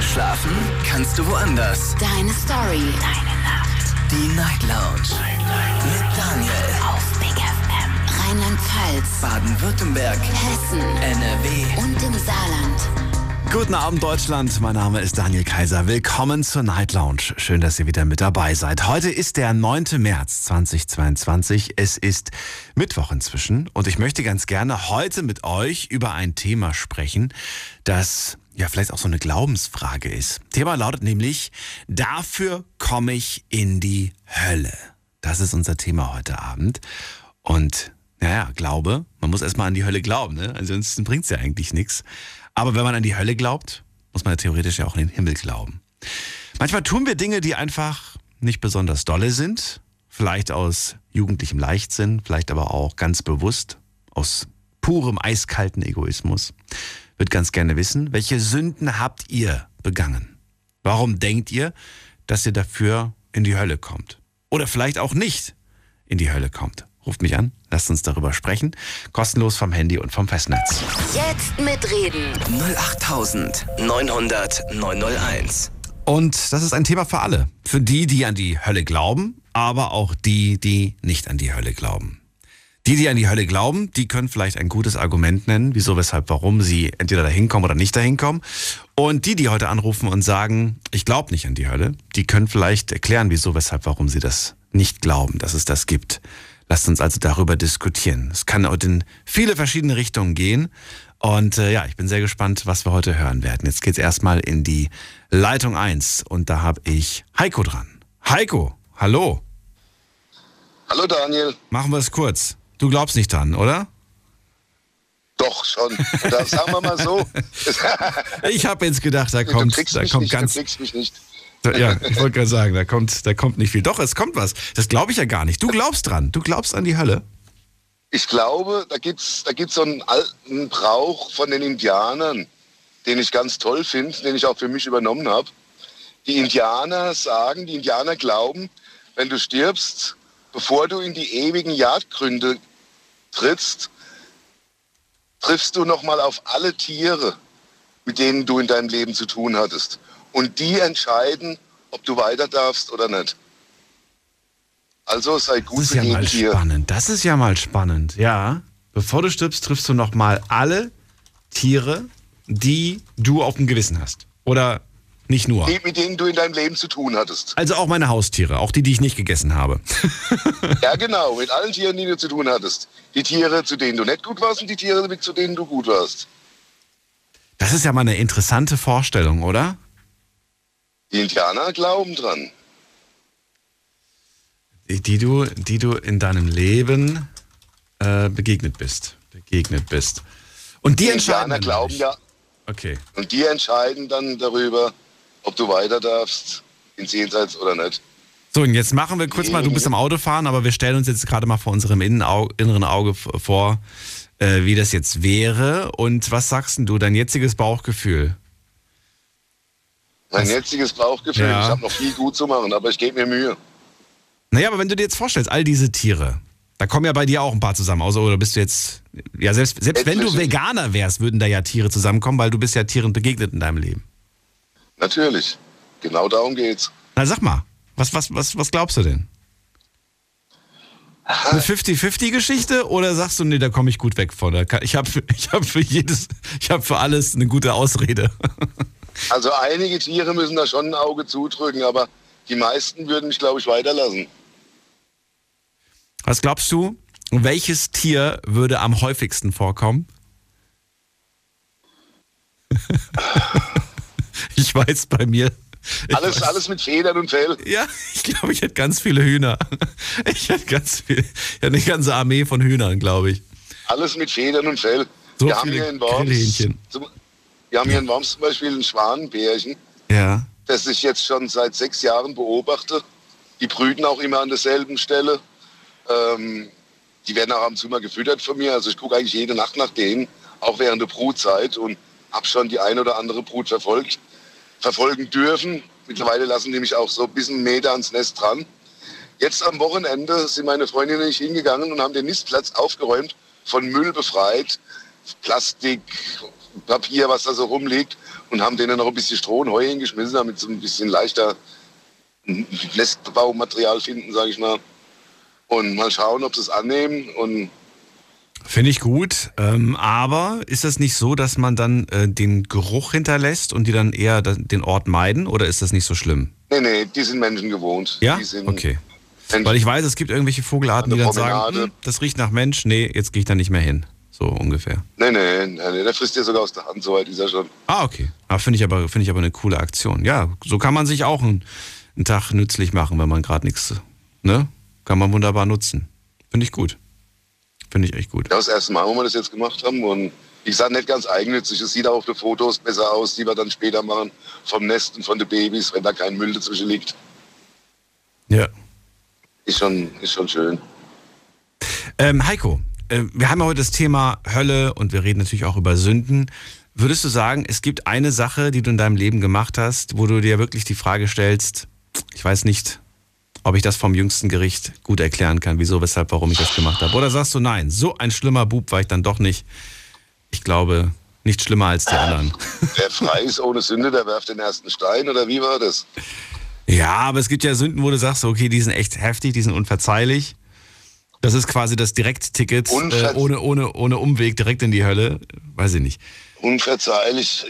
Schlafen kannst du woanders. Deine Story. Deine Nacht. Die Night Lounge. Mit Daniel. Auf Big FM. Rheinland-Pfalz. Baden-Württemberg. Hessen. NRW. Und im Saarland. Guten Abend Deutschland, mein Name ist Daniel Kaiser. Willkommen zur Night Lounge. Schön, dass ihr wieder mit dabei seid. Heute ist der 9. März 2022. Es ist Mittwoch inzwischen und ich möchte ganz gerne heute mit euch über ein Thema sprechen, das ja vielleicht auch so eine Glaubensfrage ist. Thema lautet nämlich, dafür komme ich in die Hölle. Das ist unser Thema heute Abend. Und naja, Glaube, man muss erstmal an die Hölle glauben, ne? Ansonsten bringt es ja eigentlich nichts. Aber wenn man an die Hölle glaubt, muss man ja theoretisch ja auch in den Himmel glauben. Manchmal tun wir Dinge, die einfach nicht besonders dolle sind. Vielleicht aus jugendlichem Leichtsinn, vielleicht aber auch ganz bewusst aus purem eiskalten Egoismus. Wird ganz gerne wissen, welche Sünden habt ihr begangen? Warum denkt ihr, dass ihr dafür in die Hölle kommt? Oder vielleicht auch nicht in die Hölle kommt? Ruft mich an, lasst uns darüber sprechen. Kostenlos vom Handy und vom Festnetz. Jetzt mitreden. 08900 901. Und das ist ein Thema für alle. Für die, die an die Hölle glauben, aber auch die, die nicht an die Hölle glauben. Die, die an die Hölle glauben, die können vielleicht ein gutes Argument nennen, wieso, weshalb, warum sie entweder dahin kommen oder nicht dahin kommen. Und die, die heute anrufen und sagen, ich glaube nicht an die Hölle, die können vielleicht erklären, wieso, weshalb, warum sie das nicht glauben, dass es das gibt. Lasst uns also darüber diskutieren. Es kann heute in viele verschiedene Richtungen gehen. Und äh, ja, ich bin sehr gespannt, was wir heute hören werden. Jetzt geht's erstmal in die Leitung 1 und da habe ich Heiko dran. Heiko, hallo. Hallo Daniel. Machen wir es kurz. Du glaubst nicht dran, oder? Doch schon. Oder sagen wir mal so. Ich habe jetzt gedacht, da du kommt, kriegst da kommt nicht, ganz, du kriegst mich nicht. ja, ich wollte gerade sagen, da kommt, da kommt nicht viel. Doch, es kommt was. Das glaube ich ja gar nicht. Du glaubst dran. Du glaubst an die Hölle. Ich glaube, da gibt's da gibt's so einen alten Brauch von den Indianern, den ich ganz toll finde, den ich auch für mich übernommen habe. Die Indianer sagen, die Indianer glauben, wenn du stirbst, bevor du in die ewigen Jagdgründe trittst, triffst du nochmal auf alle Tiere, mit denen du in deinem Leben zu tun hattest. Und die entscheiden, ob du weiter darfst oder nicht. Also sei Das gut ist zu ja mal Tier. spannend. Das ist ja mal spannend. Ja. Bevor du stirbst, triffst du noch mal alle Tiere, die du auf dem Gewissen hast. Oder nicht nur. Die, mit denen du in deinem Leben zu tun hattest. Also auch meine Haustiere, auch die, die ich nicht gegessen habe. Ja, genau, mit allen Tieren, die du zu tun hattest. Die Tiere, zu denen du nicht gut warst und die Tiere, zu denen du gut warst. Das ist ja mal eine interessante Vorstellung, oder? Die Indianer glauben dran. Die, die du, die du in deinem Leben äh, begegnet bist. Begegnet bist. Und die, Die entscheiden. Indianer dann glauben ja. Okay. Und die entscheiden dann darüber, ob du weiter darfst ins Jenseits oder nicht. So, und jetzt machen wir kurz mal, du bist am Autofahren, aber wir stellen uns jetzt gerade mal vor unserem inneren Auge vor, äh, wie das jetzt wäre. Und was sagst denn du, dein jetziges Bauchgefühl? Mein Das- jetziges Bauchgefühl, Ja. ich habe noch viel gut zu machen, aber ich gebe mir Mühe. Naja, aber wenn du dir jetzt vorstellst, all diese Tiere, da kommen ja bei dir auch ein paar zusammen, außer oder bist du jetzt, ja, selbst, selbst wenn du. Veganer wärst, würden da ja Tiere zusammenkommen, weil du bist ja Tieren begegnet in deinem Leben. Natürlich. Genau darum geht's. Na, sag mal, was, was, was, was glaubst du denn? Eine 50-50-Geschichte oder sagst du, nee, da komme ich gut weg von? Ich habe ich hab für jedes, ich habe für alles eine gute Ausrede. Also einige Tiere müssen da schon ein Auge zudrücken, aber die meisten würden mich, glaube ich, weiterlassen. Was glaubst du, welches Tier würde am häufigsten vorkommen? ich weiß bei mir. Alles, weiß, alles mit Federn und Fell. Ja, ich glaube, ich hätte ganz viele Hühner. Ich hätte ganz viel, ich hätte eine ganze Armee von Hühnern, glaube ich. Alles mit Federn und Fell. So wir haben viele hier in Worms, zum, wir haben hier in Worms zum Beispiel ein Schwanenbärchen, Ja. das ich jetzt schon seit sechs Jahren beobachte. Die brüten auch immer an derselben Stelle. Ähm, die werden auch abends immer gefüttert von mir. Also ich gucke eigentlich jede Nacht nach denen, auch während der Brutzeit und habe schon die eine oder andere Brut verfolgt, verfolgen dürfen. Mittlerweile lassen die mich auch so ein bisschen Meter ans Nest dran. Jetzt am Wochenende sind meine Freundin und ich hingegangen und haben den Nistplatz aufgeräumt, von Müll befreit. Plastik, Papier, was da so rumliegt und haben denen noch ein bisschen Stroh und Heu hingeschmissen, damit sie ein bisschen leichter Nestbaumaterial finden, sage ich mal. Und mal schauen, ob sie es annehmen und Finde ich gut, ähm, aber ist das nicht so, dass man dann äh, den Geruch hinterlässt und die dann eher den Ort meiden oder ist das nicht so schlimm? Nee, nee, die sind Menschen gewohnt. Ja? Die sind okay. Menschen. Weil ich weiß, es gibt irgendwelche Vogelarten, die dann sagen, hm, das riecht nach Mensch, nee, jetzt gehe ich da nicht mehr hin. So ungefähr. Nee, nee, nee, der frisst dir sogar aus der Hand, so weit ist er schon. Ah, okay. Ah, Finde ich, aber, find ich aber eine coole Aktion. Ja, so kann man sich auch einen, einen Tag nützlich machen, wenn man gerade nichts, ne? Kann man wunderbar nutzen. Finde ich gut. Finde ich echt gut. Ja, das erste Mal, wo wir das jetzt gemacht haben und ich sage nicht ganz eigennützig, es sieht auch auf den Fotos besser aus, die wir dann später machen, vom Nest und von den Babys, wenn da kein Müll dazwischen liegt. Ja. Ist schon, ist schon schön. Ähm, Heiko, äh, wir haben ja heute das Thema Hölle und wir reden natürlich auch über Sünden. Würdest du sagen, es gibt eine Sache, die du in deinem Leben gemacht hast, wo du dir wirklich die Frage stellst, ich weiß nicht, ob ich das vom jüngsten Gericht gut erklären kann, wieso, weshalb, warum ich das gemacht habe. Oder sagst du, nein, so ein schlimmer Bub war ich dann doch nicht. Ich glaube, nicht schlimmer als die anderen. Wer frei ist ohne Sünde, der werft den ersten Stein, oder wie war das? Ja, aber es gibt ja Sünden, wo du sagst, okay, die sind echt heftig, die sind unverzeihlich. Das ist quasi das Direktticket äh, ohne, ohne, ohne Umweg direkt in die Hölle. Weiß ich nicht. Unverzeihlich,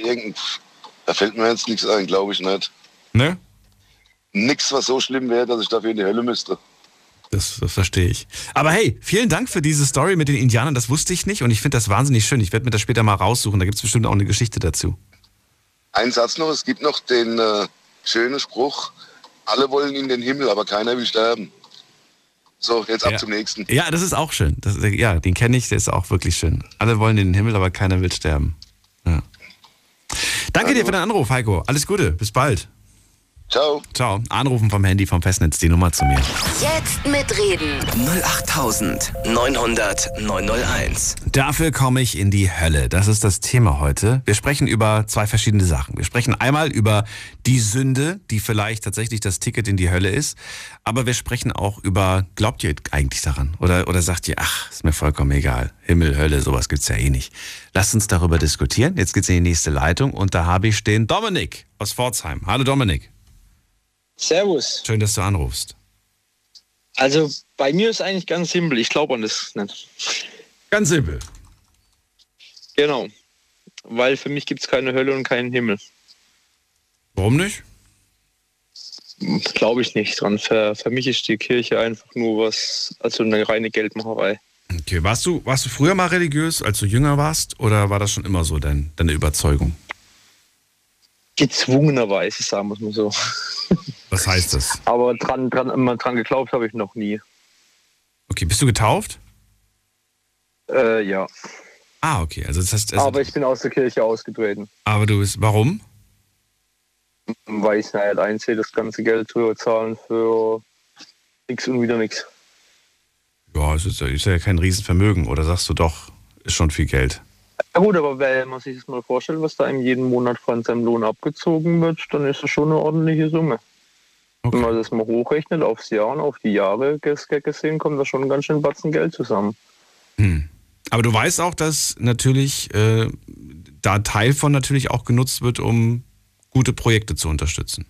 da fällt mir jetzt nichts ein, glaube ich nicht. Ne? Nichts, was so schlimm wäre, dass ich dafür in die Hölle müsste. Das, das, verstehe ich. Aber hey, vielen Dank für diese Story mit den Indianern. Das wusste ich nicht und ich finde das wahnsinnig schön. Ich werde mir das später mal raussuchen. Da gibt es bestimmt auch eine Geschichte dazu. Ein Satz noch: Es gibt noch den äh, schönen Spruch: Alle wollen in den Himmel, aber keiner will sterben. So, jetzt ab ja. zum nächsten. Ja, das ist auch schön. Das, ja, den kenne ich, der ist auch wirklich schön. Alle wollen in den Himmel, aber keiner will sterben. Ja. Danke also. dir für den Anruf, Heiko. Alles Gute. Bis bald. Ciao. Ciao. Anrufen vom Handy vom Festnetz die Nummer zu mir. Jetzt mitreden. 08900 901. Dafür komme ich in die Hölle. Das ist das Thema heute. Wir sprechen über zwei verschiedene Sachen. Wir sprechen einmal über die Sünde, die vielleicht tatsächlich das Ticket in die Hölle ist. Aber wir sprechen auch über, glaubt ihr eigentlich daran? Oder, oder sagt ihr, ach, ist mir vollkommen egal. Himmel, Hölle, sowas gibt's ja eh nicht. Lasst uns darüber diskutieren. Jetzt geht's in die nächste Leitung und da habe ich stehen Dominik aus Pforzheim. Hallo Dominik. Servus. Schön, dass du anrufst. Also bei mir ist eigentlich ganz simpel. Ich glaube an das nicht. Ganz simpel. Genau. Weil für mich gibt es keine Hölle und keinen Himmel. Warum nicht? Glaube ich nicht dran. Für, für mich ist die Kirche einfach nur was, also eine reine Geldmacherei. Okay, warst du, warst du früher mal religiös, als du jünger warst, oder war das schon immer so dein, deine Überzeugung? Gezwungenerweise, sagen wir es mal so. Was heißt das? Aber dran, dran, immer dran geglaubt habe ich noch nie. Okay, bist du getauft? Äh, ja. Ah, okay. Also das heißt, also aber ich bin aus der Kirche ausgetreten. Aber du bist, warum? Weil ich nicht einsehe, das ganze Geld zu zahlen für nichts und wieder nichts. Ja, es ist, ist ja kein Riesenvermögen. Oder sagst du doch, ist schon viel Geld? Ja gut, aber wenn man sich das mal vorstellt, was da ihm jeden Monat von seinem Lohn abgezogen wird, dann ist das schon eine ordentliche Summe. Okay. Wenn man das mal hochrechnet aufs Jahr und auf die Jahre gesehen, kommt da schon ganz schön Batzen Geld zusammen. Hm. Aber du weißt auch, dass natürlich äh, da Teil von natürlich auch genutzt wird, um gute Projekte zu unterstützen.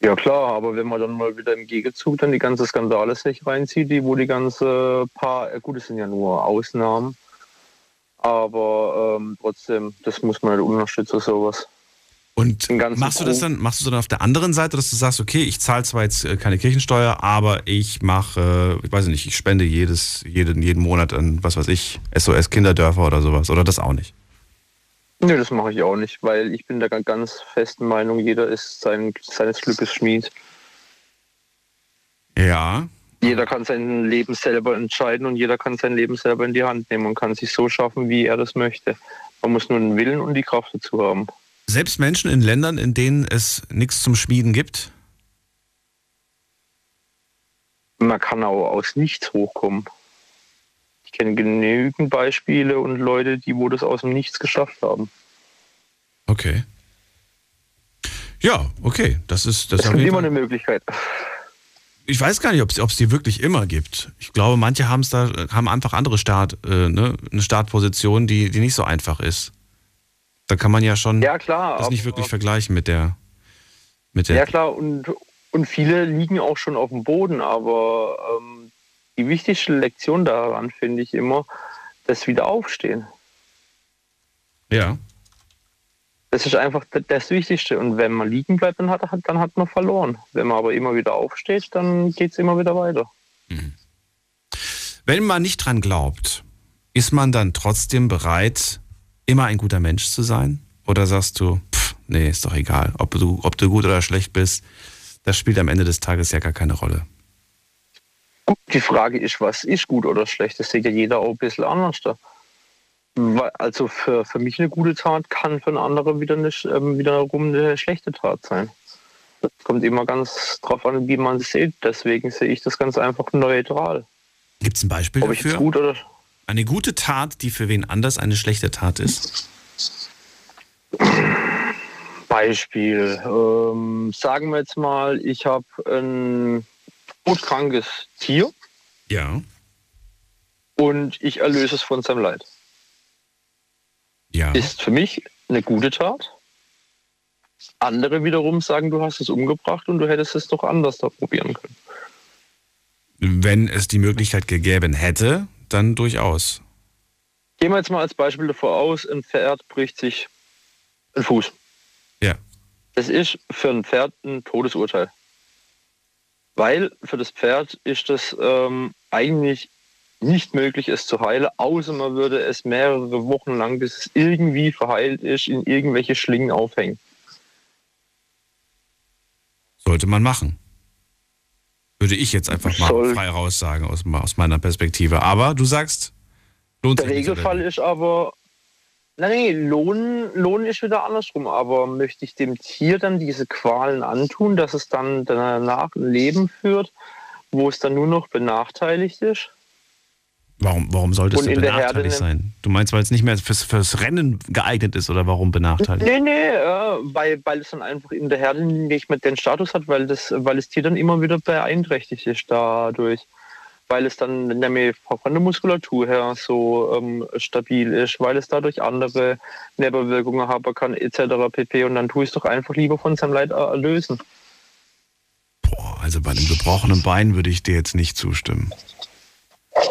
Ja klar, aber wenn man dann mal wieder im Gegenzug dann die ganze Skandale sich reinzieht, die wo die ganze paar, gut, es sind ja nur Ausnahmen, aber ähm, trotzdem, das muss man halt unterstützen, sowas. Und machst du das dann, machst du dann auf der anderen Seite, dass du sagst, okay, ich zahle zwar jetzt äh, keine Kirchensteuer, aber ich mache, äh, ich weiß nicht, ich spende jedes, jeden, jeden Monat an, was weiß ich, SOS Kinderdörfer oder sowas, oder das auch nicht? Nee, das mache ich auch nicht, weil ich bin der ganz festen Meinung, jeder ist sein, seines Glückes Schmied. Ja. Jeder kann sein Leben selber entscheiden und jeder kann sein Leben selber in die Hand nehmen und kann sich so schaffen, wie er das möchte. Man muss nur den Willen und die Kraft dazu haben. Selbst Menschen in Ländern, in denen es nichts zum Schmieden gibt? Man kann auch aus nichts hochkommen. Ich kenne genügend Beispiele und Leute, die wo das aus dem Nichts geschafft haben. Okay. Ja, okay. Das ist das ist immer eine Möglichkeit. Ich weiß gar nicht, ob es die wirklich immer gibt. Ich glaube, manche haben's da, haben einfach andere Start, äh, ne? eine Startposition, die, die nicht so einfach ist. Da kann man ja schon Ja, klar. das nicht aber- wirklich vergleichen mit der. Mit der Ja klar, und, und viele liegen auch schon auf dem Boden, aber ähm, die wichtigste Lektion daran finde ich immer, das Wiederaufstehen. ja. Das ist einfach das Wichtigste. Und wenn man liegen bleibt, dann hat, dann hat man verloren. Wenn man aber immer wieder aufsteht, dann geht es immer wieder weiter. Wenn man nicht dran glaubt, ist man dann trotzdem bereit, immer ein guter Mensch zu sein? Oder sagst du, pff, nee, ist doch egal, ob du, ob du gut oder schlecht bist, das spielt am Ende des Tages ja gar keine Rolle. Die Frage ist, was ist gut oder schlecht? Das sieht ja jeder auch ein bisschen anders da. Also für, für mich eine gute Tat kann für einen anderen wieder eine, sch- ähm, wiederum eine schlechte Tat sein. Das kommt immer ganz drauf an, wie man es sieht. Deswegen sehe ich das ganz einfach neutral. Gibt es ein Beispiel Ob dafür? gut Eine gute Tat, die für wen anders eine schlechte Tat ist? Beispiel. Ähm, sagen wir jetzt mal, ich habe ein todkrankes Tier Ja. und ich erlöse es von seinem Leid. Ja. Ist für mich eine gute Tat. Andere wiederum sagen, du hast es umgebracht und du hättest es doch anders da probieren können. Wenn es die Möglichkeit gegeben hätte, dann durchaus. Gehen wir jetzt mal als Beispiel davor aus, ein Pferd bricht sich einen Fuß. Ja. Das ist für ein Pferd ein Todesurteil. Weil für das Pferd ist das ähm, eigentlich nicht möglich, es zu heilen, außer man würde es mehrere Wochen lang, bis es irgendwie verheilt ist, in irgendwelche Schlingen aufhängen. Sollte man machen. Würde ich jetzt einfach mal Soll- frei raus sagen aus, aus meiner Perspektive. Aber du sagst, lohnt Der sich Regelfall ist aber, nein, nee, Lohn, Lohn ist wieder andersrum. Aber möchte ich dem Tier dann diese Qualen antun, dass es dann danach ein Leben führt, wo es dann nur noch benachteiligt ist? Warum, warum sollte es benachteiligt sein? Du meinst, weil es nicht mehr fürs, fürs Rennen geeignet ist oder warum benachteiligt? Nee, nee, äh, weil, weil es dann einfach in der Herde nicht mehr den Status hat, weil das, weil das Tier dann immer wieder beeinträchtigt ist dadurch. Weil es dann nämlich von der Muskulatur her so ähm, stabil ist, weil es dadurch andere Nebenwirkungen haben kann, etc. pp. Und dann tue ich es doch einfach lieber von seinem Leid erlösen. Boah, also bei einem gebrochenen Bein würde ich dir jetzt nicht zustimmen.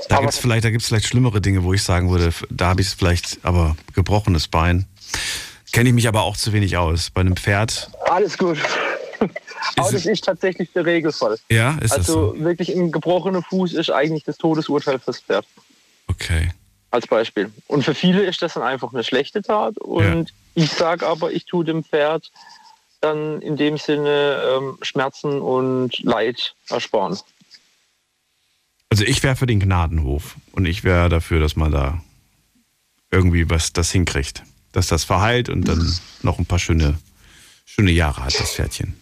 Da gibt es vielleicht, da gibt's vielleicht schlimmere Dinge, wo ich sagen würde, da habe ich es vielleicht, aber gebrochenes Bein. Kenne ich mich aber auch zu wenig aus. Bei einem Pferd, Alles gut. Aber das ist tatsächlich der Regelfall. ja, ist das Also so? wirklich ein gebrochener Fuß ist eigentlich das Todesurteil fürs Pferd. Okay. als Beispiel. Und für viele ist das dann einfach eine schlechte Tat. Und ich sage aber, ich tue dem Pferd dann in dem Sinne ähm, Schmerzen und Leid ersparen. Also ich wäre für den Gnadenhof und ich wäre dafür, dass man da irgendwie was das hinkriegt. Dass das verheilt und dann noch ein paar schöne, schöne Jahre hat, das Pferdchen.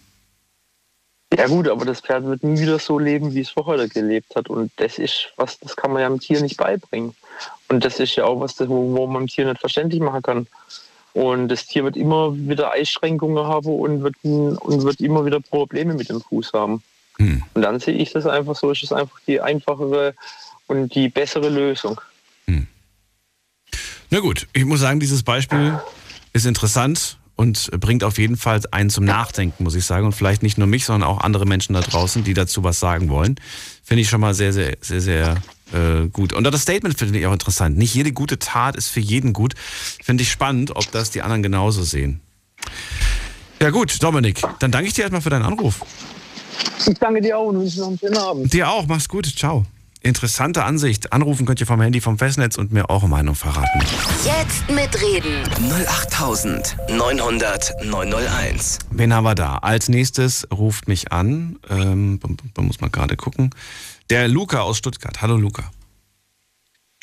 Ja gut, aber das Pferd wird nie wieder so leben, wie es vorher gelebt hat. Und das ist was, das kann man ja dem Tier nicht beibringen. Und das ist ja auch was, das- wo, wo man dem Tier nicht verständlich machen kann. Und das Tier wird immer wieder Einschränkungen haben und wird, und wird immer wieder Probleme mit dem Fuß haben. Hm. Und dann sehe ich das einfach so, ist es einfach die einfachere und die bessere Lösung. Na gut, ich muss sagen, dieses Beispiel ist interessant und bringt auf jeden Fall einen zum Nachdenken, muss ich sagen. Und vielleicht nicht nur mich, sondern auch andere Menschen da draußen, die dazu was sagen wollen. Finde ich schon mal sehr, sehr, sehr, sehr äh, gut. Und das Statement finde ich auch interessant. Nicht jede gute Tat ist für jeden gut. Finde ich spannend, ob das die anderen genauso sehen. Ja gut, Dominik, dann danke ich dir erstmal für deinen Anruf. Ich danke dir auch und wünsche noch einen schönen Abend. Dir auch, mach's gut, ciao. Interessante Ansicht. Anrufen könnt ihr vom Handy vom Festnetz und mir eure Meinung verraten. Jetzt mitreden. 08900 901. Wen haben wir da? Als nächstes ruft mich an, ähm, da muss man gerade gucken, der Luca aus Stuttgart. Hallo Luca.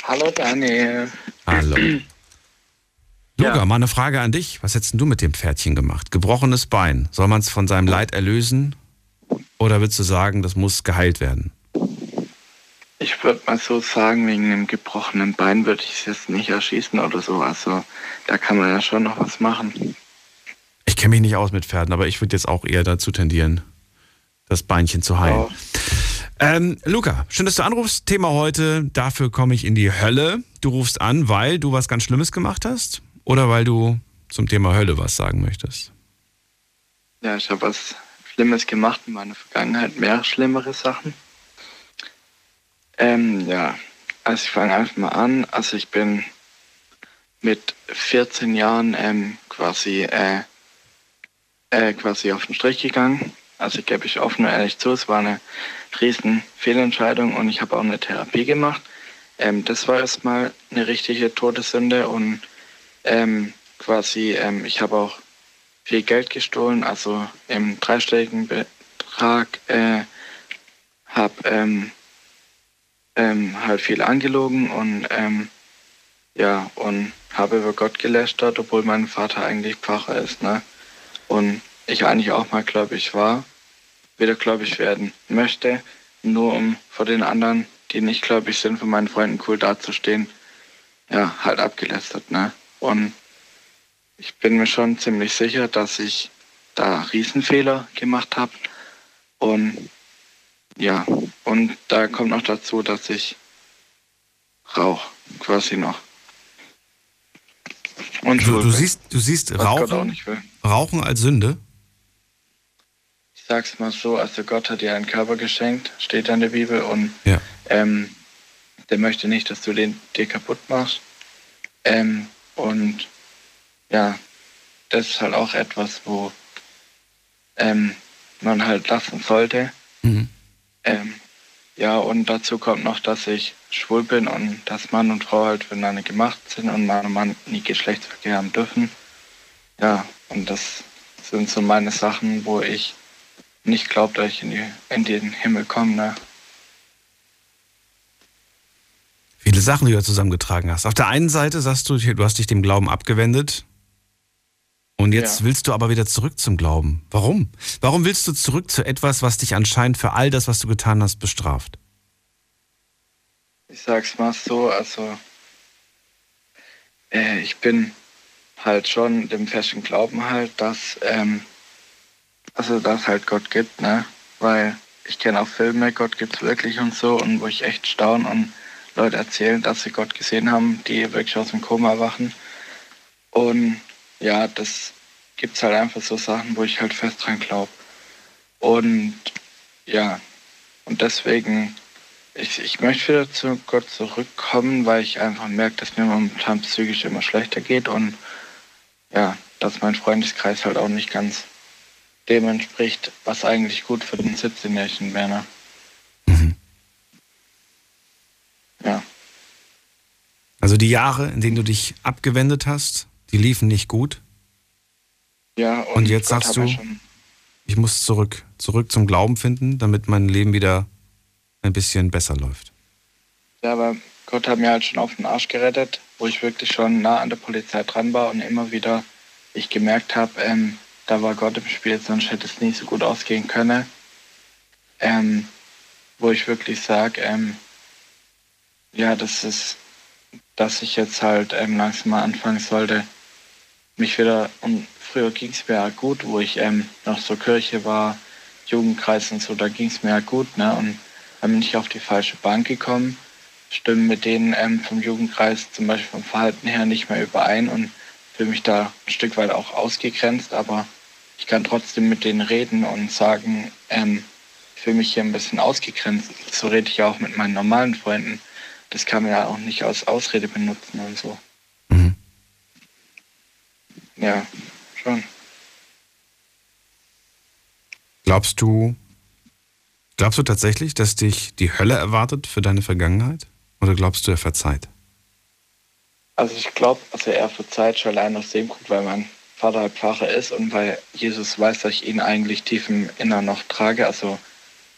Hallo Daniel. Hallo. Luca, Ja. mal eine Frage an dich. Was hättest denn du mit dem Pferdchen gemacht? Gebrochenes Bein. Soll man es von seinem Leid erlösen? Oder würdest du sagen, das muss geheilt werden? Ich würde mal so sagen, wegen einem gebrochenen Bein würde ich es jetzt nicht erschießen oder so. Also da kann man ja schon noch was machen. Ich kenne mich nicht aus mit Pferden, aber ich würde jetzt auch eher dazu tendieren, das Beinchen zu heilen. Ja. Ähm, Luca, schön, dass du anrufst. Thema heute, dafür komme ich in die Hölle. Du rufst an, weil du was ganz Schlimmes gemacht hast oder weil du zum Thema Hölle was sagen möchtest? Ja, ich habe was Schlimmes gemacht in meiner Vergangenheit, mehr schlimmere Sachen. Ähm, ja, also ich fange einfach mal an. Also ich bin mit 14 Jahren ähm, quasi, äh, äh, quasi auf den Strich gegangen. Also gebe ich offen und ehrlich zu, es war eine riesen Fehlentscheidung und ich habe auch eine Therapie gemacht. Ähm, das war erstmal eine richtige Todessünde und ähm, quasi, ähm, ich habe auch viel Geld gestohlen, also im dreistelligen Betrag, äh, habe ähm, ähm, halt viel angelogen und ähm, ja, und habe über Gott gelästert, obwohl mein Vater eigentlich Pfarrer ist, ne? Und ich eigentlich auch mal gläubig war, wieder gläubig werden möchte, nur um vor den anderen, die nicht gläubig sind, von meinen Freunden cool dazustehen, ja, halt abgelästert, ne? Und ich bin mir schon ziemlich sicher, dass ich da Riesenfehler gemacht habe. Und ja, und da kommt noch dazu, dass ich rauche, quasi noch. Und du, du siehst, du siehst Rauchen, Rauchen als Sünde? Ich sag's mal so, also Gott hat dir einen Körper geschenkt, steht in der Bibel, und ja. ähm, der möchte nicht, dass du den dir kaputt machst. Ähm, und ja, das ist halt auch etwas, wo ähm, man halt lassen sollte. Mhm. Ähm, ja, und dazu kommt noch, dass ich schwul bin und dass Mann und Frau halt füreinander gemacht sind und Mann und Mann nie Geschlechtsverkehr haben dürfen. Ja, und das sind so meine Sachen, wo ich nicht glaube, dass ich in, die, in den Himmel komme. Ne? Viele Sachen, die du zusammengetragen hast. Auf der einen Seite sagst du, du hast dich dem Glauben abgewendet. Und jetzt ja. willst du aber wieder zurück zum Glauben. Warum? Warum willst du zurück zu etwas, was dich anscheinend für all das, was du getan hast, bestraft? Ich sag's mal so, also äh, ich bin halt schon dem festen Glauben halt, dass ähm, also dass halt Gott gibt, ne? Weil ich kenne auch Filme, Gott gibt's wirklich und so und wo ich echt staune und Leute erzählen, dass sie Gott gesehen haben, die wirklich aus dem Koma erwachen. Und ja, das gibt es halt einfach so Sachen, wo ich halt fest dran glaube. Und ja, und deswegen, ich, ich möchte wieder zu Gott zurückkommen, weil ich einfach merke, dass mir momentan psychisch immer schlechter geht und ja, dass mein Freundeskreis halt auch nicht ganz dem entspricht, was eigentlich gut für den 17-Jährigen wäre. Ne? Mhm. Ja. Also die Jahre, in denen du dich abgewendet hast, die liefen nicht gut. Ja, und, und jetzt Gott sagst du, ich muss zurück, zurück zum Glauben finden, damit mein Leben wieder ein bisschen besser läuft. Ja, aber Gott hat mir halt schon auf den Arsch gerettet, wo ich wirklich schon nah an der Polizei dran war und immer wieder ich gemerkt habe, ähm, da war Gott im Spiel, sonst hätte es nicht so gut ausgehen können. Ähm, wo ich wirklich sage, ähm, ja, das ist, dass ich jetzt halt ähm, langsam mal anfangen sollte, mich wieder, und früher ging es mir ja gut, wo ich ähm, noch so Kirche war, Jugendkreis und so, da ging es mir ja gut, ne? Und dann bin ich auf die falsche Bank gekommen, stimmen mit denen ähm, vom Jugendkreis zum Beispiel vom Verhalten her nicht mehr überein und fühle mich da ein Stück weit auch ausgegrenzt, aber ich kann trotzdem mit denen reden und sagen, ähm, ich fühle mich hier ein bisschen ausgegrenzt. So rede ich auch mit meinen normalen Freunden. Das kann man ja auch nicht als Ausrede benutzen und so. Ja, schon. Glaubst du, glaubst du tatsächlich, dass dich die Hölle erwartet für deine Vergangenheit? Oder glaubst du, er verzeiht? Also ich glaube, also er verzeiht schon allein aus dem Grund, weil mein Vater halt Pfarrer ist und weil Jesus weiß, dass ich ihn eigentlich tief im Innern noch trage, also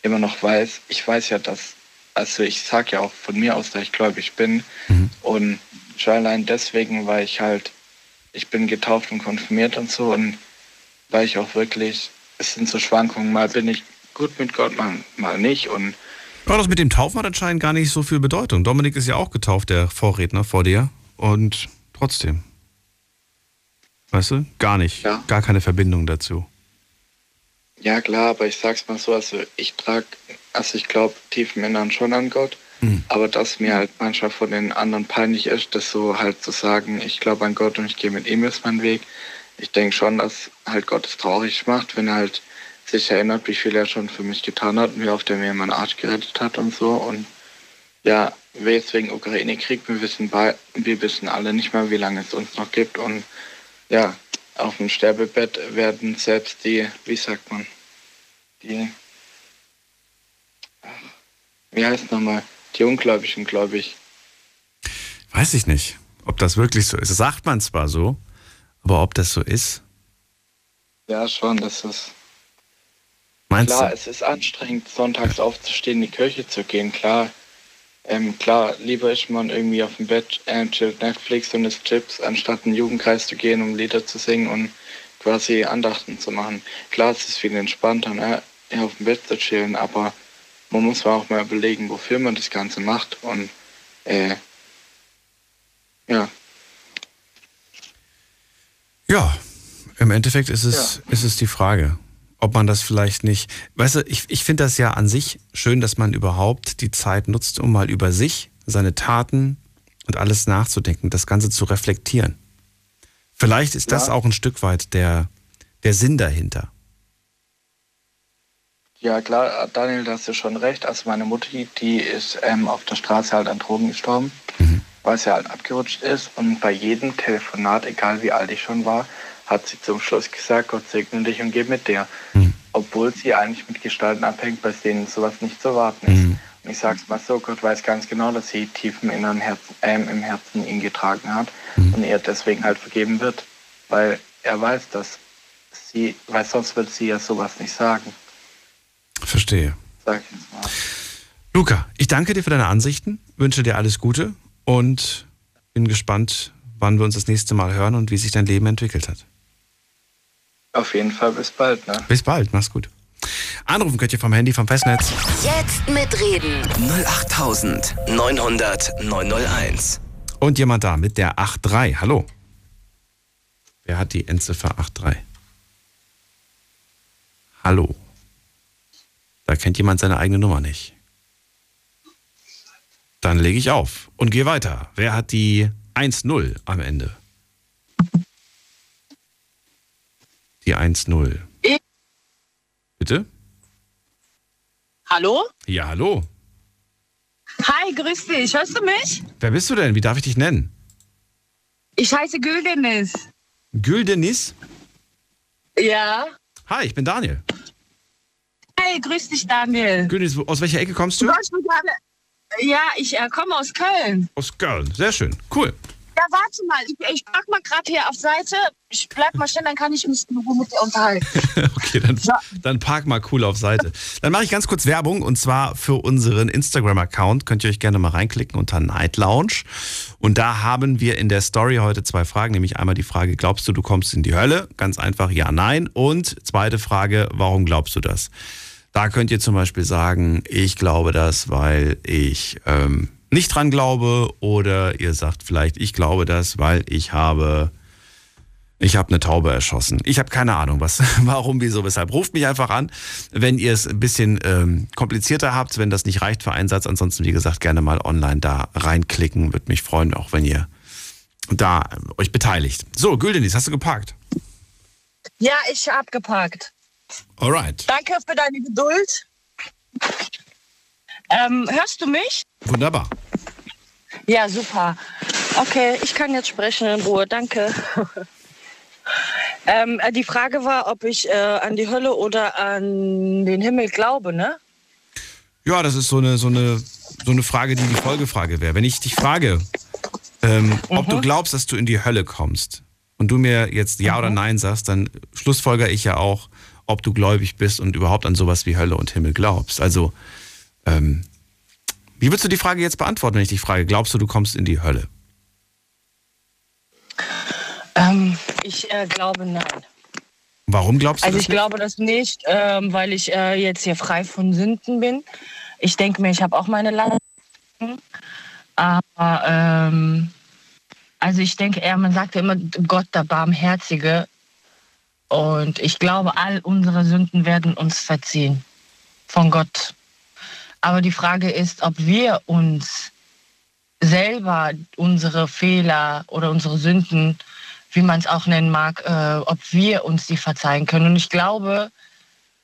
immer noch weiß. Ich weiß ja, dass, also ich sage ja auch von mir aus, dass ich gläubig bin. Mhm. Und schon allein deswegen, weil ich halt ich bin getauft und konfirmiert und so und weil ich auch wirklich, es sind so Schwankungen, mal bin ich gut mit Gott, mal, mal nicht und aber das mit dem Taufen hat anscheinend gar nicht so viel Bedeutung. Dominik ist ja auch getauft, der Vorredner vor dir. Und trotzdem. Weißt du? Gar nicht. Ja. Gar keine Verbindung dazu. Ja klar, aber ich sag's mal so, also ich trage, also ich glaube tief im Innern schon an Gott, Mhm. aber dass mir halt manchmal von den anderen peinlich ist, das so halt zu sagen, ich glaube an Gott und ich gehe mit ihm ist mein Weg. Ich denke schon, dass halt Gott es traurig macht, wenn er halt sich erinnert, wie viel er schon für mich getan hat und wie oft er mir meinen Arsch gerettet hat und so. Und ja, wir jetzt wegen Ukraine-Krieg, wir wissen, wir wissen alle nicht mehr, wie lange es uns noch gibt. Und ja, auf dem Sterbebett werden selbst die, wie sagt man, die, ach, wie heißt nochmal, die Ungläubigen, glaube ich. Weiß ich nicht, ob das wirklich so ist. Das sagt man zwar so, aber ob das so ist, Ja, schon, das ist meinst Klar, du? es ist anstrengend, sonntags aufzustehen, in die Kirche zu gehen, klar. Ähm, klar, lieber ist man irgendwie auf dem Bett, äh, chillt Netflix und isst Chips, anstatt in den Jugendkreis zu gehen, um Lieder zu singen und quasi Andachten zu machen. Klar, es ist viel entspannter, ne? auf dem Bett zu chillen, aber man muss auch mal überlegen, wofür man das Ganze macht und äh, ja, Ja, im Endeffekt ist es, ist es die Frage, ob man das vielleicht nicht. Weißt du, ich, ich finde das ja an sich schön, dass man überhaupt die Zeit nutzt, um mal über sich, seine Taten und alles nachzudenken, das Ganze zu reflektieren. Vielleicht ist das Ja. auch ein Stück weit der, der Sinn dahinter. Ja, klar, Daniel, da hast du schon recht. Also meine Mutti, die ist ähm, auf der Straße halt an Drogen gestorben, weil sie halt abgerutscht ist. Und bei jedem Telefonat, egal wie alt ich schon war, hat sie zum Schluss gesagt, Gott segne dich und geh mit dir. Obwohl sie eigentlich mit Gestalten abhängt, bei denen sowas nicht zu erwarten ist. Und ich sag's mal so, Gott weiß ganz genau, dass sie tief im inneren Herzen, ähm, im Herzen ihn getragen hat und er deswegen halt vergeben wird. Weil er weiß, dass sie, weil sonst würde sie ja sowas nicht sagen. Verstehe. Sag ich jetzt mal. Luca, ich danke dir für deine Ansichten, wünsche dir alles Gute und bin gespannt, wann wir uns das nächste Mal hören und wie sich dein Leben entwickelt hat. Auf jeden Fall bis bald, ne? Bis bald, mach's gut. Anrufen könnt ihr vom Handy, vom Festnetz. Jetzt mitreden. 08900 901. Und jemand da mit der 83. Hallo. Wer hat die Endziffer 83? Hallo. Da kennt jemand seine eigene Nummer nicht. Dann lege ich auf und gehe weiter. Wer hat die 1-0 am Ende? Die 1-0. Ich. Bitte? Hallo? Ja, hallo. Hi, grüß dich. Hörst du mich? Wer bist du denn? Wie darf ich dich nennen? Ich heiße Güldenis. Güldenis? Ja. Hi, ich bin Daniel. Hi, grüß dich, Daniel. Güldenis, wo- aus welcher Ecke kommst Du. Ja, ich äh, komme aus Köln. Aus Köln. Sehr schön. Cool. Ja, warte mal. Ich, ich pack mal gerade hier auf Seite. Ich bleib mal stehen, dann kann ich mich in Ruhe mit dir unterhalten. Okay, dann, Ja. dann park mal cool auf Seite. Dann mache ich ganz kurz Werbung und zwar für unseren Instagram-Account. Könnt ihr euch gerne mal reinklicken unter Night Lounge. Und da haben wir in der Story heute zwei Fragen, nämlich einmal die Frage, glaubst du, du kommst in die Hölle? Ganz einfach, ja, nein. Und zweite Frage, warum glaubst du das? Da könnt ihr zum Beispiel sagen, ich glaube das, weil ich ähm, nicht dran glaube. Oder ihr sagt vielleicht, ich glaube das, weil ich habe ich habe eine Taube erschossen. Ich habe keine Ahnung, was, warum, wieso, weshalb. Ruft mich einfach an, wenn ihr es ein bisschen ähm, komplizierter habt, wenn das nicht reicht für einen Satz. Ansonsten, wie gesagt, gerne mal online da reinklicken. Würde mich freuen, auch wenn ihr da ähm, euch beteiligt. So, Güldenis, hast du geparkt? Ja, ich hab geparkt. Alright. Danke für deine Geduld. Ähm, hörst du mich? Wunderbar. Ja, super. Okay, ich kann jetzt sprechen in Ruhe. Danke. ähm, äh, die Frage war, ob ich äh, an die Hölle oder an den Himmel glaube, ne? Ja, das ist so eine, so eine, so eine Frage, die die Folgefrage wäre. Wenn ich dich frage, ähm, ob du glaubst, dass du in die Hölle kommst und du mir jetzt Ja oder Nein sagst, dann schlussfolger ich ja auch, ob du gläubig bist und überhaupt an sowas wie Hölle und Himmel glaubst. Also, ähm, wie würdest du die Frage jetzt beantworten, wenn ich dich frage, glaubst du, du kommst in die Hölle? Ähm, ich äh, glaube nein. Warum glaubst du Also das ich nicht? glaube das nicht, ähm, weil ich äh, jetzt hier frei von Sünden bin. Ich denke mir, ich habe auch meine Lasten. Aber ähm, also ich denke eher, man sagt ja immer, Gott, der Barmherzige. Und ich glaube, all unsere Sünden werden uns verziehen von Gott. Aber die Frage ist, ob wir uns selber unsere Fehler oder unsere Sünden, wie man es auch nennen mag, äh, ob wir uns die verzeihen können. Und ich glaube,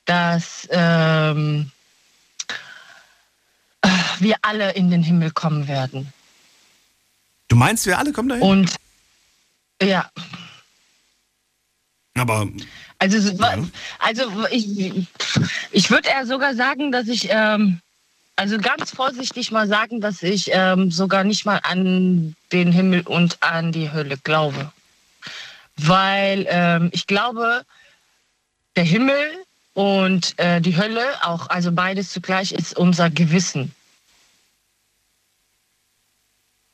dass ähm, wir alle in den Himmel kommen werden. Du meinst, wir alle kommen dahin? Und ja. Aber. Also, ja. also ich, ich würde eher sogar sagen, dass ich, ähm, also ganz vorsichtig mal sagen, dass ich ähm, sogar nicht mal an den Himmel und an die Hölle glaube. Weil ähm, ich glaube, der Himmel und äh, die Hölle, auch, also beides zugleich, ist unser Gewissen.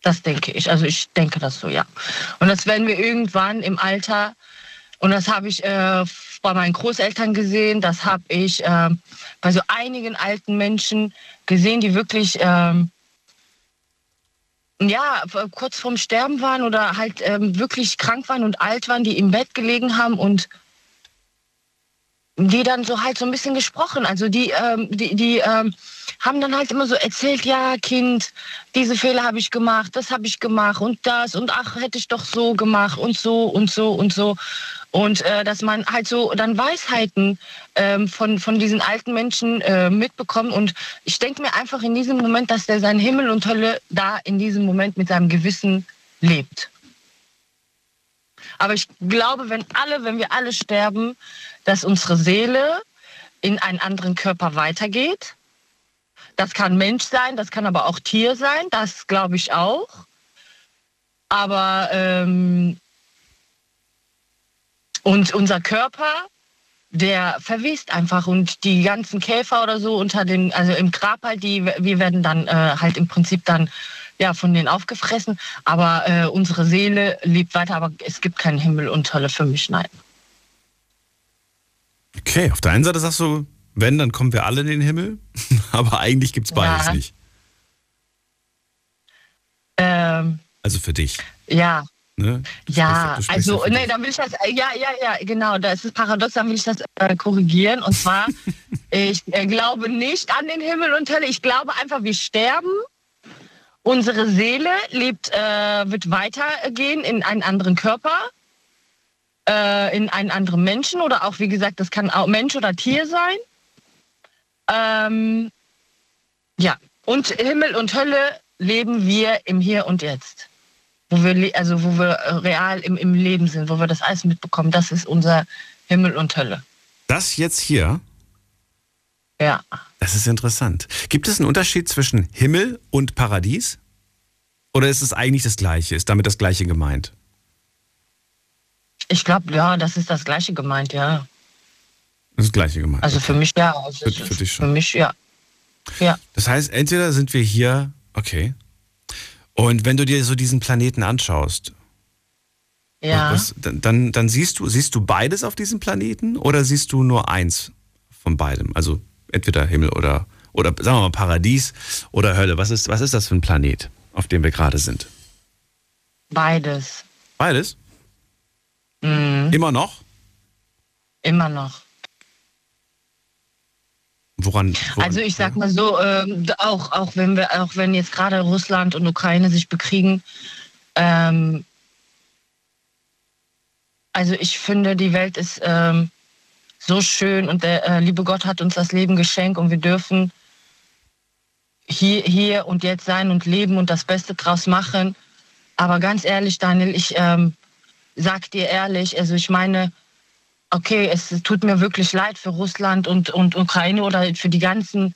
Das denke ich. Also ich denke das so, ja. Und das werden wir irgendwann im Alter, und das habe ich äh, bei meinen Großeltern gesehen, das habe ich äh, bei so einigen alten Menschen gesehen, die wirklich, ähm, ja, kurz vorm Sterben waren oder halt ähm, wirklich krank waren und alt waren, die im Bett gelegen haben und die dann so halt so ein bisschen gesprochen. Also die, ähm, die, die ähm, haben dann halt immer so erzählt, ja, Kind, diese Fehler habe ich gemacht, das habe ich gemacht und das und ach, hätte ich doch so gemacht und so und so und so. Und äh, dass man halt so dann Weisheiten ähm, von, von diesen alten Menschen äh, mitbekommt. Und ich denke mir einfach in diesem Moment, dass der sein Himmel und Hölle da in diesem Moment mit seinem Gewissen lebt. Aber ich glaube, wenn alle, wenn wir alle sterben, dass unsere Seele in einen anderen Körper weitergeht das kann Mensch sein, das kann aber auch Tier sein, das glaube ich auch. Aber ähm, und unser Körper, der verwest einfach und die ganzen Käfer oder so unter den, also im Grab halt, die, wir werden dann äh, halt im Prinzip dann ja von denen aufgefressen. Aber äh, unsere Seele lebt weiter, aber es gibt keinen Himmel und Hölle für mich, nein. Okay, auf der einen Seite sagst du, wenn, dann kommen wir alle in den Himmel. Aber eigentlich gibt es beides ja. nicht. Ähm, also für dich. Ja. Ne? Ja, also, nee, dann will ich das, ja, ja, ja, genau, das ist paradox, dann will ich das äh, korrigieren. Und zwar, ich äh, glaube nicht an den Himmel und Hölle. Ich glaube einfach, wir sterben. Unsere Seele lebt, äh, wird weitergehen in einen anderen Körper, äh, in einen anderen Menschen oder auch, wie gesagt, das kann auch Mensch oder Tier sein. Ähm, ja, und Himmel und Hölle leben wir im Hier und Jetzt. Wo wir, also wo wir real im, im Leben sind, wo wir das alles mitbekommen. Das ist unser Himmel und Hölle. Das jetzt hier? Ja. Das ist interessant. Gibt es einen Unterschied zwischen Himmel und Paradies? Oder ist es eigentlich das Gleiche? Ist damit das Gleiche gemeint? Ich glaube, ja, das ist das Gleiche gemeint, ja. Das gleiche gemeint. Also für mich ja. Also für, für, dich schon. Für mich ja. Ja. Das heißt, entweder sind wir hier, okay. Und wenn du dir so diesen Planeten anschaust, ja. Was, dann, dann siehst du, siehst du beides auf diesem Planeten oder siehst du nur eins von beidem? Also entweder Himmel oder, oder sagen wir mal Paradies oder Hölle. Was ist, was ist das für ein Planet, auf dem wir gerade sind? Beides. Beides? Mhm. Immer noch? Immer noch. Woran, woran, Also ich sag mal so, ähm, auch, auch wenn wir, auch wenn jetzt gerade Russland und Ukraine sich bekriegen, ähm, also ich finde, die Welt ist ähm, so schön und der äh, liebe Gott hat uns das Leben geschenkt und wir dürfen hier, hier und jetzt sein und leben und das Beste draus machen. Aber ganz ehrlich, Daniel, ich ähm, sag dir ehrlich, also ich meine, okay, es tut mir wirklich leid für Russland und, und Ukraine oder für die ganzen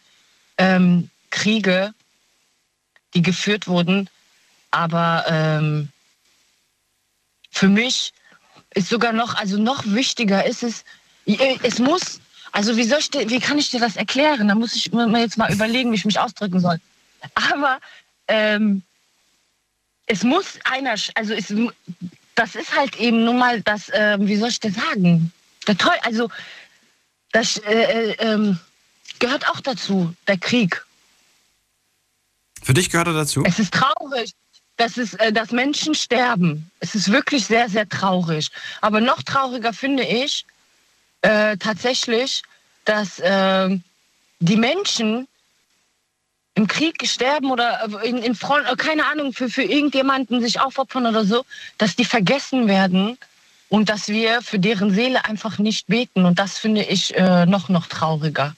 ähm, Kriege, die geführt wurden. Aber ähm, für mich ist sogar noch, also noch wichtiger ist es, es muss, also wie, soll ich wie kann ich dir das erklären? Da muss ich mir jetzt mal überlegen, wie ich mich ausdrücken soll. Aber ähm, es muss einer, also es, das ist halt eben nun mal das, äh, wie soll ich dir sagen? Der Teufel, also das äh, äh, ähm, gehört auch dazu, der Krieg. Für dich gehört er dazu? Es ist traurig, dass, es, äh, dass Menschen sterben. Es ist wirklich sehr, sehr traurig. Aber noch trauriger finde ich, äh, tatsächlich, dass äh, die Menschen im Krieg sterben oder in, in Front, äh, keine Ahnung, für, für irgendjemanden sich aufopfern oder so, dass die vergessen werden und dass wir für deren Seele einfach nicht beten. Und das finde ich äh, noch, noch trauriger.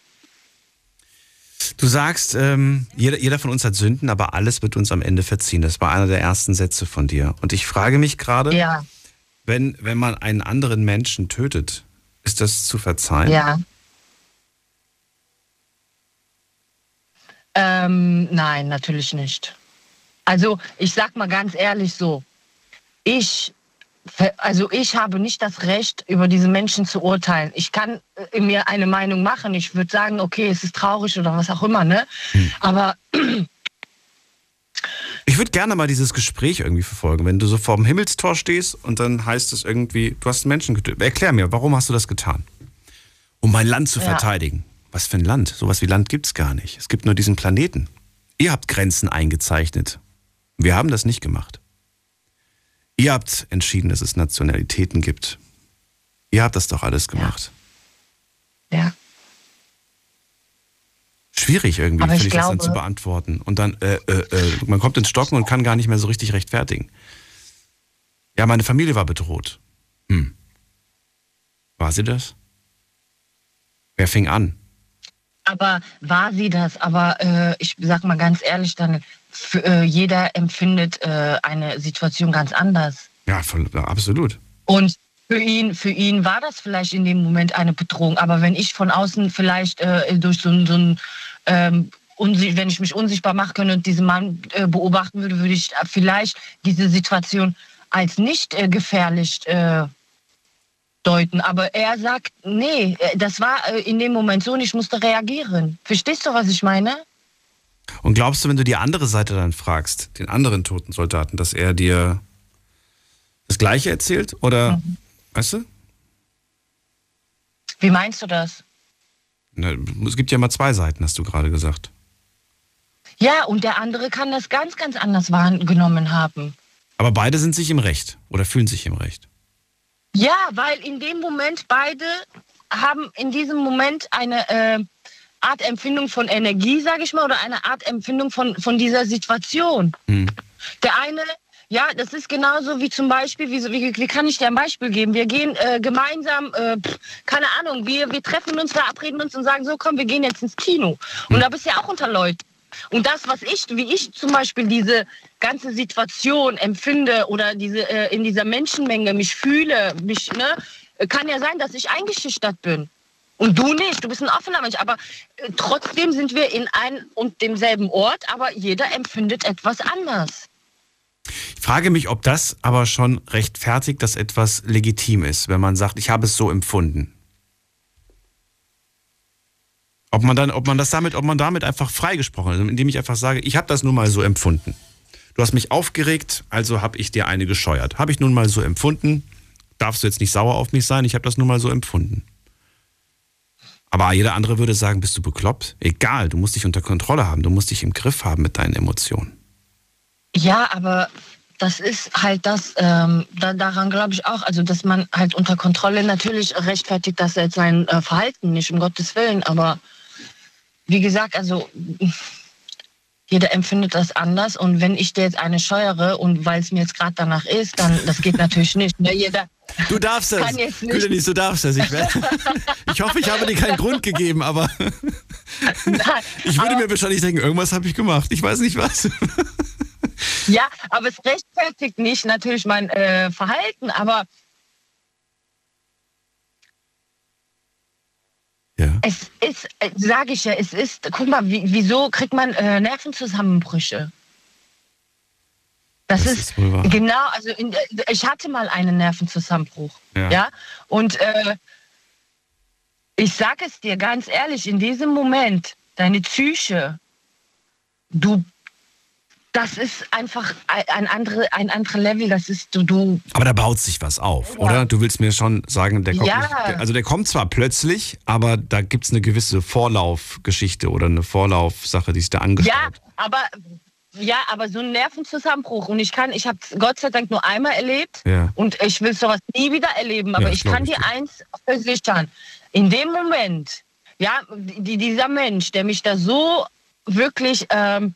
Du sagst, ähm, jeder, jeder von uns hat Sünden, aber alles wird uns am Ende verziehen. Das war einer der ersten Sätze von dir. Und ich frage mich gerade, Ja, wenn, wenn man einen anderen Menschen tötet, ist das zu verzeihen? ja. Ähm, nein, natürlich nicht. Also ich sag mal ganz ehrlich so, ich, also ich habe nicht das Recht, über diese Menschen zu urteilen. Ich kann äh, mir eine Meinung machen. Ich würde sagen, okay, es ist traurig oder was auch immer, ne? Aber Ich würde gerne mal dieses Gespräch irgendwie verfolgen, wenn du so vor dem Himmelstor stehst und dann heißt es irgendwie, du hast einen Menschen getötet. Erklär mir, warum hast du das getan? Um mein Land zu Ja. verteidigen. Was für ein Land? Sowas wie Land gibt's gar nicht. Es gibt nur diesen Planeten. Ihr habt Grenzen eingezeichnet. Wir haben das nicht gemacht. Ihr habt entschieden, dass es Nationalitäten gibt. Ihr habt das doch alles gemacht. ja, Schwierig irgendwie, finde ich ich, das dann zu beantworten. Und dann, äh, äh, äh, man kommt ins Stocken und kann gar nicht mehr so richtig rechtfertigen. Ja, meine Familie war bedroht. Hm. War sie das? Wer fing an? Aber war sie das? Aber äh, ich sag mal ganz ehrlich, dann äh, jeder empfindet äh, eine Situation ganz anders. Ja, voll, absolut. Und für ihn, für ihn war das vielleicht in dem Moment eine Bedrohung. Aber wenn ich von außen vielleicht äh, durch so, ein- so ein, ähm, wenn ich mich unsichtbar machen könnte und diesen Mann äh, beobachten würde, würde ich vielleicht diese Situation als nicht äh, gefährlich äh, deuten. Aber er sagt, nee, äh, das war äh, in dem Moment so und ich musste reagieren. Verstehst du, was ich meine? Und glaubst du, wenn du die andere Seite dann fragst, den anderen toten Soldaten, dass er dir das Gleiche erzählt? Oder, weißt du? Wie meinst du das? Na, Es gibt ja immer zwei Seiten, hast du gerade gesagt. Ja, und der andere kann das ganz, ganz anders wahrgenommen haben. Aber beide sind sich im Recht oder fühlen sich im Recht. Ja, weil in dem Moment beide haben in diesem Moment eine äh, Art Empfindung von Energie, sage ich mal, oder eine Art Empfindung von, von dieser Situation. Hm. Der eine, ja, das ist genauso wie zum Beispiel, wie, wie, wie kann ich dir ein Beispiel geben? Wir gehen äh, gemeinsam, äh, pff, keine Ahnung, wir, wir treffen uns, verabreden uns und sagen so, komm, wir gehen jetzt ins Kino. Und da bist du ja auch unter Leuten. Und das, was ich, wie ich zum Beispiel diese ganze Situation empfinde oder diese äh, in dieser Menschenmenge mich fühle, mich, ne, kann ja sein, dass ich eingeschüchtert bin. Und du nicht, du bist ein offener Mensch. Aber äh, trotzdem sind wir in einem und demselben Ort, aber jeder empfindet etwas anders. Ich frage mich, ob das aber schon rechtfertigt, dass etwas legitim ist, wenn man sagt, ich habe es so empfunden. Ob man dann, ob man das damit, ob man damit einfach freigesprochen hat, indem ich einfach sage, ich habe das nun mal so empfunden. Du hast mich aufgeregt, also habe ich dir eine gescheuert. Habe ich nun mal so empfunden, darfst du jetzt nicht sauer auf mich sein, ich habe das nun mal so empfunden. Aber jeder andere würde sagen, bist du bekloppt? Egal, du musst dich unter Kontrolle haben, du musst dich im Griff haben mit deinen Emotionen. Ja, aber das ist halt das, ähm, da, daran glaube ich auch, also dass man halt unter Kontrolle natürlich rechtfertigt, dass er sein äh, Verhalten nicht, um Gottes Willen, aber wie gesagt, also jeder empfindet das anders und wenn ich dir jetzt eine scheuere und weil es mir jetzt gerade danach ist, dann das geht natürlich nicht. Ne? Jeder, Du darfst nicht. Kühlenis, du darfst das. Ich, werd- ich hoffe, ich habe dir keinen Grund gegeben, aber Nein, ich würde aber- mir wahrscheinlich denken, irgendwas habe ich gemacht. Ich weiß nicht was. Ja, aber es rechtfertigt nicht natürlich mein äh, Verhalten, aber Ja. es ist, äh, sage ich ja, es ist, guck mal, wie, wieso kriegt man äh, Nervenzusammenbrüche? Das, Das ist, ist genau, also in, äh, ich hatte mal einen Nervenzusammenbruch, Ja. ja, und äh, ich sage es dir ganz ehrlich, in diesem Moment, deine Psyche, du, das ist einfach ein, andere, ein anderer Level, das ist, du, du, Aber da baut sich was auf, oder? Du willst mir schon sagen, der kommt, Ja. nicht, also der kommt zwar plötzlich, aber da gibt es eine gewisse Vorlaufgeschichte oder eine Vorlaufsache, die sich da angestaut. Ja, aber ja, aber so ein Nervenzusammenbruch und ich kann, ich habe Gott sei Dank nur einmal erlebt Ja. und ich will sowas nie wieder erleben. Aber Ja, ich kann dir. eins versichern: in dem Moment, ja, die, dieser Mensch, der mich da so wirklich ähm,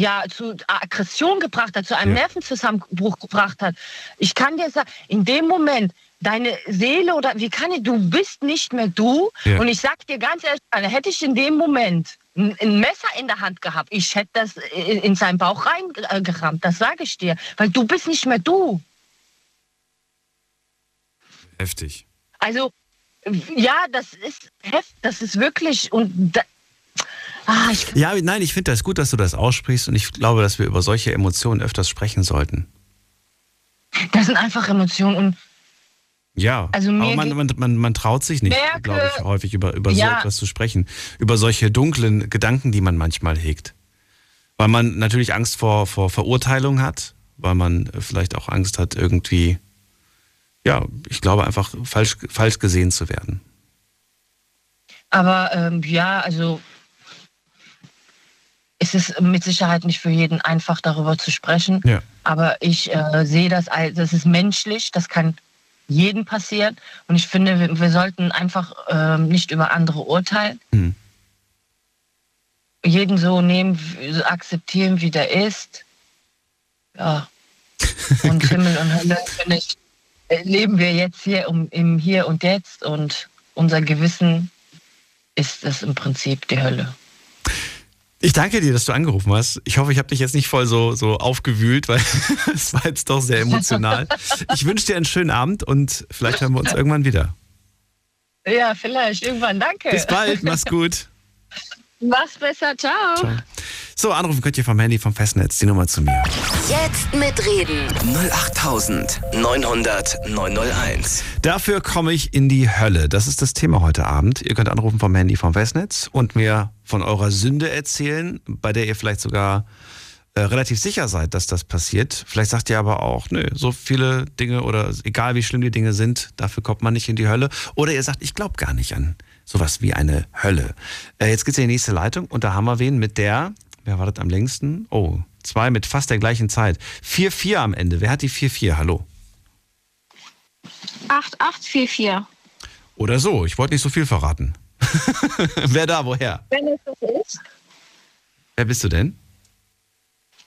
ja, zu Aggression gebracht hat, zu einem ja. Nervenzusammenbruch gebracht hat. Ich kann dir sagen, in dem Moment, deine Seele oder wie kann ich, du bist nicht mehr du. Ja. Und ich sag dir ganz ehrlich, hätte ich in dem Moment ein, Messer in der Hand gehabt, ich hätte das in, in seinen Bauch reingerammt, das sage ich dir. Weil du bist nicht mehr du. Heftig. Also, ja, das ist heftig, das ist wirklich, und da, ah, ja, nein, ich finde das gut, dass du das aussprichst und ich glaube, dass wir über solche Emotionen öfters sprechen sollten. Das sind einfach Emotionen und ja, also aber man, man, man, man, traut sich nicht, glaube ich, häufig über, über ja. so etwas zu sprechen. Über solche dunklen Gedanken, die man manchmal hegt. Weil man natürlich Angst vor, vor Verurteilung hat, weil man vielleicht auch Angst hat, irgendwie ja, ich glaube einfach falsch, falsch gesehen zu werden. Aber ähm, ja, also es ist mit Sicherheit nicht für jeden einfach darüber zu sprechen. Ja. Aber ich äh, sehe das als, das ist menschlich, das kann jedem passieren. Und ich finde, wir, wir sollten einfach äh, nicht über andere urteilen. Hm. Jeden so nehmen, akzeptieren, wie der ist. Ja. Und Himmel und Hölle finde ich leben wir jetzt hier um, im Hier und Jetzt und unser Gewissen ist es im Prinzip die Hölle. Ich danke dir, dass du angerufen hast. Ich hoffe, ich habe dich jetzt nicht voll so, so aufgewühlt, weil es war jetzt doch sehr emotional. Ich wünsche dir einen schönen Abend und vielleicht hören wir uns irgendwann wieder. Ja, vielleicht. Irgendwann. Danke. Bis bald. Mach's gut. Mach's besser. Ciao. Ciao. So, anrufen könnt ihr vom Handy vom Festnetz die Nummer zu mir. Jetzt mitreden. 08900 901. Dafür komme ich in die Hölle. Das ist das Thema heute Abend. Ihr könnt anrufen vom Handy vom Festnetz und mir von eurer Sünde erzählen, bei der ihr vielleicht sogar äh, relativ sicher seid, dass das passiert. Vielleicht sagt ihr aber auch, nö, so viele Dinge oder egal wie schlimm die Dinge sind, dafür kommt man nicht in die Hölle. Oder ihr sagt, ich glaube gar nicht an sowas wie eine Hölle. Äh, jetzt geht's in die nächste Leitung und da haben wir wen mit der Wer wartet am längsten? Oh, zwei mit fast der gleichen Zeit. 4-4 am Ende. Wer hat die 4-4? Hallo. 8844. Oder so. Ich wollte nicht so viel verraten. Wer da, woher? Wenn es so ist. Wer bist du denn?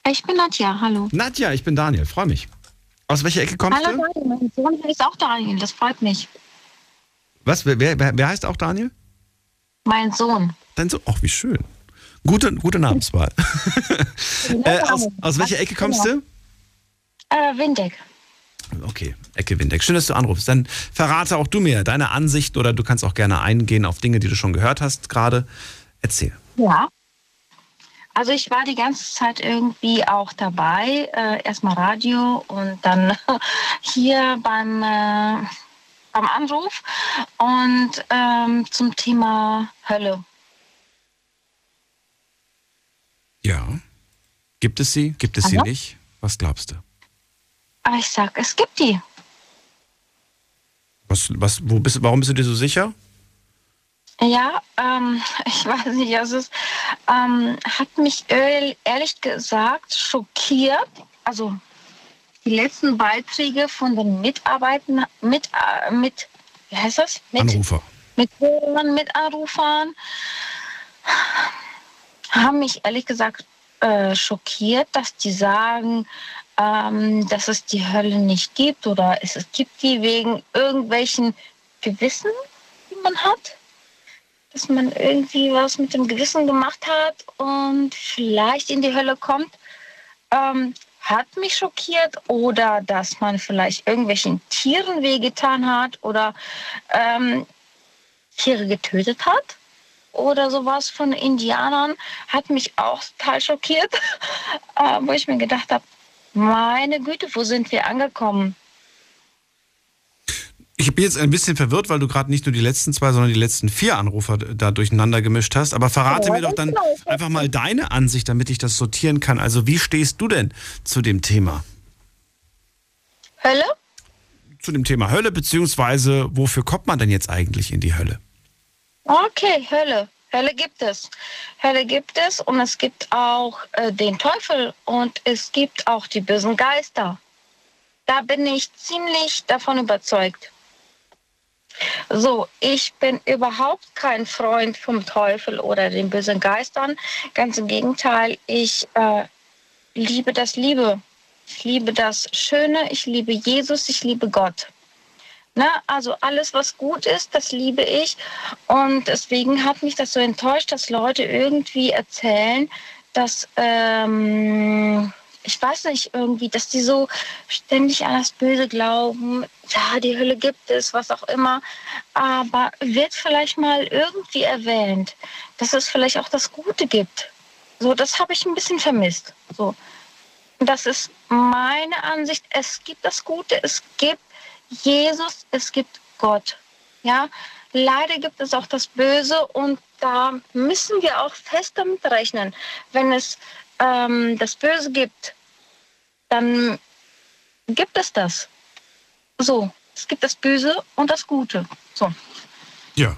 Ich bin Nadja, hallo. Nadja, ich bin Daniel, freue mich. Aus welcher Ecke kommst hallo, du? Hallo Daniel, mein Sohn heißt auch Daniel, das freut mich. Was, wer, wer, wer heißt auch Daniel? Mein Sohn. Dein Sohn, ach wie schön. Gute, gute Namenswahl. äh, aus, aus, welcher Ecke kommst du? Äh, Windeck. Okay, Ecke Windeck. Schön, dass du anrufst. Dann verrate auch du mir deine Ansicht oder du kannst auch gerne eingehen auf Dinge, die du schon gehört hast gerade. Erzähl. Ja. Also ich war die ganze Zeit irgendwie auch dabei. Äh, erstmal Radio und dann hier beim, äh, beim Anruf und ähm, zum Thema Hölle. Ja. Gibt es sie? Gibt es Aha. sie nicht? Was glaubst du? Aber ich sag, es gibt die. Was, was, wo bist, warum bist du dir so sicher? Ja, ähm, ich weiß nicht, also es ähm, hat mich ehrlich gesagt schockiert. Also die letzten Beiträge von den Mitarbeitern, mit, äh, mit wie heißt das? Mit, Anrufer. Mit Hörern, mit Anrufern haben mich ehrlich gesagt äh, schockiert, dass die sagen, ähm, dass es die Hölle nicht gibt oder es, es gibt die wegen irgendwelchen Gewissen, die man hat. Dass man irgendwie was mit dem Gewissen gemacht hat und vielleicht in die Hölle kommt. Ähm, hat mich schockiert oder dass man vielleicht irgendwelchen Tieren wehgetan hat oder ähm, Tiere getötet hat oder sowas von Indianern hat mich auch total schockiert, äh, wo ich mir gedacht habe, meine Güte, wo sind wir angekommen? Ich bin jetzt ein bisschen verwirrt, weil du gerade nicht nur die letzten zwei, sondern die letzten vier Anrufer da durcheinander gemischt hast. Aber verrate ja, mir doch dann genau. einfach mal deine Ansicht, damit ich das sortieren kann. Also wie stehst du denn zu dem Thema? Hölle? Zu dem Thema Hölle, beziehungsweise wofür kommt man denn jetzt eigentlich in die Hölle? Okay, Hölle. Hölle gibt es. Hölle gibt es und es gibt auch äh, den Teufel und es gibt auch die bösen Geister. Da bin ich ziemlich davon überzeugt. So, ich bin überhaupt kein Freund vom Teufel oder den bösen Geistern. Ganz im Gegenteil, ich äh, liebe das Liebe. Ich liebe das Schöne, ich liebe Jesus, ich liebe Gott. Ne? Also alles, was gut ist, das liebe ich. Und deswegen hat mich das so enttäuscht, dass Leute irgendwie erzählen, dass ähm, ich weiß nicht, irgendwie, dass die so ständig an das Böse glauben. Ja, die Hölle gibt es, was auch immer. Aber wird vielleicht mal irgendwie erwähnt, dass es vielleicht auch das Gute gibt. So, das habe ich ein bisschen vermisst. So. Das ist meine Ansicht. Es gibt das Gute, es gibt Jesus, es gibt Gott. Ja, leider gibt es auch das Böse und da müssen wir auch fest damit rechnen, wenn es ähm, das Böse gibt, dann gibt es das. So, es gibt das Böse und das Gute. So. Ja.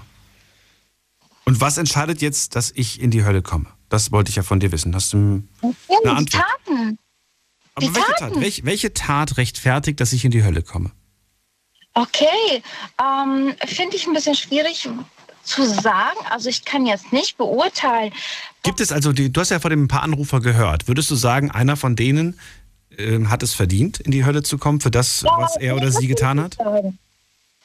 Und was entscheidet jetzt, dass ich in die Hölle komme? Das wollte ich ja von dir wissen. Hast du ja, eine die Antwort? Taten. Aber die welche Taten. Tat? Welch, welche Tat rechtfertigt, dass ich in die Hölle komme? Okay, ähm, finde ich ein bisschen schwierig zu sagen. Also ich kann jetzt nicht beurteilen. Gibt es also, die, du hast ja vor dem ein paar Anrufer gehört. Würdest du sagen, einer von denen ähm, hat es verdient, in die Hölle zu kommen für das, was er oder sie getan hat?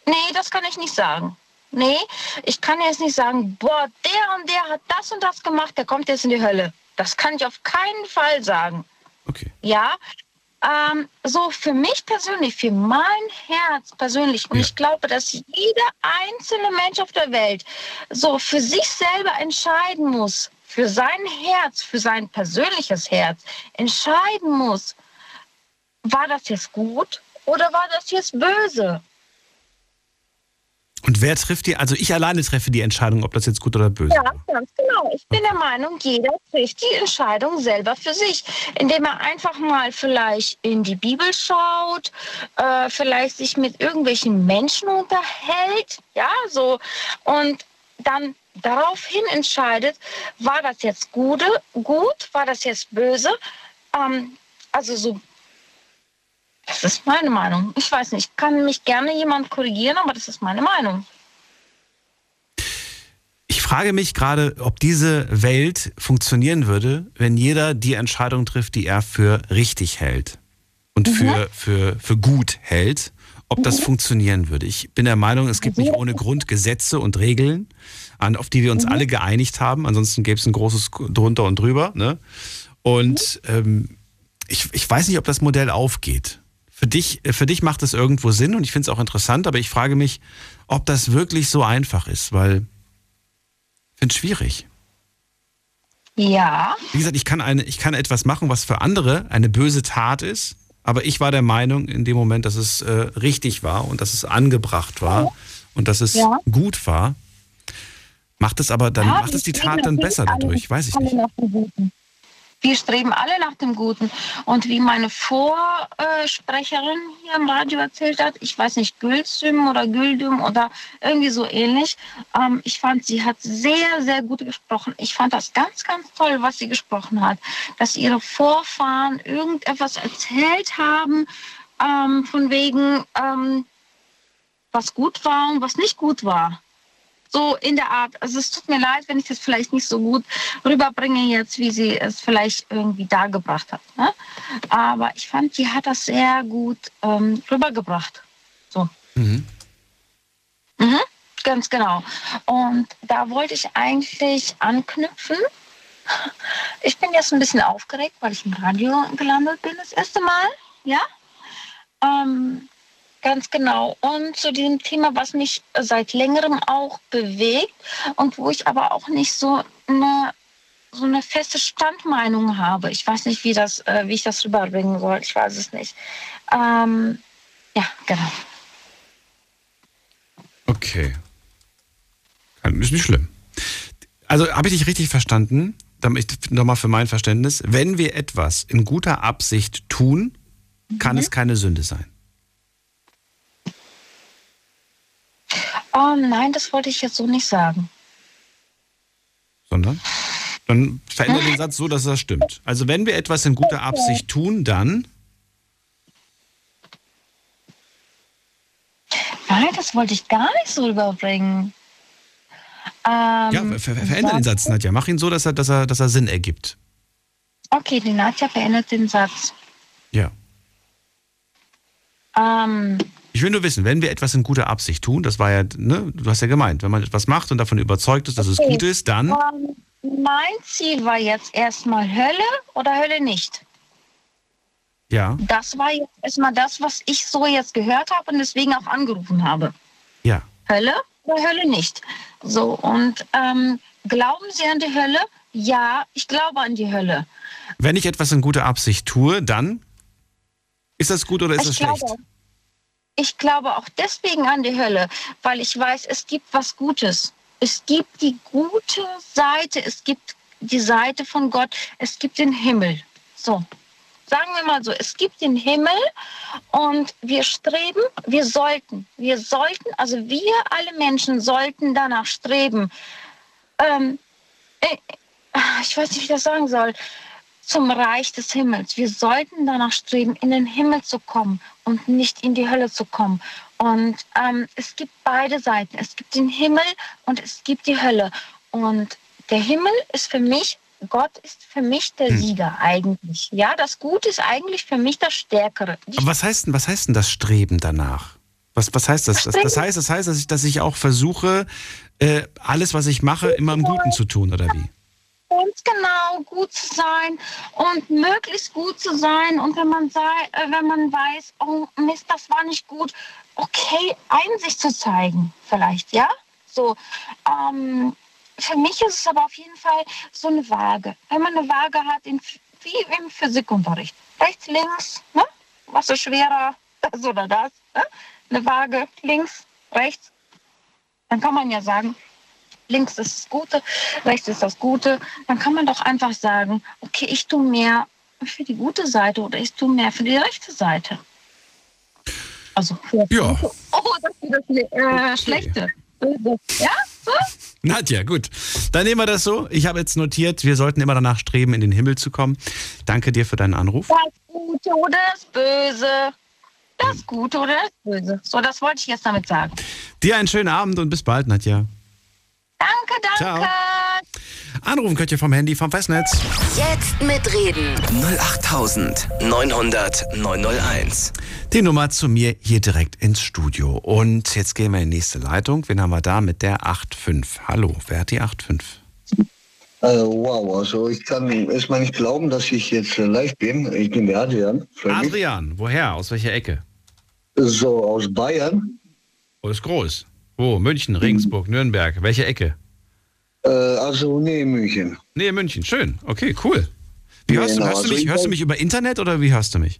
Nee, das kann ich nicht sagen. Nee, ich kann jetzt nicht sagen, boah, der und der hat das und das gemacht, der kommt jetzt in die Hölle. Das kann ich auf keinen Fall sagen. Okay. Ja, ähm, so für mich persönlich, für mein Herz persönlich, und Ja. ich glaube, dass jeder einzelne Mensch auf der Welt so für sich selber entscheiden muss, für sein Herz, für sein persönliches Herz, entscheiden muss, war das jetzt gut oder war das jetzt böse? Und wer trifft die? Also ich alleine treffe die Entscheidung, ob das jetzt gut oder böse Ja, war. ganz genau. Ich bin der Meinung, jeder trifft die Entscheidung selber für sich, indem er einfach mal vielleicht in die Bibel schaut, äh, vielleicht sich mit irgendwelchen Menschen unterhält, ja, so und dann daraufhin entscheidet, war das jetzt gute, gut, war das jetzt böse? Ähm, also so. Das ist meine Meinung. Ich weiß nicht, kann mich gerne jemand korrigieren, aber das ist meine Meinung. Ich frage mich gerade, ob diese Welt funktionieren würde, wenn jeder die Entscheidung trifft, die er für richtig hält und für, für, für gut hält, ob das funktionieren würde. Ich bin der Meinung, es gibt nicht ohne Grund Gesetze und Regeln, an, auf die wir uns alle geeinigt haben. Ansonsten gäbe es ein großes drunter und drüber. Ne? Und ähm, ich, ich weiß nicht, ob das Modell aufgeht. Für dich, für dich macht es irgendwo Sinn und ich finde es auch interessant, aber ich frage mich, ob das wirklich so einfach ist, weil ich finde es schwierig. Ja, Wie gesagt, ich kann, eine, ich kann etwas machen, was für andere eine böse Tat ist, aber ich war der Meinung in dem Moment, dass es äh, richtig war und dass es angebracht war und dass es Ja. gut war. Macht es aber dann, Ja, macht es die Tat dann besser dadurch? Weiß ich nicht. Wir streben alle nach dem Guten. Und wie meine Vorsprecherin hier im Radio erzählt hat, ich weiß nicht, Gülsüm oder Güldüm oder irgendwie so ähnlich, ähm, ich fand, sie hat sehr, sehr gut gesprochen. Ich fand das ganz, ganz toll, was sie gesprochen hat. Dass ihre Vorfahren irgendetwas erzählt haben, ähm, von wegen, ähm, was gut war und was nicht gut war. So in der Art. Also es tut mir leid, wenn ich das vielleicht nicht so gut rüberbringe jetzt, wie sie es vielleicht irgendwie dargebracht hat. Ne? Aber ich fand, sie hat das sehr gut ähm, rübergebracht. So. Mhm. Mhm, ganz genau. Und da wollte ich eigentlich anknüpfen. Ich bin jetzt ein bisschen aufgeregt, weil ich im Radio gelandet bin das erste Mal. Ja. Ähm, ganz genau. Und zu diesem Thema, was mich seit längerem auch bewegt und wo ich aber auch nicht so eine so eine feste Standmeinung habe. Ich weiß nicht, wie, das, äh, wie ich das rüberbringen soll. Ich weiß es nicht. Ähm, ja, genau. Okay. Kann- Ist nicht schlimm. Also habe ich dich richtig verstanden? Damit nochmal für mein Verständnis. Wenn wir etwas in guter Absicht tun, kann es keine Sünde sein. Oh nein, das wollte ich jetzt so nicht sagen. Sondern? Dann verändere den Satz so, dass das stimmt. Also wenn wir etwas in guter Absicht tun, dann. Nein, das wollte ich gar nicht so überbringen. Ähm, Ja, ver ver veränder den Satz, Nadja. Mach ihn so, dass er, dass er, dass er Sinn ergibt. Okay, die Nadja verändert den Satz. Ja. Ähm, Ich will nur wissen, wenn wir etwas in guter Absicht tun, das war ja, ne, du hast ja gemeint, wenn man etwas macht und davon überzeugt ist, dass es Okay. gut ist, dann. ähm, mein Ziel war jetzt erstmal Hölle oder Hölle nicht. Ja, Das war jetzt erstmal das, was ich so jetzt gehört habe und deswegen auch angerufen habe. ja. Hölle oder Hölle nicht. So, und ähm, glauben Sie an die Hölle? Ja, ich glaube an die Hölle. Wenn ich etwas in guter Absicht tue, dann ist das gut oder ist das ich, glaube, schlecht? auch- ich glaube auch deswegen an die Hölle, weil ich weiß, es gibt was Gutes. Es gibt die gute Seite, es gibt die Seite von Gott, es gibt den Himmel. So, sagen wir mal so, es gibt den Himmel und wir streben, wir sollten, wir sollten, also wir alle Menschen sollten danach streben. Ähm, äh, ich weiß nicht, wie ich das sagen soll zum Reich des Himmels. Wir sollten danach streben, in den Himmel zu kommen und nicht in die Hölle zu kommen. Und ähm, es gibt beide Seiten. Es gibt den Himmel und es gibt die Hölle. Und der Himmel ist für mich, Gott ist für mich der Sieger eigentlich. Ja, das Gute ist eigentlich für mich das Stärkere. Die Aber was heißt denn, was heißt denn das Streben danach? Was, was heißt das? Das, das heißt, das heißt, dass ich, dass ich auch versuche, äh, alles, was ich mache, immer im Guten zu tun, oder wie? Ganz genau gut zu sein und möglichst gut zu sein. Und wenn man, sei, äh, wenn man weiß, oh Mist, das war nicht gut, okay, Einsicht zu zeigen, vielleicht, ja? So, ähm, für mich ist es aber auf jeden Fall so eine Waage. Wenn man eine Waage hat, in, wie im Physikunterricht, rechts, links, ne? was ist schwerer, das oder das? Ne? Eine Waage, links, rechts, dann kann man ja sagen, links ist das Gute, rechts ist das Gute, dann kann man doch einfach sagen, okay, ich tue mehr für die gute Seite oder ich tue mehr für die rechte Seite. Also für Ja. Oh, das ist das äh, Schlechte. Ja, so? Nadja, gut. Dann nehmen wir das so. Ich habe jetzt notiert, wir sollten immer danach streben, in den Himmel zu kommen. Danke dir für deinen Anruf. Das Gute oder das Böse. Das Gute oder das Böse. So, das wollte ich jetzt damit sagen. Dir einen schönen Abend und bis bald, Nadja. Danke, danke. Anrufen könnt ihr vom Handy, vom Festnetz. Jetzt mitreden. 08900 901. Die Nummer zu mir hier direkt ins Studio. Und jetzt gehen wir in die nächste Leitung. Wen haben wir da mit der 8.5? Hallo, wer hat die 8.5? Äh, wow, also ich kann erstmal nicht glauben, dass ich jetzt live bin. Ich bin der Adrian. Adrian, woher? Aus welcher Ecke? So aus Bayern. Oh, ist groß. Wo? München, Regensburg, Nürnberg. Welche Ecke? Äh, also nee, München. Nee, München. Schön. Okay, cool. Wie hörst, du, Genau, hörst, du also mich, ich hörst du weiß- mich über Internet oder wie hörst du mich?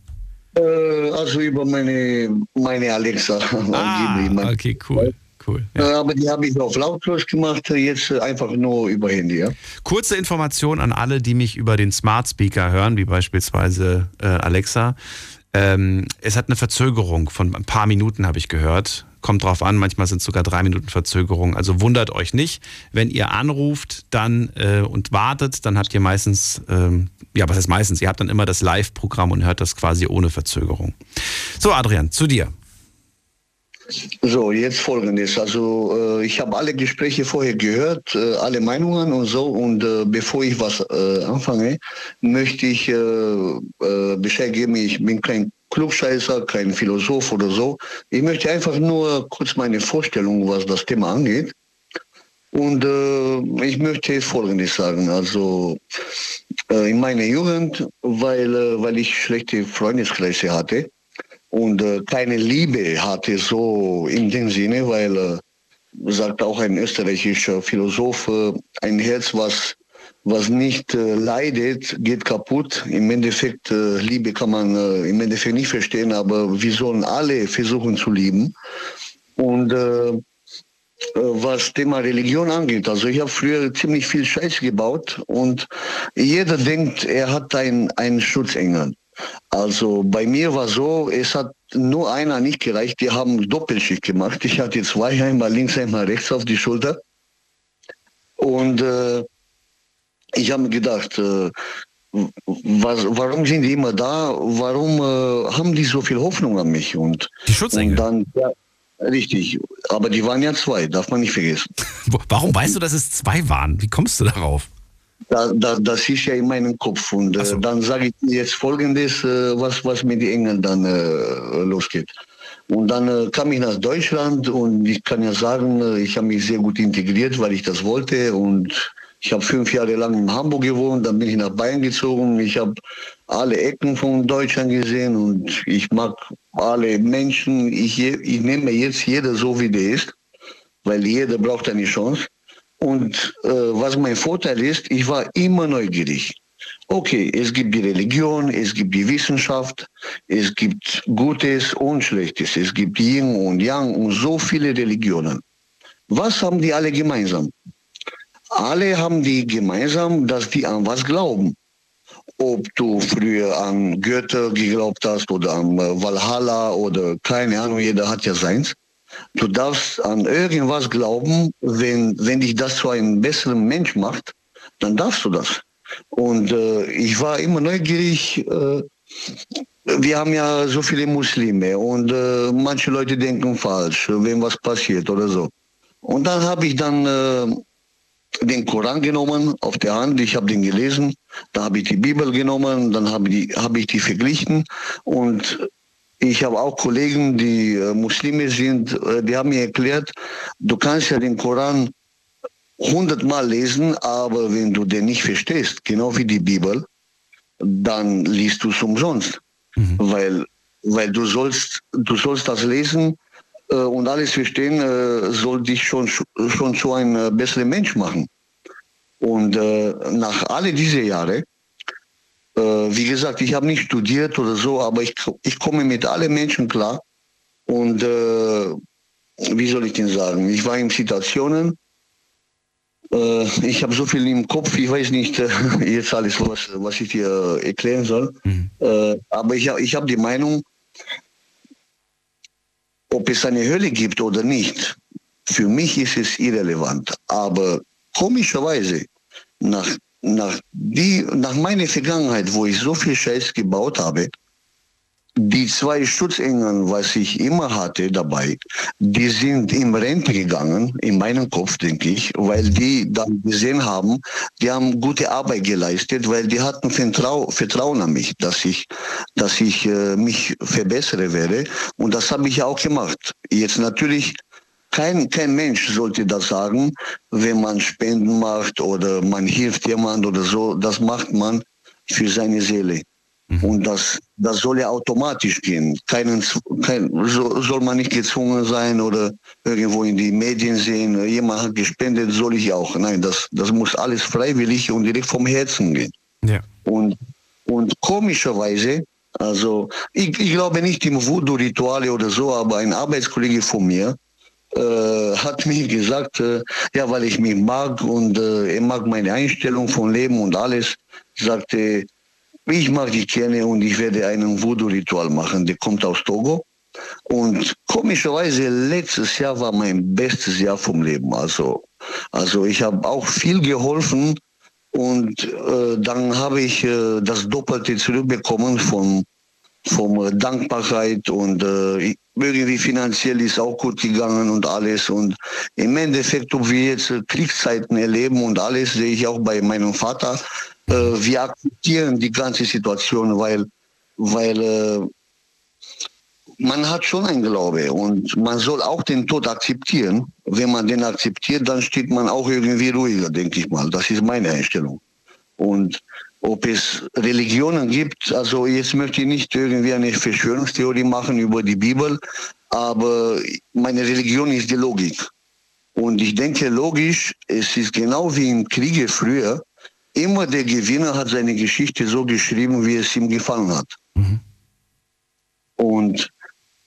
Äh, also über meine, meine Alexa. Ah, okay, cool. cool. Äh, aber die habe ich auf lautlos gemacht, jetzt einfach nur über Handy. Ja? Kurze Information an alle, die mich über den Smart Speaker hören, wie beispielsweise äh, Alexa. Ähm, es hat eine Verzögerung von ein paar Minuten, habe ich gehört. Kommt drauf an, manchmal sind es sogar drei Minuten Verzögerung. Also wundert euch nicht. Wenn ihr anruft dann äh, und wartet, dann habt ihr meistens, ähm, ja, was heißt meistens? Ihr habt dann immer das Live-Programm und hört das quasi ohne Verzögerung. So, Adrian, zu dir. So, jetzt folgendes. Also äh, ich habe alle Gespräche vorher gehört, äh, alle Meinungen und so. Und äh, bevor ich was äh, anfange, möchte ich äh, äh, Bescheid geben, ich bin kein Klugscheißer, kein Philosoph oder so. Ich möchte einfach nur kurz meine Vorstellung, was das Thema angeht. Und äh, ich möchte Folgendes sagen. Also äh, in meiner Jugend, weil, äh, weil ich schlechte Freundeskreise hatte, und äh, keine Liebe hatte, so in dem Sinne, weil, äh, sagt auch ein österreichischer Philosoph, äh, ein Herz, was, was nicht äh, leidet, geht kaputt. Im Endeffekt, äh, Liebe kann man äh, im Endeffekt nicht verstehen, aber wir sollen alle versuchen zu lieben. Und äh, äh, was Thema Religion angeht. Also ich habe früher ziemlich viel Scheiß gebaut und jeder denkt, er hat ein, einen Schutzengel. Also bei mir war so, es hat nur einer nicht gereicht, die haben Doppelschicht gemacht. Ich hatte zwei, einmal links, einmal rechts auf die Schulter. Und äh, ich habe mir gedacht, äh, was, warum sind die immer da? Warum äh, haben die so viel Hoffnung an mich? Und, Die Schutzengel. und dann, ja, Richtig. Aber die waren ja zwei, darf man nicht vergessen. Warum weißt du, dass es zwei waren? Wie kommst du darauf? Da, da, das ist ja in meinem Kopf. Und äh, so. dann sage ich jetzt Folgendes, äh, was, was mit den Engeln dann äh, losgeht. Und dann äh, kam ich nach Deutschland und ich kann ja sagen, äh, ich habe mich sehr gut integriert, weil ich das wollte. Und ich habe fünf Jahre lang in Hamburg gewohnt, dann bin ich nach Bayern gezogen. Ich habe alle Ecken von Deutschland gesehen und ich mag alle Menschen. Ich, ich nehme jetzt jeder so, wie der ist, weil jeder braucht eine Chance. Und äh, was mein Vorteil ist, ich war immer neugierig. Okay, es gibt die Religion, es gibt die Wissenschaft, es gibt Gutes und Schlechtes, es gibt Yin und Yang und so viele Religionen. Was haben die alle gemeinsam? Alle haben die gemeinsam, dass die an was glauben. Ob du früher an Goethe geglaubt hast oder an äh, Valhalla oder keine Ahnung, jeder hat ja seins. Du darfst an irgendwas glauben, wenn, wenn dich das zu einem besseren Mensch macht, dann darfst du das. Und äh, ich war immer neugierig. Äh, wir haben ja so viele Muslime und äh, manche Leute denken falsch, wenn was passiert oder so. Und dann habe ich dann äh, den Koran genommen auf der Hand, ich habe den gelesen, da habe ich die Bibel genommen, dann habe ich, hab ich die verglichen und ich habe auch Kollegen, die äh, Muslime sind, äh, die haben mir erklärt, du kannst ja den Koran hundertmal lesen, aber wenn du den nicht verstehst, genau wie die Bibel, dann liest du es umsonst. Mhm. Weil, weil du sollst, du sollst das lesen und alles verstehen, äh, soll dich schon, schon zu einem äh, besseren Mensch machen. Und äh, nach alle diese Jahre, äh, wie gesagt, ich habe nicht studiert oder so, aber ich, ich komme mit allen Menschen klar. Und äh, wie soll ich denn sagen? Ich war in Situationen, äh, ich habe so viel im Kopf, ich weiß nicht äh, jetzt alles, was, was ich dir erklären soll. Mhm. Äh, aber ich, ich habe die Meinung, ob es eine Hölle gibt oder nicht, für mich ist es irrelevant. Aber komischerweise, nach, nach, die, nach meiner Vergangenheit, wo ich so viel Scheiß gebaut habe, die zwei Schutzengel, was ich immer hatte dabei, die sind in Rente gegangen, in meinem Kopf, denke ich, weil die dann gesehen haben, die haben gute Arbeit geleistet, weil die hatten Vertrau Vertrauen an mich, dass ich, dass ich äh, mich verbessere werde. Und das habe ich auch gemacht. Jetzt natürlich, kein, kein Mensch sollte das sagen, wenn man Spenden macht oder man hilft jemand oder so. Das macht man für seine Seele. Mhm. Und das, das soll ja automatisch gehen. Keinen, kein, so, soll man nicht gezwungen sein oder irgendwo in die Medien sehen, jemand hat gespendet, soll ich auch. Nein, das, das muss alles freiwillig und direkt vom Herzen gehen. Ja. Und, und komischerweise, also ich, ich glaube nicht im Voodoo-Rituale oder so, aber ein Arbeitskollege von mir, äh, hat mir gesagt, äh, ja, weil ich mich mag und äh, er mag meine Einstellung von Leben und alles, sagte, ich mag die gerne und ich werde einen Voodoo-Ritual machen. Der kommt aus Togo. Und komischerweise, letztes Jahr war mein bestes Jahr vom Leben. Also, also ich habe auch viel geholfen und äh, dann habe ich äh, das Doppelte zurückbekommen von, von Dankbarkeit und äh, irgendwie finanziell ist auch gut gegangen und alles. Und im Endeffekt, ob wir jetzt Kriegszeiten erleben und alles, sehe ich auch bei meinem Vater, äh, wir akzeptieren die ganze Situation, weil, weil äh, man hat schon einen Glaube und man soll auch den Tod akzeptieren. Wenn man den akzeptiert, dann steht man auch irgendwie ruhiger, denke ich mal. Das ist meine Einstellung. Und ob es Religionen gibt, also jetzt möchte ich nicht irgendwie eine Verschwörungstheorie machen über die Bibel, aber meine Religion ist die Logik. Und ich denke logisch, es ist genau wie im Kriege früher, immer der Gewinner hat seine Geschichte so geschrieben, wie es ihm gefallen hat. Mhm. Und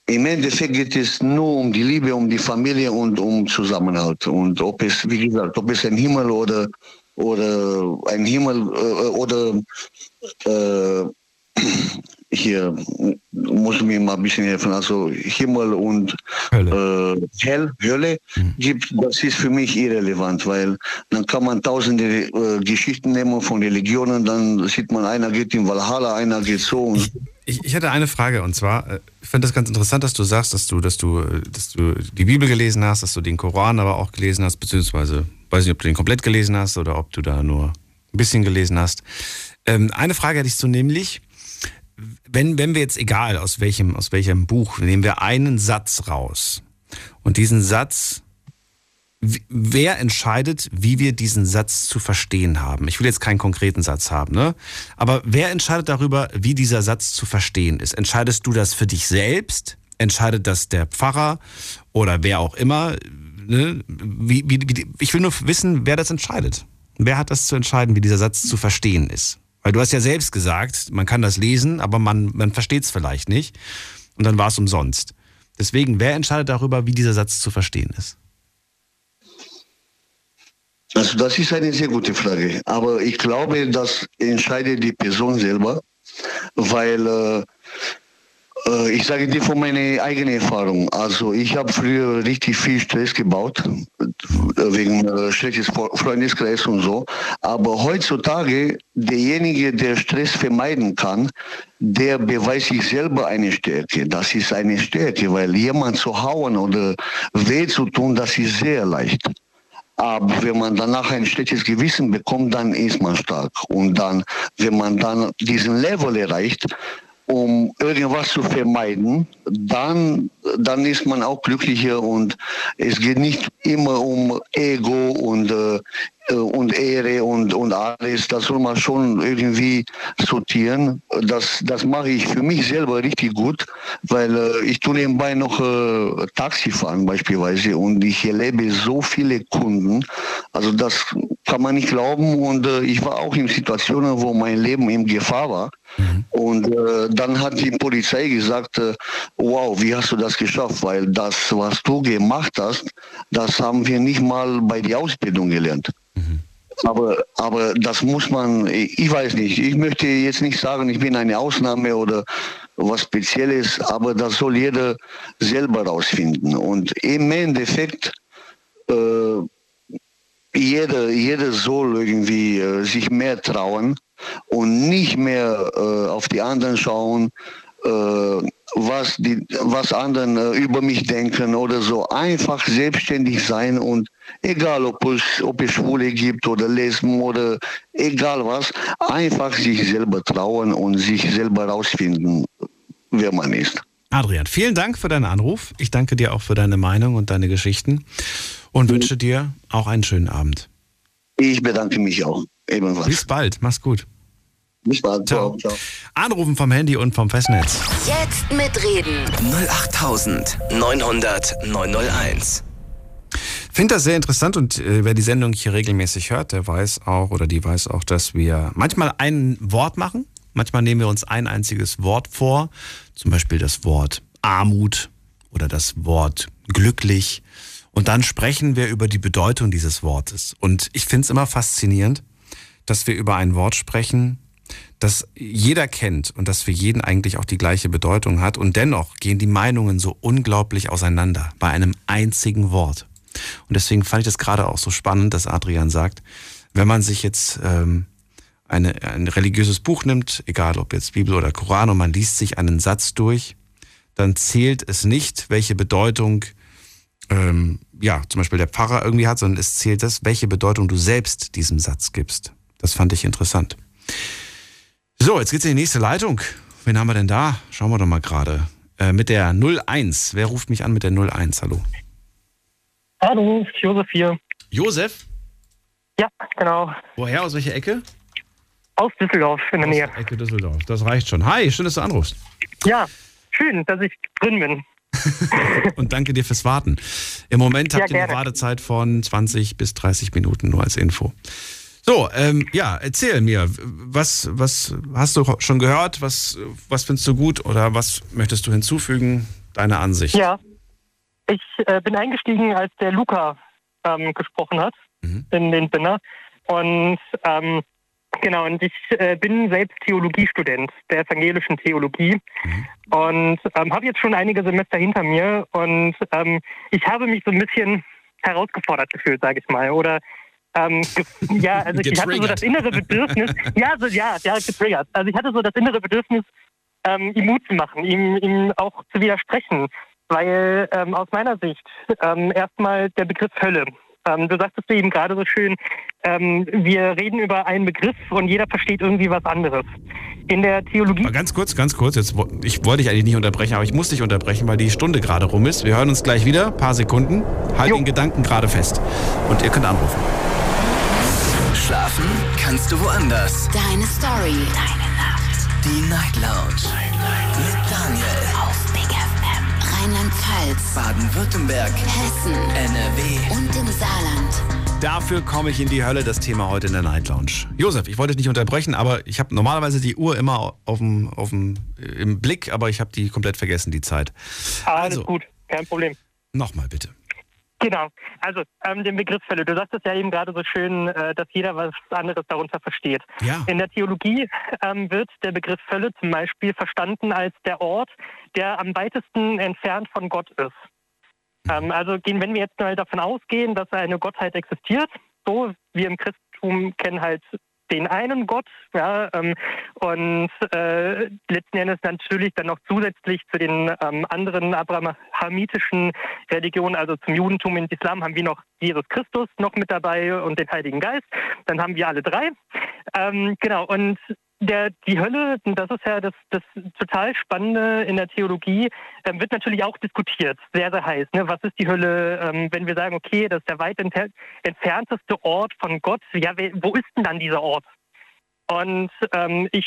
im Endeffekt geht es nur um die Liebe, um die Familie und um Zusammenhalt. Und ob es, wie gesagt, ob es ein Himmel oder, oder ein Himmel äh, oder äh, hier muss mir mal ein bisschen helfen. Also Himmel und Hölle, äh, Hell, Hölle mhm. gibt, das ist für mich irrelevant, weil dann kann man tausende äh, Geschichten nehmen von Religionen, dann sieht man, einer geht in Valhalla, einer geht so. Ich, ich, ich hätte eine Frage und zwar, äh, ich finde das ganz interessant, dass du sagst, dass du, dass du, dass du die Bibel gelesen hast, dass du den Koran aber auch gelesen hast, beziehungsweise weiß nicht, ob du den komplett gelesen hast oder ob du da nur ein bisschen gelesen hast. Ähm, eine Frage hätte ich so nämlich, wenn, wenn wir jetzt, egal aus welchem, aus welchem Buch, nehmen wir einen Satz raus. Und diesen Satz, wer entscheidet, wie wir diesen Satz zu verstehen haben? Ich will jetzt keinen konkreten Satz haben, ne? Aber wer entscheidet darüber, wie dieser Satz zu verstehen ist? Entscheidest du das für dich selbst? Entscheidet das der Pfarrer oder wer auch immer? Ne? Wie, wie, wie, ich will nur wissen, wer das entscheidet. Wer hat das zu entscheiden, wie dieser Satz zu verstehen ist? Weil du hast ja selbst gesagt, man kann das lesen, aber man, man versteht es vielleicht nicht. Und dann war es umsonst. Deswegen, wer entscheidet darüber, wie dieser Satz zu verstehen ist? Also das ist eine sehr gute Frage. Aber ich glaube, das entscheidet die Person selber, weil äh, ich sage dir von meiner eigenen Erfahrung. Also ich habe früher richtig viel Stress gebaut, wegen äh, schlechtes Freundeskreis und so. Aber heutzutage, derjenige, der Stress vermeiden kann, der beweist sich selber eine Stärke. Das ist eine Stärke, weil jemand zu hauen oder weh zu tun, das ist sehr leicht. Aber wenn man danach ein schlechtes Gewissen bekommt, dann ist man stark. Und dann, wenn man dann diesen Level erreicht, um irgendwas zu vermeiden, dann, dann ist man auch glücklicher und es geht nicht immer um Ego und äh, äh, und Ehre und, und alles, das soll man schon irgendwie sortieren. Das, das mache ich für mich selber richtig gut, weil äh, ich tue nebenbei noch äh, Taxi fahren beispielsweise und ich erlebe so viele Kunden. Also das kann man nicht glauben und äh, ich war auch in Situationen, wo mein Leben in Gefahr war. Mhm. Und äh, dann hat die Polizei gesagt, äh, wow, wie hast du das geschafft? Weil das, was du gemacht hast, das haben wir nicht mal bei der Ausbildung gelernt. Aber, aber das muss man, ich weiß nicht, ich möchte jetzt nicht sagen, ich bin eine Ausnahme oder was Spezielles, aber das soll jeder selber rausfinden. Und im Endeffekt, äh, jeder, jeder soll irgendwie äh, sich mehr trauen und nicht mehr äh, auf die anderen schauen, äh, was, die, was anderen äh, über mich denken oder so. Einfach selbstständig sein und egal ob es, ob es Schwule gibt oder Lesben oder egal was, einfach sich selber trauen und sich selber rausfinden, wer man ist. Adrian, vielen Dank für deinen Anruf. Ich danke dir auch für deine Meinung und deine Geschichten und mhm. wünsche dir auch einen schönen Abend. Ich bedanke mich auch. Ebenfalls. Bis bald. Mach's gut. Bis bald. Ciao. Ciao. Anrufen vom Handy und vom Festnetz. Jetzt mitreden. 08900 901. Finde das sehr interessant und äh, wer die Sendung hier regelmäßig hört, der weiß auch oder die weiß auch, dass wir manchmal ein Wort machen. Manchmal nehmen wir uns ein einziges Wort vor. Zum Beispiel das Wort Armut oder das Wort glücklich. Und dann sprechen wir über die Bedeutung dieses Wortes. Und ich finde es immer faszinierend, dass wir über ein Wort sprechen, das jeder kennt und das für jeden eigentlich auch die gleiche Bedeutung hat. Und dennoch gehen die Meinungen so unglaublich auseinander bei einem einzigen Wort. Und deswegen fand ich das gerade auch so spannend, dass Adrian sagt, wenn man sich jetzt ähm, eine, ein religiöses Buch nimmt, egal ob jetzt Bibel oder Koran, und man liest sich einen Satz durch, dann zählt es nicht, welche Bedeutung ähm, ja zum Beispiel der Pfarrer irgendwie hat, sondern es zählt das, welche Bedeutung du selbst diesem Satz gibst. Das fand ich interessant. So, jetzt geht's in die nächste Leitung. Wen haben wir denn da? Schauen wir doch mal gerade. Äh, mit der 01. Wer ruft mich an mit der 01? Hallo. Hallo, Josef hier. Josef? Ja, genau. Woher? Aus welcher Ecke? Aus Düsseldorf in der Aus Nähe. Ecke Düsseldorf. Das reicht schon. Hi, schön, dass du anrufst. Ja, schön, dass ich drin bin. Und danke dir fürs Warten. Im Moment Ja, habt ihr eine. Wartezeit von 20 bis 30 Minuten, nur als Info. So, ähm, ja, erzähl mir, was, was hast du schon gehört? Was, was findest du gut oder was möchtest du hinzufügen? Deine Ansicht. Ja, ich äh, bin eingestiegen, als der Luca ähm, gesprochen hat Mhm. in den Binner. Und ähm, Genau, und ich äh, bin selbst Theologiestudent der evangelischen Theologie Mhm. und ähm, habe jetzt schon einige Semester hinter mir und ähm, ich habe mich so ein bisschen herausgefordert gefühlt, sage ich mal. Oder ähm, ja, also ich, hatte so das innere Bedürfnis, ja, so, ja, ja, getriggert. Also ich hatte so das innere Bedürfnis, ähm, ihm Mut zu machen, ihm, ihm auch zu widersprechen. Weil ähm, aus meiner Sicht ähm, erstmal der Begriff Hölle. Ähm, du sagtest eben gerade so schön, ähm, wir reden über einen Begriff und jeder versteht irgendwie was anderes. In der Theologie Mal ganz kurz, ganz kurz. Jetzt, ich wollte dich eigentlich nicht unterbrechen, aber ich muss dich unterbrechen, weil die Stunde gerade rum ist. Wir hören uns gleich wieder. Paar Sekunden. Halt Jo. den Gedanken gerade fest. Und ihr könnt anrufen. Schlafen kannst du woanders. Deine Story. Deine Nacht. Die Night Lounge. Mit Daniel. Rheinland-Pfalz. Baden-Württemberg. Hessen. NRW. Und im Saarland. Dafür komme ich in die Hölle, das Thema heute in der Night Lounge. Josef, ich wollte dich nicht unterbrechen, aber ich habe normalerweise die Uhr immer auf dem, auf dem, im Blick, aber ich habe die komplett vergessen, die Zeit. alles Also. gut, kein Problem. Nochmal bitte. Genau. Also ähm, den Begriff Hölle. Du sagtest ja eben gerade so schön, äh, dass jeder was anderes darunter versteht. Ja. In der Theologie ähm, wird der Begriff Hölle zum Beispiel verstanden als der Ort, der am weitesten entfernt von Gott ist. Ähm, also gehen, wenn wir jetzt mal davon ausgehen, dass eine Gottheit existiert, so wir im Christentum kennen halt den einen Gott, ja, ähm, und äh, letzten Endes natürlich dann noch zusätzlich zu den ähm, anderen abrahamitischen Religionen, also zum Judentum und Islam, haben wir noch Jesus Christus noch mit dabei und den Heiligen Geist. Dann haben wir alle drei. Ähm, genau, und der, die Hölle, das ist ja das, das total Spannende in der Theologie, ähm, wird natürlich auch diskutiert, sehr, sehr heiß. Ne? Was ist die Hölle, ähm, wenn wir sagen, okay, das ist der weit entfer entfernteste Ort von Gott, ja, wo ist denn dann dieser Ort? Und ähm, ich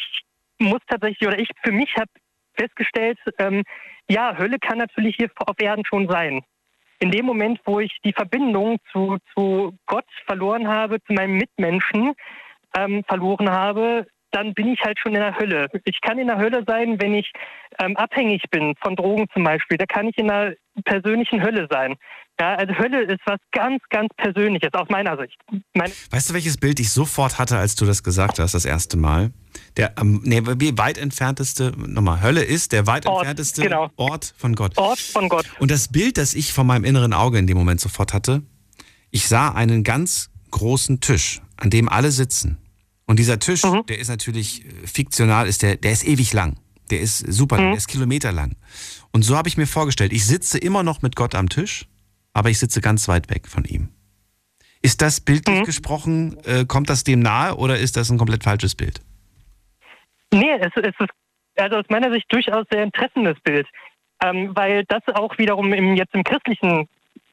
muss tatsächlich, oder ich für mich habe festgestellt, ähm, ja, Hölle kann natürlich hier auf Erden schon sein. In dem Moment, wo ich die Verbindung zu, zu Gott verloren habe, zu meinem Mitmenschen ähm, verloren habe, dann bin ich halt schon in der Hölle. Ich kann in der Hölle sein, wenn ich ähm, abhängig bin von Drogen zum Beispiel. Da kann ich in einer persönlichen Hölle sein. Ja, also Hölle ist was ganz, ganz Persönliches aus meiner Sicht. Meine, Weißt du, welches Bild ich sofort hatte, als du das gesagt hast, das erste Mal? Der ähm, nee, wie weit entfernteste, nochmal, Hölle ist der weit Ort, entfernteste genau. Ort von Gott. Ort von Gott. Und das Bild, das ich vor meinem inneren Auge in dem Moment sofort hatte, ich sah einen ganz großen Tisch, an dem alle sitzen. Und dieser Tisch, Mhm. der ist natürlich äh, fiktional, ist der, der ist ewig lang. Der ist super lang, Mhm. der ist kilometerlang. Und so habe ich mir vorgestellt, ich sitze immer noch mit Gott am Tisch, aber ich sitze ganz weit weg von ihm. Ist das bildlich Mhm. gesprochen, äh, kommt das dem nahe oder ist das ein komplett falsches Bild? Nee, es, es ist also aus meiner Sicht durchaus sehr interessantes Bild. Ähm, weil das auch wiederum im, jetzt im christlichen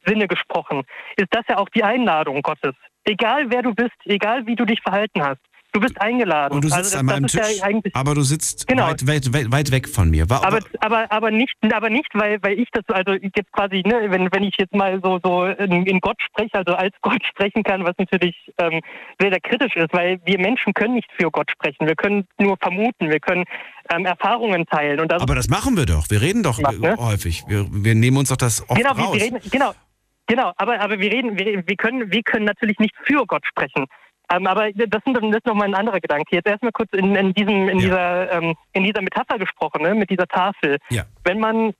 Sinne gesprochen, ist das ja auch die Einladung Gottes. Egal wer du bist, egal wie du dich verhalten hast, du bist eingeladen. Und du sitzt also das, an meinem Tisch, ja aber du sitzt Genau. weit, weit, weit, weit weg von mir. Wa- aber, aber, aber nicht, aber nicht, weil, weil ich das, also jetzt quasi, ne, wenn, wenn ich jetzt mal so, so in, in Gott spreche, also als Gott sprechen kann, was natürlich ähm, sehr, sehr kritisch ist, weil wir Menschen können nicht für Gott sprechen. Wir können nur vermuten, wir können ähm, Erfahrungen teilen. Und das Aber das machen wir doch. Wir reden doch Was, ne? häufig. Wir, wir nehmen uns doch das oft genau, wir, raus. wir reden, genau, genau, aber, aber wir reden, wir, wir können, wir können natürlich nicht für Gott sprechen. Ähm, aber das, sind, das ist nochmal ein anderer Gedanke. Jetzt erstmal kurz in, in diesem, in Ja. dieser, ähm, in dieser Metapher gesprochen, ne, mit dieser Tafel. Ja. Wenn man,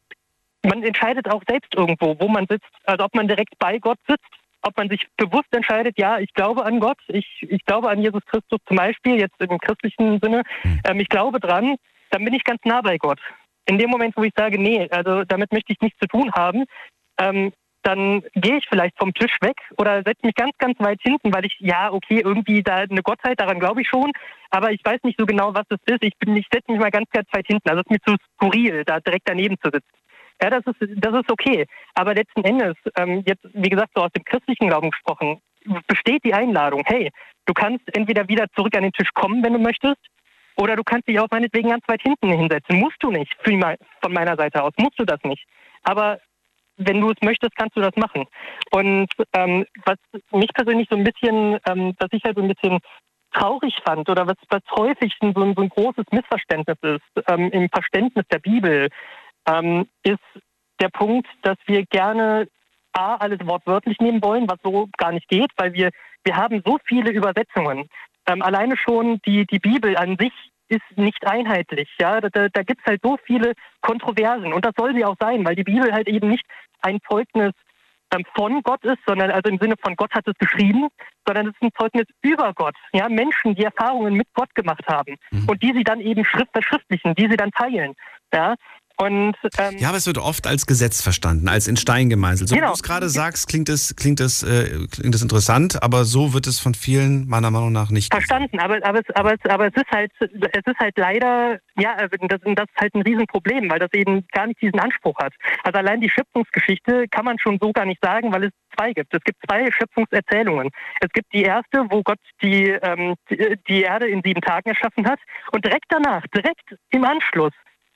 man entscheidet auch selbst irgendwo, wo man sitzt, also ob man direkt bei Gott sitzt, ob man sich bewusst entscheidet, ja, ich glaube an Gott, ich, ich glaube an Jesus Christus zum Beispiel, jetzt im christlichen Sinne, Hm. ähm, ich glaube dran, dann bin ich ganz nah bei Gott. In dem Moment, wo ich sage, nee, also damit möchte ich nichts zu tun haben, ähm, dann gehe ich vielleicht vom Tisch weg oder setze mich ganz, ganz weit hinten, weil ich, ja, okay, irgendwie da eine Gottheit, daran glaube ich schon, aber ich weiß nicht so genau, was das ist. Ich, bin- ich setze mich mal ganz, ganz weit hinten. Also es ist mir zu skurril, da direkt daneben zu sitzen. Ja, das ist, das ist okay. Aber letzten Endes, ähm, jetzt, wie gesagt, so aus dem christlichen Glauben gesprochen, besteht die Einladung, hey, du kannst entweder wieder zurück an den Tisch kommen, wenn du möchtest, oder du kannst dich auch meinetwegen ganz weit hinten hinsetzen. Musst du nicht, von meiner Seite aus, musst du das nicht. Aber wenn du es möchtest, kannst du das machen. Und ähm, was mich persönlich so ein bisschen, ähm, was ich halt so ein bisschen traurig fand oder was, was häufig so ein, so ein großes Missverständnis ist ähm, im Verständnis der Bibel, ähm, ist der Punkt, dass wir gerne A, alles wortwörtlich nehmen wollen, was so gar nicht geht, weil wir, wir haben so viele Übersetzungen. Ähm, alleine schon die, die Bibel an sich ist nicht einheitlich. Ja, da, da, da gibt es halt so viele Kontroversen und das soll sie auch sein, weil die Bibel halt eben nicht ein Zeugnis ähm, von Gott ist, sondern also im Sinne von Gott hat es geschrieben, sondern es ist ein Zeugnis über Gott. Ja, Menschen, die Erfahrungen mit Gott gemacht haben Mhm. und die sie dann eben schrift verschriftlichen, die sie dann teilen. Ja, und ähm, Ja, aber es wird oft als Gesetz verstanden, als in Stein gemeißelt. So wie Genau. du es gerade sagst, klingt es, klingt, es, äh, klingt es interessant, aber so wird es von vielen meiner Meinung nach nicht. Verstanden, aber, aber, es, aber, es, aber es ist halt, es ist halt leider, ja, also das, das ist halt ein Riesenproblem, weil das eben gar nicht diesen Anspruch hat. Also allein die Schöpfungsgeschichte kann man schon so gar nicht sagen, weil es zwei gibt. Es gibt zwei Schöpfungserzählungen. Es gibt die erste, wo Gott die, ähm, die Erde in sieben Tagen erschaffen hat und direkt danach, direkt im Anschluss,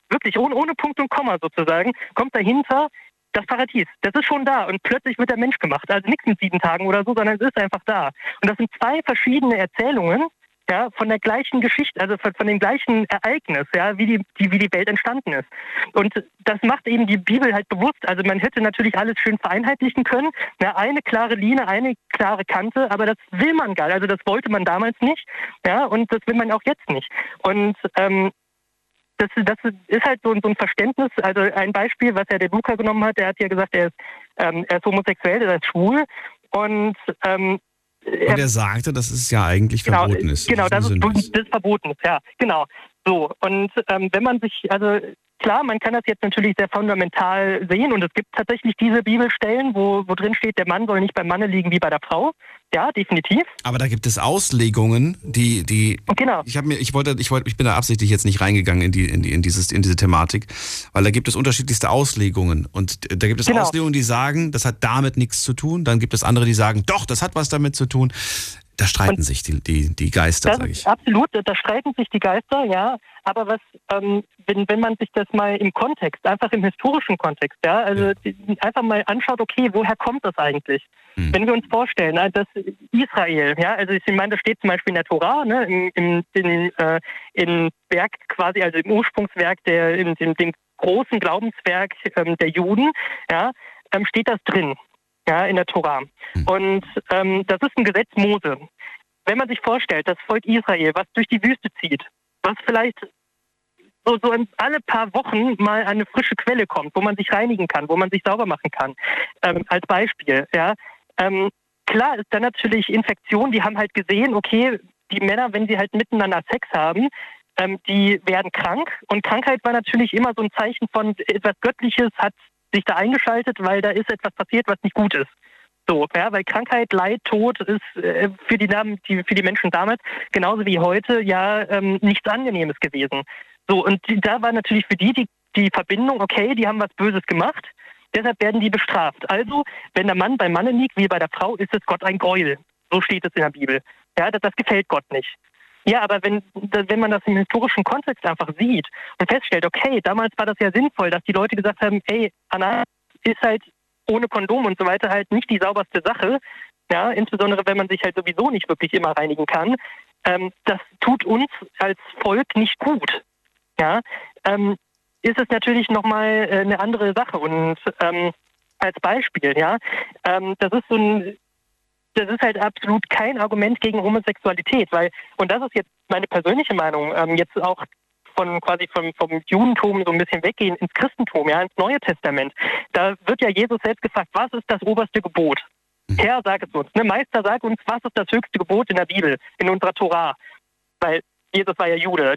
wirklich ohne, ohne Punkt und Komma sozusagen, kommt dahinter das Paradies. Das ist schon da und plötzlich wird der Mensch gemacht. Also nichts mit sieben Tagen oder so, sondern es ist einfach da. Und das sind zwei verschiedene Erzählungen, ja, von der gleichen Geschichte, also von, von dem gleichen Ereignis, ja, wie die, die, wie die Welt entstanden ist. Und das macht eben die Bibel halt bewusst. Also man hätte natürlich alles schön vereinheitlichen können, ja, eine klare Linie, eine klare Kante, aber das will man gar nicht. Also das wollte man damals nicht, ja, und das will man auch jetzt nicht. Und ähm, das, das ist halt so, ein- so ein Verständnis. Also ein Beispiel, was ja der Luca genommen hat, der hat ja gesagt, er ist, ähm, er ist homosexuell, er ist schwul. Und ähm, Und er sagte, dass es ja eigentlich genau, verboten ist. Genau, das ist, das ist verboten, ja, genau. So, und ähm, wenn man sich, also klar, man kann das jetzt natürlich sehr fundamental sehen und es gibt tatsächlich diese Bibelstellen, wo, wo drin steht, der Mann soll nicht beim Manne liegen wie bei der Frau. Ja, definitiv. Aber da gibt es Auslegungen, die, die. Genau. Ich habe mir, ich wollte, ich wollte, ich bin da absichtlich jetzt nicht reingegangen in die, in die, in dieses, in diese Thematik, weil da gibt es unterschiedlichste Auslegungen und da gibt es Genau. Auslegungen, die sagen, das hat damit nichts zu tun. Dann gibt es andere, die sagen, doch, das hat was damit zu tun. Da streiten sich die, die, die Geister, sage ich. absolut, da streiten sich die Geister, ja. Aber was, ähm, wenn, wenn man sich das mal im Kontext, einfach im historischen Kontext, ja, also die, einfach mal anschaut, okay, woher kommt das eigentlich? Hm. Wenn wir uns vorstellen, äh, dass Israel, ja, also ich meine, das steht zum Beispiel in der Tora, ne, im, im, in, äh, im Werk quasi, also im Ursprungswerk, der, in dem, dem großen Glaubenswerk ähm, der Juden, ja, ähm, steht das drin, ja, in der Tora. Und ähm, das ist ein Gesetz Mose. Wenn man sich vorstellt, das Volk Israel, was durch die Wüste zieht, was vielleicht so, so in alle paar Wochen mal eine frische Quelle kommt, wo man sich reinigen kann, wo man sich sauber machen kann, ähm, als Beispiel, ja. Ähm, klar ist dann natürlich Infektion, die haben halt gesehen, okay, die Männer, wenn sie halt miteinander Sex haben, ähm, die werden krank. Und Krankheit war natürlich immer so ein Zeichen von etwas Göttliches hat sich da eingeschaltet, weil da ist etwas passiert, was nicht gut ist. So, ja, weil Krankheit, Leid, Tod ist äh, für die, die für die Menschen damals genauso wie heute ja ähm, nichts Angenehmes gewesen. So und die, da war natürlich für die, die die Verbindung, okay, die haben was Böses gemacht, deshalb werden die bestraft. Also, wenn der Mann beim Manne liegt wie bei der Frau, ist es Gott ein Gräuel. So steht es in der Bibel. Ja, das, das gefällt Gott nicht. Ja, aber wenn, wenn man das im historischen Kontext einfach sieht und feststellt, okay, damals war das ja sinnvoll, dass die Leute gesagt haben, ey, Anna ist halt ohne Kondom und so weiter halt nicht die sauberste Sache, ja, insbesondere wenn man sich halt sowieso nicht wirklich immer reinigen kann. Ähm, das tut uns als Volk nicht gut. Ja, ähm, ist es natürlich nochmal äh, eine andere Sache. Und ähm, als Beispiel, ja, ähm, das ist so ein, das ist halt absolut kein Argument gegen Homosexualität, weil, und das ist jetzt meine persönliche Meinung, ähm, jetzt auch von quasi vom, vom Judentum so ein bisschen weggehen ins Christentum, ja, ins Neue Testament. Da wird ja Jesus selbst gefragt, was ist das oberste Gebot? Herr, sag es uns. Ne? Meister, sag uns, was ist das höchste Gebot in der Bibel, in unserer Tora? Weil Jesus war ja Jude.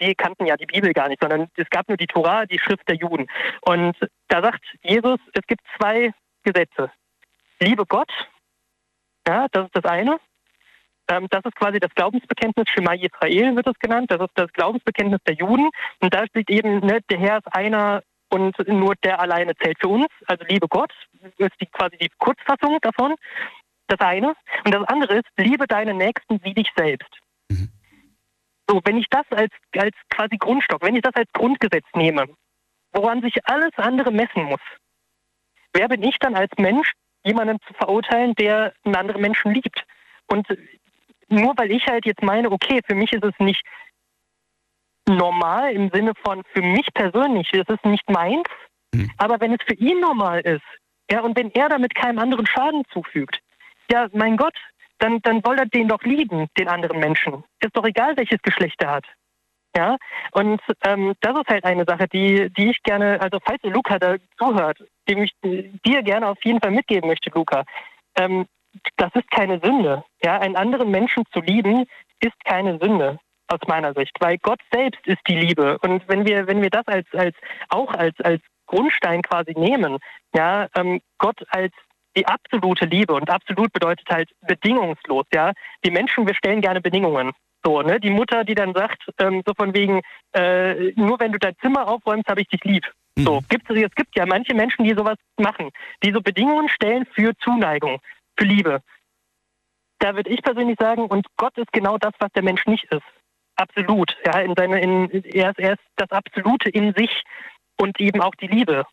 Die kannten ja die Bibel gar nicht, sondern es gab nur die Tora, die Schrift der Juden. Und da sagt Jesus, es gibt zwei Gesetze. Liebe Gott, ja, das ist das eine. Ähm, das ist quasi das Glaubensbekenntnis, Shema Israel wird es genannt. Das ist das Glaubensbekenntnis der Juden. Und da steht eben, ne, der Herr ist einer und nur der alleine zählt für uns. Also liebe Gott ist die, quasi die Kurzfassung davon. Das eine. Und das andere ist, liebe deine Nächsten wie dich selbst. So, wenn ich das als, als quasi Grundstock, wenn ich das als Grundgesetz nehme, woran sich alles andere messen muss, wer bin ich dann als Mensch, jemanden zu verurteilen, der einen anderen Menschen liebt? Und nur weil ich halt jetzt meine, okay, für mich ist es nicht normal im Sinne von für mich persönlich, es ist nicht meins, aber wenn es für ihn normal ist, ja, und wenn er damit keinem anderen Schaden zufügt, ja, mein Gott, dann, dann soll er den doch lieben, den anderen Menschen. Ist doch egal, welches Geschlecht er hat. Ja, und ähm, das ist halt eine Sache, die, die ich gerne, also falls Luca da zuhört, dem ich dir gerne auf jeden Fall mitgeben möchte, Luca, ähm, das ist keine Sünde. Ja, einen anderen Menschen zu lieben, ist keine Sünde aus meiner Sicht, weil Gott selbst ist die Liebe. Und wenn wir, wenn wir das als, als auch als, als Grundstein quasi nehmen, ja, ähm, Gott als die absolute Liebe und absolut bedeutet halt bedingungslos, ja. Die Menschen, wir stellen gerne Bedingungen. So, ne? Die Mutter, die dann sagt, ähm, so von wegen, äh, nur wenn du dein Zimmer aufräumst, habe ich dich lieb. Mhm. So, gibt es, es gibt ja manche Menschen, die sowas machen, die so Bedingungen stellen für Zuneigung, für Liebe. Da würde ich persönlich sagen, und Gott ist genau das, was der Mensch nicht ist. Absolut. Ja, in seine, in, er, ist, er ist das Absolute in sich und eben auch die Liebe.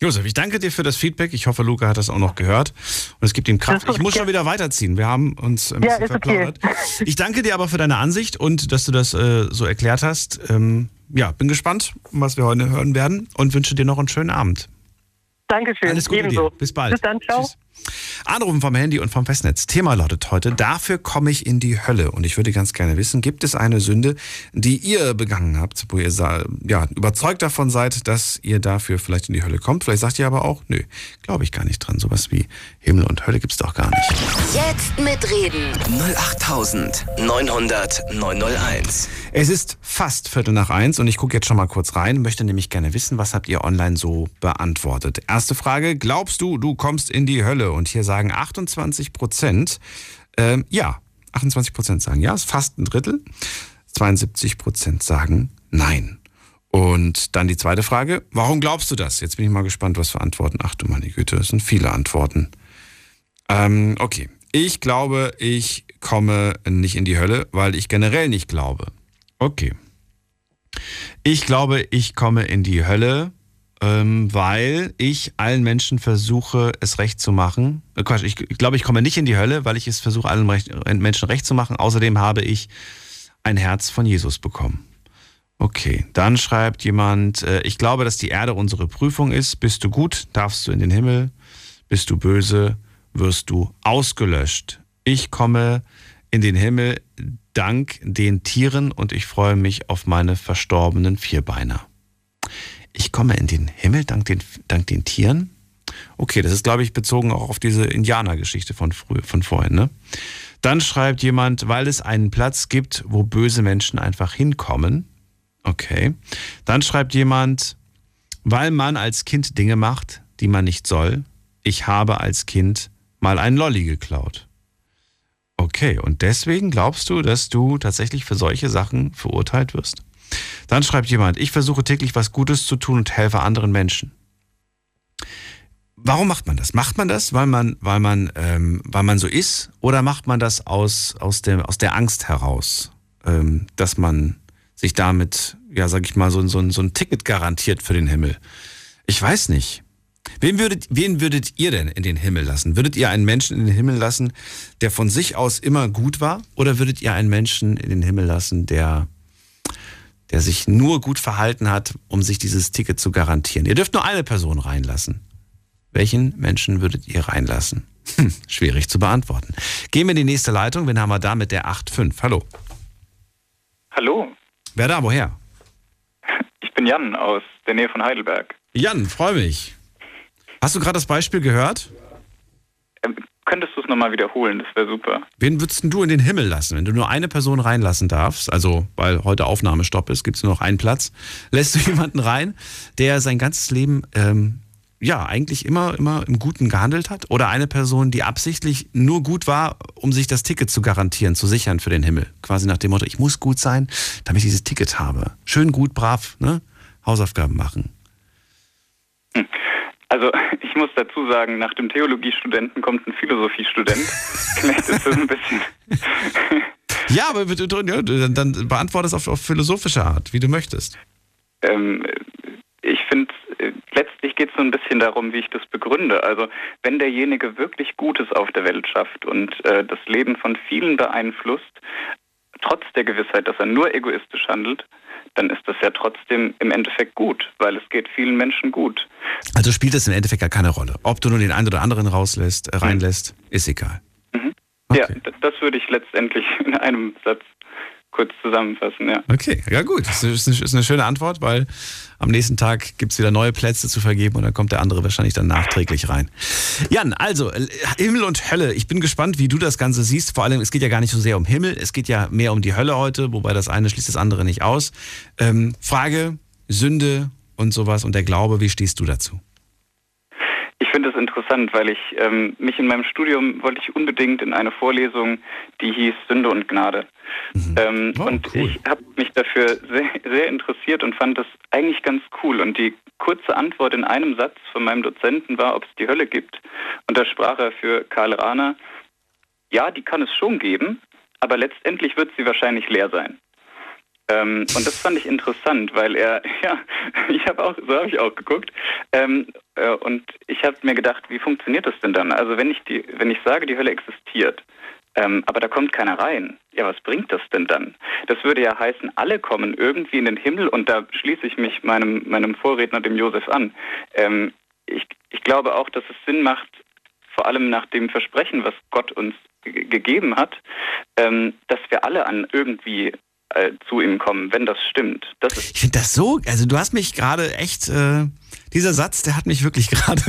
Josef, ich danke dir für das Feedback. Ich hoffe, Luca hat das auch noch gehört. Und es gibt ihm Kraft. Ich muss schon wieder weiterziehen. Wir haben uns ein bisschen ja, verplaudert. Okay. Ich danke dir aber für deine Ansicht und dass du das äh, so erklärt hast. Ähm, ja, bin gespannt, was wir heute hören werden und wünsche dir noch einen schönen Abend. Dankeschön. Alles Gute Ebenso. dir. Bis bald. Bis dann. Ciao. Tschüss. Anrufen vom Handy und vom Festnetz. Thema lautet heute, dafür komme ich in die Hölle. Und ich würde ganz gerne wissen, gibt es eine Sünde, die ihr begangen habt, wo ihr ja, überzeugt davon seid, dass ihr dafür vielleicht in die Hölle kommt? Vielleicht sagt ihr aber auch, nö, glaube ich gar nicht dran. Sowas wie Himmel und Hölle gibt es doch gar nicht. Jetzt mitreden. 08900 901. Es ist fast Viertel nach eins und ich gucke jetzt schon mal kurz rein, möchte nämlich gerne wissen, was habt ihr online so beantwortet. Erste Frage, glaubst du, du kommst in die Hölle? Und hier sagen 28 Prozent, ähm, ja, 28 Prozent sagen ja, ist fast ein Drittel. 72 Prozent sagen nein. Und dann die zweite Frage, warum glaubst du das? Jetzt bin ich mal gespannt, was für Antworten. Ach du meine Güte, es sind viele Antworten. Ähm, okay, ich glaube, ich komme nicht in die Hölle, weil ich generell nicht glaube. Okay. Ich glaube, ich komme in die Hölle, ähm, weil ich allen Menschen versuche, es recht zu machen. Äh, Quatsch, ich, ich glaube, ich komme nicht in die Hölle, weil ich es versuche, allen recht, Menschen recht zu machen. Außerdem habe ich ein Herz von Jesus bekommen. Okay, dann schreibt jemand, äh, ich glaube, dass die Erde unsere Prüfung ist. Bist du gut, darfst du in den Himmel. Bist du böse, wirst du ausgelöscht. Ich komme in den Himmel dank den Tieren und ich freue mich auf meine verstorbenen Vierbeiner ich komme in den Himmel dank den, dank den Tieren. Okay, das ist, glaube ich, bezogen auch auf diese Indianergeschichte von, früh, von vorhin. Ne? Dann schreibt jemand, weil es einen Platz gibt, wo böse Menschen einfach hinkommen. Okay. Dann schreibt jemand, weil man als Kind Dinge macht, die man nicht soll. Ich habe als Kind mal ein Lolli geklaut. Okay, und deswegen glaubst du, dass du tatsächlich für solche Sachen verurteilt wirst? Dann schreibt jemand, ich versuche täglich was Gutes zu tun und helfe anderen Menschen. Warum macht man das? Macht man das, weil man, weil man, ähm, weil man so ist, oder macht man das aus, aus, der, aus der Angst heraus, ähm, dass man sich damit, ja, sag ich mal, so, so, so ein Ticket garantiert für den Himmel? Ich weiß nicht. Wen würdet, wen würdet ihr denn in den Himmel lassen? Würdet ihr einen Menschen in den Himmel lassen, der von sich aus immer gut war? Oder würdet ihr einen Menschen in den Himmel lassen, der der sich nur gut verhalten hat, um sich dieses Ticket zu garantieren. Ihr dürft nur eine Person reinlassen. Welchen Menschen würdet ihr reinlassen? Hm, schwierig zu beantworten. Gehen wir in die nächste Leitung. Wen haben wir da mit der 8.5? Hallo. Hallo. Wer da? Woher? Ich bin Jan aus der Nähe von Heidelberg. Jan, freue mich. Hast du gerade das Beispiel gehört? Könntest du es nochmal wiederholen? Das wäre super. Wen würdest du in den Himmel lassen, wenn du nur eine Person reinlassen darfst? Also, weil heute Aufnahmestopp ist, gibt es nur noch einen Platz. Lässt du jemanden rein, der sein ganzes Leben ähm, ja eigentlich immer, immer im Guten gehandelt hat? Oder eine Person, die absichtlich nur gut war, um sich das Ticket zu garantieren, zu sichern für den Himmel? Quasi nach dem Motto, ich muss gut sein, damit ich dieses Ticket habe. Schön, gut, brav, ne? Hausaufgaben machen. Hm. Also ich muss dazu sagen, nach dem Theologiestudenten kommt ein Philosophiestudent. Vielleicht ist das ein bisschen. ja, aber dann, dann beantworte es auf, auf philosophische Art, wie du möchtest. Ähm, ich finde, äh, letztlich geht es so ein bisschen darum, wie ich das begründe. Also wenn derjenige wirklich Gutes auf der Welt schafft und äh, das Leben von vielen beeinflusst, trotz der Gewissheit, dass er nur egoistisch handelt, dann ist das ja trotzdem im Endeffekt gut, weil es geht vielen Menschen gut. Also spielt es im Endeffekt gar keine Rolle. Ob du nur den einen oder anderen rauslässt, äh, reinlässt, ist egal. Mhm. Okay. Ja, das würde ich letztendlich in einem Satz kurz zusammenfassen, ja. Okay, ja gut. Das ist eine, ist eine schöne Antwort, weil am nächsten Tag gibt es wieder neue Plätze zu vergeben und dann kommt der andere wahrscheinlich dann nachträglich rein. Jan, also Himmel und Hölle. Ich bin gespannt, wie du das Ganze siehst. Vor allem, es geht ja gar nicht so sehr um Himmel, es geht ja mehr um die Hölle heute, wobei das eine schließt das andere nicht aus. Ähm, Frage, Sünde und sowas und der Glaube, wie stehst du dazu? Ich finde es interessant, weil ich ähm, mich in meinem Studium wollte ich unbedingt in eine Vorlesung, die hieß Sünde und Gnade. Mhm. Ähm, oh, und cool. ich habe mich dafür sehr, sehr interessiert und fand das eigentlich ganz cool. Und die kurze Antwort in einem Satz von meinem Dozenten war, ob es die Hölle gibt. Und da sprach er für Karl Rahner, ja, die kann es schon geben, aber letztendlich wird sie wahrscheinlich leer sein. Ähm, und das fand ich interessant, weil er, ja, ich habe auch, so habe ich auch geguckt. Ähm, äh, und ich habe mir gedacht, wie funktioniert das denn dann? Also wenn ich die, wenn ich sage, die Hölle existiert, ähm, aber da kommt keiner rein. Ja, was bringt das denn dann? Das würde ja heißen, alle kommen irgendwie in den Himmel und da schließe ich mich meinem, meinem Vorredner, dem Josef, an. Ähm, ich, ich glaube auch, dass es Sinn macht, vor allem nach dem Versprechen, was Gott uns gegeben hat, ähm, dass wir alle an irgendwie äh, zu ihm kommen, wenn das stimmt. Das ich finde das so, also du hast mich gerade echt, äh, dieser Satz, der hat mich wirklich gerade,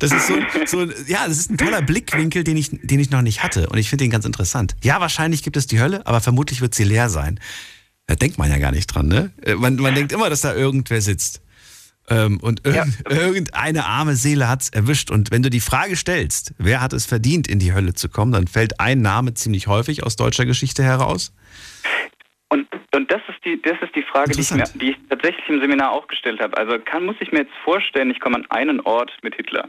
das ist so, so, ja, das ist ein toller Blickwinkel, den ich, den ich noch nicht hatte und ich finde ihn ganz interessant. Ja, wahrscheinlich gibt es die Hölle, aber vermutlich wird sie leer sein. Da denkt man ja gar nicht dran, ne? Äh, man, man denkt immer, dass da irgendwer sitzt. Ähm, und irg ja. irgendeine arme Seele hat es erwischt. Und wenn du die Frage stellst, wer hat es verdient, in die Hölle zu kommen, dann fällt ein Name ziemlich häufig aus deutscher Geschichte heraus. Und, und das ist die, das ist die Frage, die ich, mir, die ich tatsächlich im Seminar auch gestellt habe. Also kann, muss ich mir jetzt vorstellen, ich komme an einen Ort mit Hitler.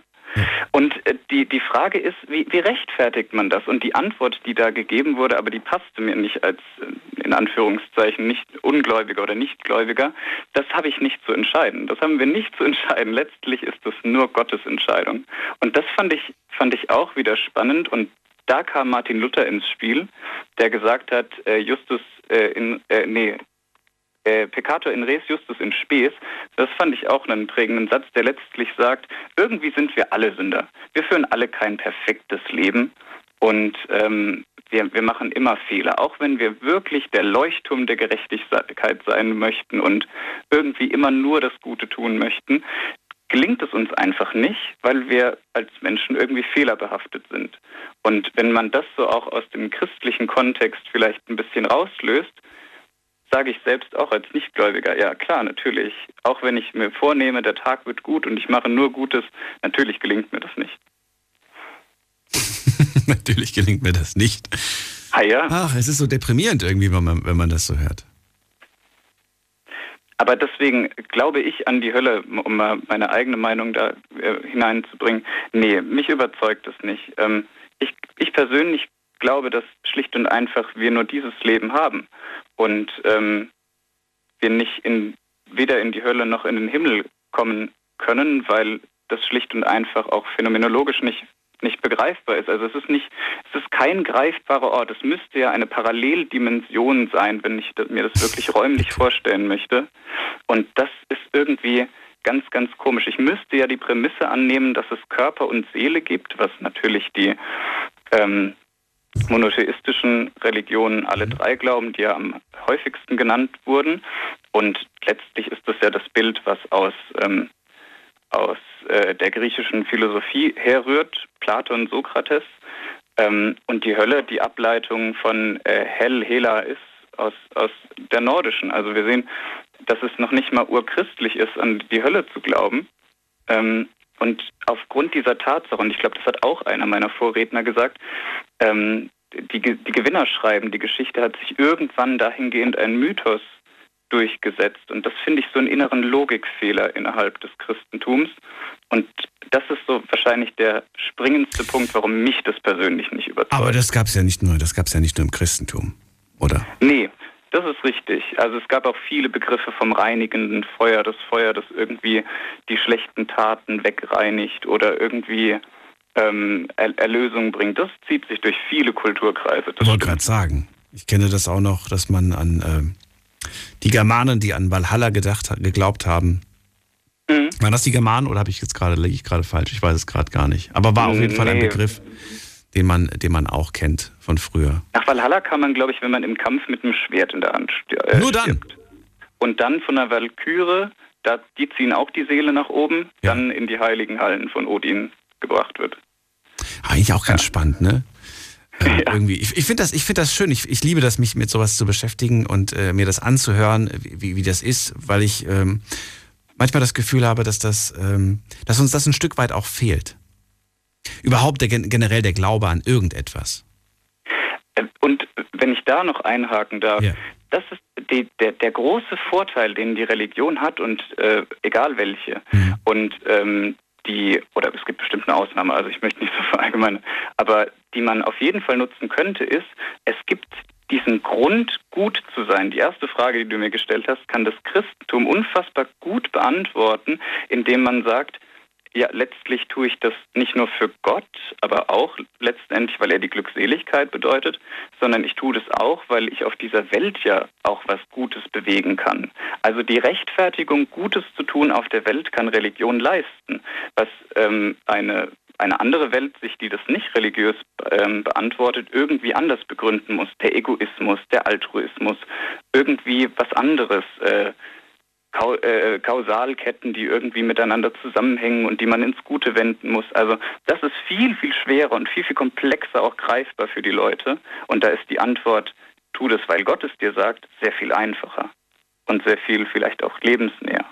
Und äh, die, die Frage ist, wie, wie rechtfertigt man das? Und die Antwort, die da gegeben wurde, aber die passte mir nicht als, äh, in Anführungszeichen, nicht Ungläubiger oder Nichtgläubiger, das habe ich nicht zu entscheiden. Das haben wir nicht zu entscheiden. Letztlich ist das nur Gottes Entscheidung. Und das fand ich, fand ich auch wieder spannend und da kam Martin Luther ins Spiel, der gesagt hat, äh, Justus äh, in, äh, nee, äh, Peccator in res justus in spes, das fand ich auch einen prägenden Satz, der letztlich sagt, irgendwie sind wir alle Sünder. Wir führen alle kein perfektes Leben und ähm, wir, wir machen immer Fehler, auch wenn wir wirklich der Leuchtturm der Gerechtigkeit sein möchten und irgendwie immer nur das Gute tun möchten gelingt es uns einfach nicht, weil wir als Menschen irgendwie fehlerbehaftet sind. Und wenn man das so auch aus dem christlichen Kontext vielleicht ein bisschen rauslöst, sage ich selbst auch als Nichtgläubiger, ja klar, natürlich, auch wenn ich mir vornehme, der Tag wird gut und ich mache nur Gutes, natürlich gelingt mir das nicht. natürlich gelingt mir das nicht. Ah ja. Ach, es ist so deprimierend irgendwie, wenn man, wenn man das so hört. Aber deswegen glaube ich an die Hölle, um mal meine eigene Meinung da äh, hineinzubringen. Nee, mich überzeugt es nicht. Ähm, ich, ich persönlich glaube, dass schlicht und einfach wir nur dieses Leben haben und ähm, wir nicht in, weder in die Hölle noch in den Himmel kommen können, weil das schlicht und einfach auch phänomenologisch nicht nicht begreifbar ist. Also es ist nicht, es ist kein greifbarer Ort. Es müsste ja eine Paralleldimension sein, wenn ich mir das wirklich räumlich vorstellen möchte. Und das ist irgendwie ganz, ganz komisch. Ich müsste ja die Prämisse annehmen, dass es Körper und Seele gibt, was natürlich die ähm, monotheistischen Religionen alle drei glauben, die ja am häufigsten genannt wurden. Und letztlich ist das ja das Bild, was aus ähm, aus äh, der griechischen Philosophie herrührt, Platon, Sokrates. Ähm, und die Hölle die Ableitung von äh, Hell, Hela ist aus, aus der nordischen. Also wir sehen, dass es noch nicht mal urchristlich ist, an die Hölle zu glauben. Ähm, und aufgrund dieser Tatsache, und ich glaube, das hat auch einer meiner Vorredner gesagt, ähm, die, die Gewinner schreiben, die Geschichte hat sich irgendwann dahingehend ein Mythos durchgesetzt. Und das finde ich so einen inneren Logikfehler innerhalb des Christentums. Und das ist so wahrscheinlich der springendste Punkt, warum mich das persönlich nicht überzeugt. Aber das gab es ja nicht nur, das gab es ja nicht nur im Christentum, oder? Nee, das ist richtig. Also es gab auch viele Begriffe vom reinigenden Feuer, das Feuer, das irgendwie die schlechten Taten wegreinigt oder irgendwie ähm, Erlösung bringt. Das zieht sich durch viele Kulturkreise. ich wollte gerade sagen, ich kenne das auch noch, dass man an äh, die Germanen, die an Valhalla gedacht, geglaubt haben. Mhm. Waren das die Germanen oder habe ich jetzt gerade, liege ich gerade falsch? Ich weiß es gerade gar nicht. Aber war auf jeden Fall ein Begriff, den man, den man auch kennt von früher. Nach Valhalla kann man, glaube ich, wenn man im Kampf mit einem Schwert in der Hand stirbt. Äh, Nur dann? Stirbt. Und dann von der Valkyrie, da, die ziehen auch die Seele nach oben, ja. dann in die heiligen Hallen von Odin gebracht wird. Eigentlich auch ganz ja. spannend, ne? Äh, ja. Irgendwie. Ich, ich finde das, find das schön. Ich, ich liebe das, mich mit sowas zu beschäftigen und äh, mir das anzuhören, wie, wie das ist, weil ich ähm, manchmal das Gefühl habe, dass, das, ähm, dass uns das ein Stück weit auch fehlt. Überhaupt der, generell der Glaube an irgendetwas. Äh, und wenn ich da noch einhaken darf, ja. das ist die, der, der große Vorteil, den die Religion hat und äh, egal welche. Mhm. Und ähm, die, oder es gibt bestimmt eine Ausnahme, also ich möchte nicht so verallgemeinern, aber die man auf jeden Fall nutzen könnte, ist, es gibt diesen Grund, gut zu sein. Die erste Frage, die du mir gestellt hast, kann das Christentum unfassbar gut beantworten, indem man sagt, ja, letztlich tue ich das nicht nur für Gott, aber auch letztendlich, weil er die Glückseligkeit bedeutet, sondern ich tue das auch, weil ich auf dieser Welt ja auch was Gutes bewegen kann. Also die Rechtfertigung, Gutes zu tun auf der Welt, kann Religion leisten, was ähm, eine eine andere Welt sich, die das nicht religiös ähm, beantwortet, irgendwie anders begründen muss. Der Egoismus, der Altruismus, irgendwie was anderes. Äh, Kausalketten, die irgendwie miteinander zusammenhängen und die man ins Gute wenden muss. Also das ist viel, viel schwerer und viel, viel komplexer auch greifbar für die Leute. Und da ist die Antwort, tu das, weil Gott es dir sagt, sehr viel einfacher und sehr viel vielleicht auch lebensnäher.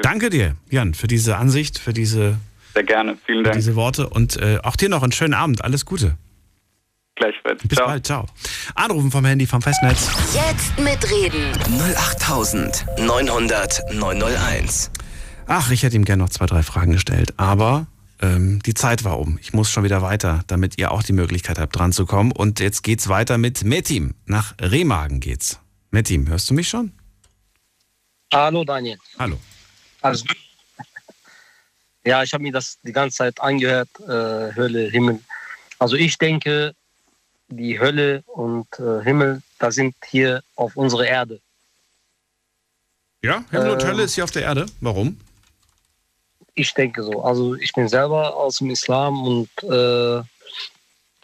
Danke dir, Jan, für diese Ansicht, für diese, sehr gerne. Vielen Dank. diese Worte und äh, auch dir noch einen schönen Abend. Alles Gute. Gleichfalls. Bis ciao. bald, ciao. Anrufen vom Handy vom Festnetz. Jetzt mitreden. 08900 901. Ach, ich hätte ihm gerne noch zwei, drei Fragen gestellt, aber ähm, die Zeit war um. Ich muss schon wieder weiter, damit ihr auch die Möglichkeit habt, dran zu kommen. Und jetzt geht's weiter mit Metim. Nach Remagen geht's. Metim, hörst du mich schon? Hallo, Daniel. Hallo. Also, ja, ich habe mir das die ganze Zeit angehört, äh, Hölle, Himmel. Also ich denke, die Hölle und äh, Himmel, da sind hier auf unserer Erde. Ja, Himmel und Hölle ist hier auf der Erde. Warum? Ich denke so. Also ich bin selber aus dem Islam und äh,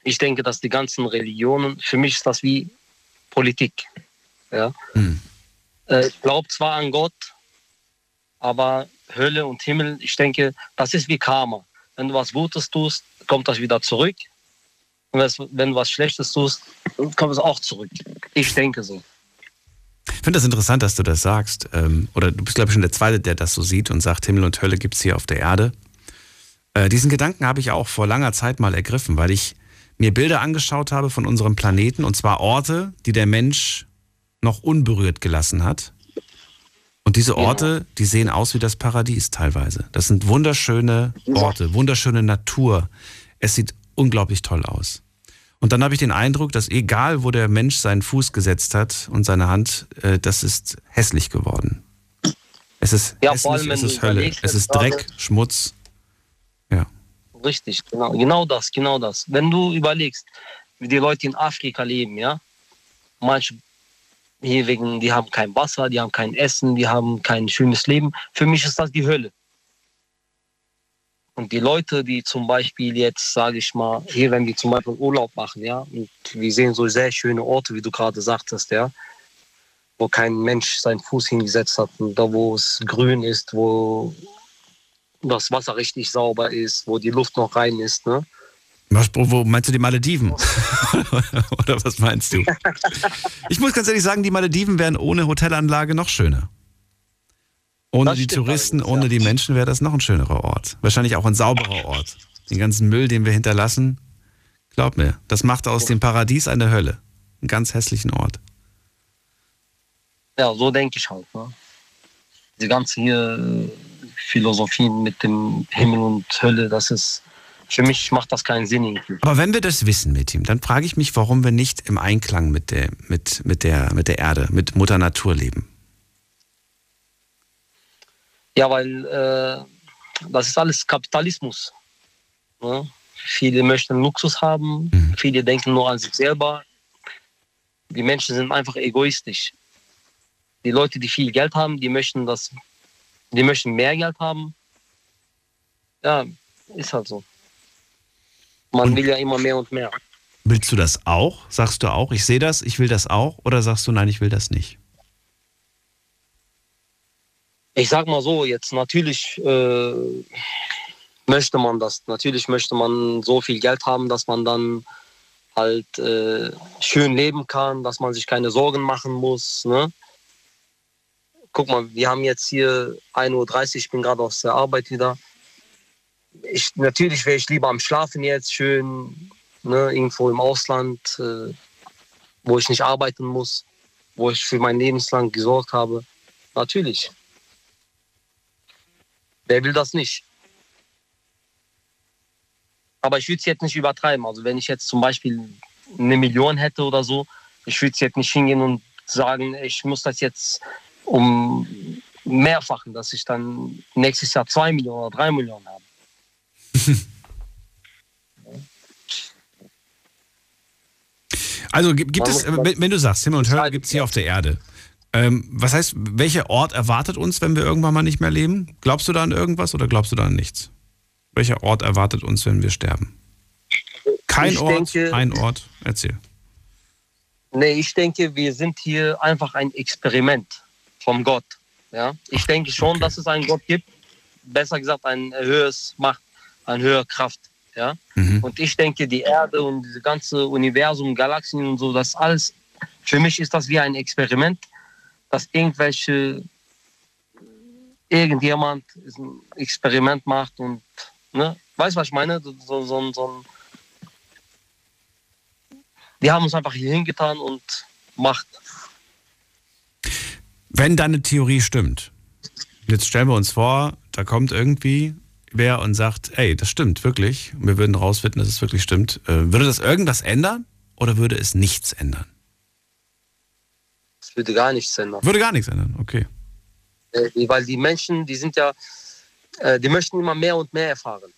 ich denke, dass die ganzen Religionen, für mich ist das wie Politik. Ja? Hm. Äh, ich glaube zwar an Gott, aber Hölle und Himmel, ich denke, das ist wie Karma. Wenn du was Gutes tust, kommt das wieder zurück. Wenn du was Schlechtes tust, kommt es auch zurück. Ich denke so. Ich finde das interessant, dass du das sagst. Ähm, oder du bist, glaube ich, schon der Zweite, der das so sieht und sagt, Himmel und Hölle gibt es hier auf der Erde. Äh, diesen Gedanken habe ich auch vor langer Zeit mal ergriffen, weil ich mir Bilder angeschaut habe von unserem Planeten, und zwar Orte, die der Mensch noch unberührt gelassen hat. Und diese Orte, die sehen aus wie das Paradies teilweise. Das sind wunderschöne Orte, wunderschöne Natur. Es sieht unglaublich toll aus. Und dann habe ich den Eindruck, dass egal, wo der Mensch seinen Fuß gesetzt hat und seine Hand, äh, das ist hässlich geworden. Es ist ja, hässlich, es ist Hölle, es ist Dreck, Schmutz. Ja. Richtig, genau, genau das, genau das. Wenn du überlegst, wie die Leute in Afrika leben, ja, manche hier wegen, die haben kein Wasser, die haben kein Essen, die haben kein schönes Leben. Für mich ist das die Hölle. Und die Leute, die zum Beispiel jetzt, sage ich mal, hier, wenn die zum Beispiel Urlaub machen, ja, und wir sehen so sehr schöne Orte, wie du gerade sagtest, ja, wo kein Mensch seinen Fuß hingesetzt hat, und da wo es grün ist, wo das Wasser richtig sauber ist, wo die Luft noch rein ist, ne? Was, wo meinst du die Malediven? Oder was meinst du? Ich muss ganz ehrlich sagen, die Malediven wären ohne Hotelanlage noch schöner. Ohne das die Touristen, ohne ja. die Menschen wäre das noch ein schönerer Ort. Wahrscheinlich auch ein sauberer Ort. Den ganzen Müll, den wir hinterlassen, glaub mir, das macht aus dem Paradies eine Hölle. Einen ganz hässlichen Ort. Ja, so denke ich halt. Ne? Die ganze hier äh, Philosophie mit dem Himmel und Hölle, das ist für mich macht das keinen Sinn. Irgendwie. Aber wenn wir das wissen mit ihm, dann frage ich mich, warum wir nicht im Einklang mit der, mit, mit der, mit der Erde, mit Mutter Natur leben. Ja, weil äh, das ist alles Kapitalismus. Ne? Viele möchten Luxus haben, mhm. viele denken nur an sich selber. Die Menschen sind einfach egoistisch. Die Leute, die viel Geld haben, die möchten das, die möchten mehr Geld haben. Ja, ist halt so. Man will ja immer mehr und mehr. Willst du das auch? Sagst du auch, ich sehe das, ich will das auch? Oder sagst du, nein, ich will das nicht? Ich sag mal so, jetzt natürlich äh, möchte man das. Natürlich möchte man so viel Geld haben, dass man dann halt äh, schön leben kann, dass man sich keine Sorgen machen muss. Ne? Guck mal, wir haben jetzt hier 1.30 Uhr, ich bin gerade aus der Arbeit wieder. Ich, natürlich wäre ich lieber am Schlafen jetzt, schön ne, irgendwo im Ausland, äh, wo ich nicht arbeiten muss, wo ich für mein Lebenslang gesorgt habe. Natürlich. Wer will das nicht? Aber ich würde es jetzt nicht übertreiben. Also wenn ich jetzt zum Beispiel eine Million hätte oder so, ich würde jetzt nicht hingehen und sagen, ich muss das jetzt um mehrfachen, dass ich dann nächstes Jahr zwei Millionen oder drei Millionen habe. Also gibt es, wenn du sagst, Himmel und Hölle gibt es hier auf der Erde. Ähm, was heißt, welcher Ort erwartet uns, wenn wir irgendwann mal nicht mehr leben? Glaubst du da an irgendwas oder glaubst du da an nichts? Welcher Ort erwartet uns, wenn wir sterben? Kein Ich Ort, denke- ein Ort. Erzähl. Nee, ich denke, wir sind hier einfach ein Experiment vom Gott. Ja? Ich denke schon, dass es einen Gott gibt. Besser gesagt, ein höheres Macht, eine höhere Kraft. Ja? Und ich denke, die Erde und dieses ganze Universum, Galaxien und so, das alles, für mich ist das wie ein Experiment, dass irgendwelche, irgendjemand ein Experiment macht und, ne? weißt du, was ich meine? So, so, so, die haben uns einfach hier hingetan und Macht. Wenn deine Theorie stimmt, jetzt stellen wir uns vor, da kommt irgendwie wer und sagt, ey, das stimmt wirklich, wir würden rausfinden, dass es wirklich stimmt. Äh, würde das irgendwas ändern oder würde es nichts ändern? Das würde gar nichts ändern. Würde gar nichts ändern, okay. Äh, Weil die Menschen, die sind ja, äh, die möchten immer mehr und mehr erfahren.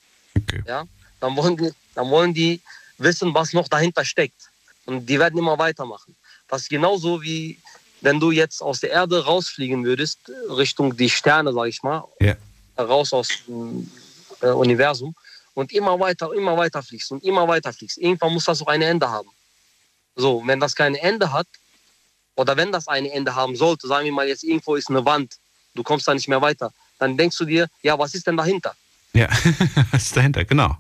Ja? Dann, wollen die, dann wollen die wissen, was noch dahinter steckt. Und die werden immer weitermachen. Das ist genauso wie, wenn du jetzt aus der Erde rausfliegen würdest, Richtung die Sterne, sag ich mal, Ja. raus aus dem äh, Universum und immer weiter, immer weiter fliegst und immer weiter fliegst. Irgendwann muss das auch ein Ende haben. So, wenn das kein Ende hat, oder wenn das ein Ende haben sollte, sagen wir mal jetzt irgendwo ist eine Wand, du kommst da nicht mehr weiter, dann denkst du dir, ja, was ist denn dahinter? Ja, was ist dahinter? Genau.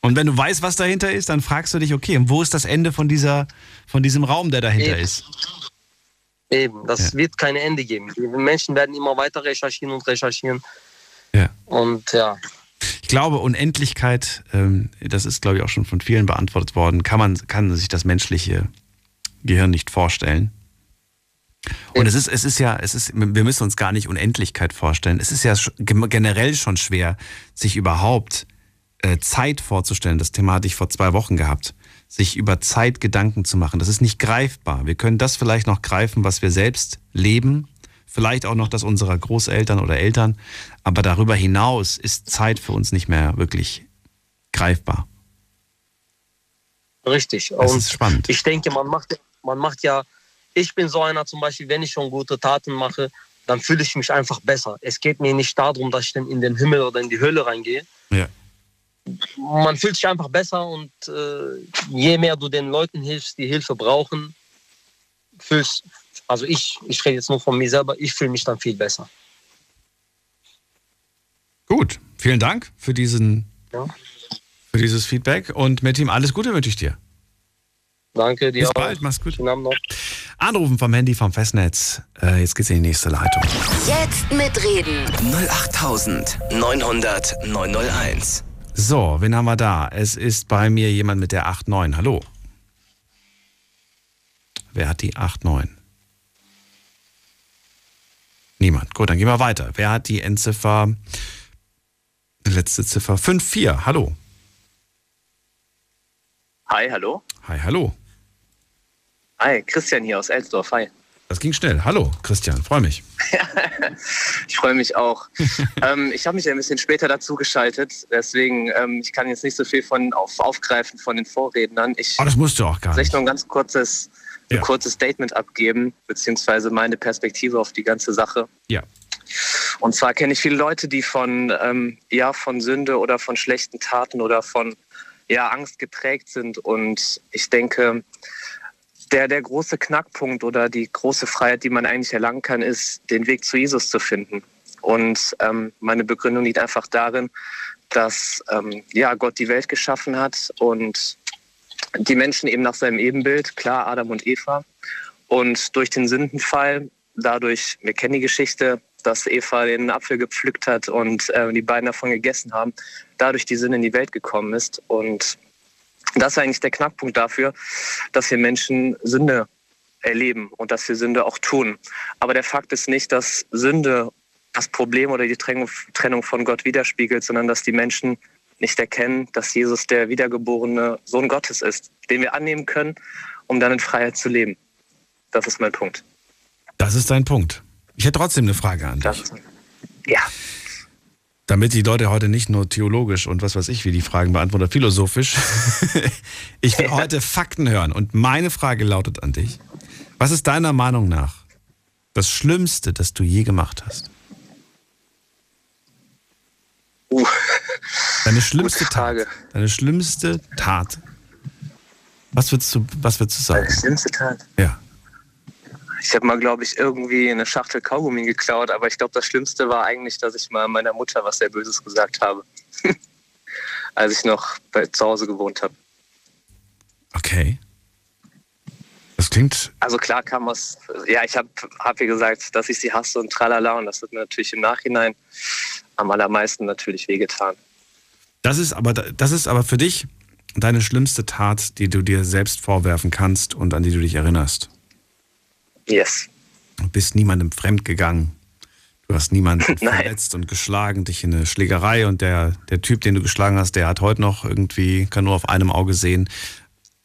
Und wenn du weißt, was dahinter ist, dann fragst du dich, okay, und wo ist das Ende von, dieser, von diesem Raum, der dahinter Eben. ist? Eben, das wird kein Ende geben. Die Menschen werden immer weiter recherchieren und recherchieren. Ja. Und ja, Ich glaube, Unendlichkeit, ähm, das ist, glaube ich, auch schon von vielen beantwortet worden, kann man kann sich das menschliche Gehirn nicht vorstellen. Und es ist, es ist ja, es ist, wir müssen uns gar nicht Unendlichkeit vorstellen. Es ist ja generell schon schwer, sich überhaupt äh, Zeit vorzustellen. Das Thema hatte ich vor zwei Wochen gehabt. Sich über Zeit Gedanken zu machen. Das ist nicht greifbar. Wir können das vielleicht noch greifen, was wir selbst leben. Vielleicht auch noch das unserer Großeltern oder Eltern. Aber darüber hinaus ist Zeit für uns nicht mehr wirklich greifbar. richtig. Das und ist spannend. ich denke, man macht, man macht ja, ich bin so einer zum Beispiel, wenn ich schon gute Taten mache, dann fühle ich mich einfach besser. Es geht mir nicht darum, dass ich dann in den Himmel oder in die Hölle reingehe. Ja. Man fühlt sich einfach besser und äh, je mehr du den Leuten hilfst, die Hilfe brauchen, fühlst, also ich, ich rede jetzt nur von mir selber, ich fühle mich dann viel besser. Gut, vielen Dank für diesen, Ja. für dieses Feedback und mit ihm alles Gute wünsche ich dir. Danke dir. Bis auch. bald, mach's gut. Schönen Abend noch. Anrufen vom Handy vom Festnetz. Äh, jetzt geht's in die nächste Leitung. Jetzt mitreden. 08900 901. So, wen haben wir da? Es ist bei mir jemand mit der 89. Hallo. Wer hat die 89? Niemand. Gut, dann gehen wir weiter. Wer hat die Endziffer, letzte Ziffer 54? Hallo. Hi, hallo. Hi, hallo. Hi, Christian hier aus Elsdorf. Hi. Das ging schnell. Hallo, Christian, freue mich. Ich freue mich auch. ähm, ich habe mich ein bisschen später dazu geschaltet, deswegen ähm, ich kann jetzt nicht so viel von auf, aufgreifen von den Vorrednern. Ich Oh, das musst du auch gar vielleicht nicht. nur ein ganz kurzes, ein Ja. kurzes Statement abgeben, beziehungsweise meine Perspektive auf die ganze Sache. Ja. Und zwar kenne ich viele Leute, die von, ähm, ja, von Sünde oder von schlechten Taten oder von ja, Angst geprägt sind. Und ich denke, der, der große Knackpunkt oder die große Freiheit, die man eigentlich erlangen kann, ist, den Weg zu Jesus zu finden. Und ähm, meine Begründung liegt einfach darin, dass ähm, ja, Gott die Welt geschaffen hat und die Menschen eben nach seinem Ebenbild, klar Adam und Eva. Und durch den Sündenfall, dadurch, wir kennen die Geschichte, dass Eva den Apfel gepflückt hat und äh, die beiden davon gegessen haben, dadurch die Sünde in die Welt gekommen ist. Und das ist eigentlich der Knackpunkt dafür, dass wir Menschen Sünde erleben und dass wir Sünde auch tun. Aber der Fakt ist nicht, dass Sünde das Problem oder die Trennung von Gott widerspiegelt, sondern dass die Menschen nicht erkennen, dass Jesus der wiedergeborene Sohn Gottes ist, den wir annehmen können, um dann in Freiheit zu leben. Das ist mein Punkt. Das ist dein Punkt. Ich hätte trotzdem eine Frage an dich. Ja. Damit die Leute heute nicht nur theologisch und was weiß ich, wie die Fragen beantworten, philosophisch. ich will heute Fakten hören. Und meine Frage lautet an dich. Was ist deiner Meinung nach das Schlimmste, das du je gemacht hast? Uh. Deine schlimmste Tat. Deine schlimmste Tat. Was würdest du, was würdest du sagen? Meine schlimmste Tat? Ja. Ich habe mal, glaube ich, irgendwie eine Schachtel Kaugummi geklaut, aber ich glaube, das Schlimmste war eigentlich, dass ich mal meiner Mutter was sehr Böses gesagt habe. Als ich noch bei, zu Hause gewohnt habe. Okay. Das klingt. Also klar kam aus, ja, ich habe hab ihr gesagt, dass ich sie hasse und tralala und das hat mir natürlich im Nachhinein am allermeisten natürlich wehgetan. Das ist aber, das ist aber für dich deine schlimmste Tat, die du dir selbst vorwerfen kannst und an die du dich erinnerst. Yes. Du bist niemandem fremd gegangen. Du hast niemanden verletzt und geschlagen, dich in eine Schlägerei und der, der Typ, den du geschlagen hast, der hat heute noch irgendwie, kann nur auf einem Auge sehen.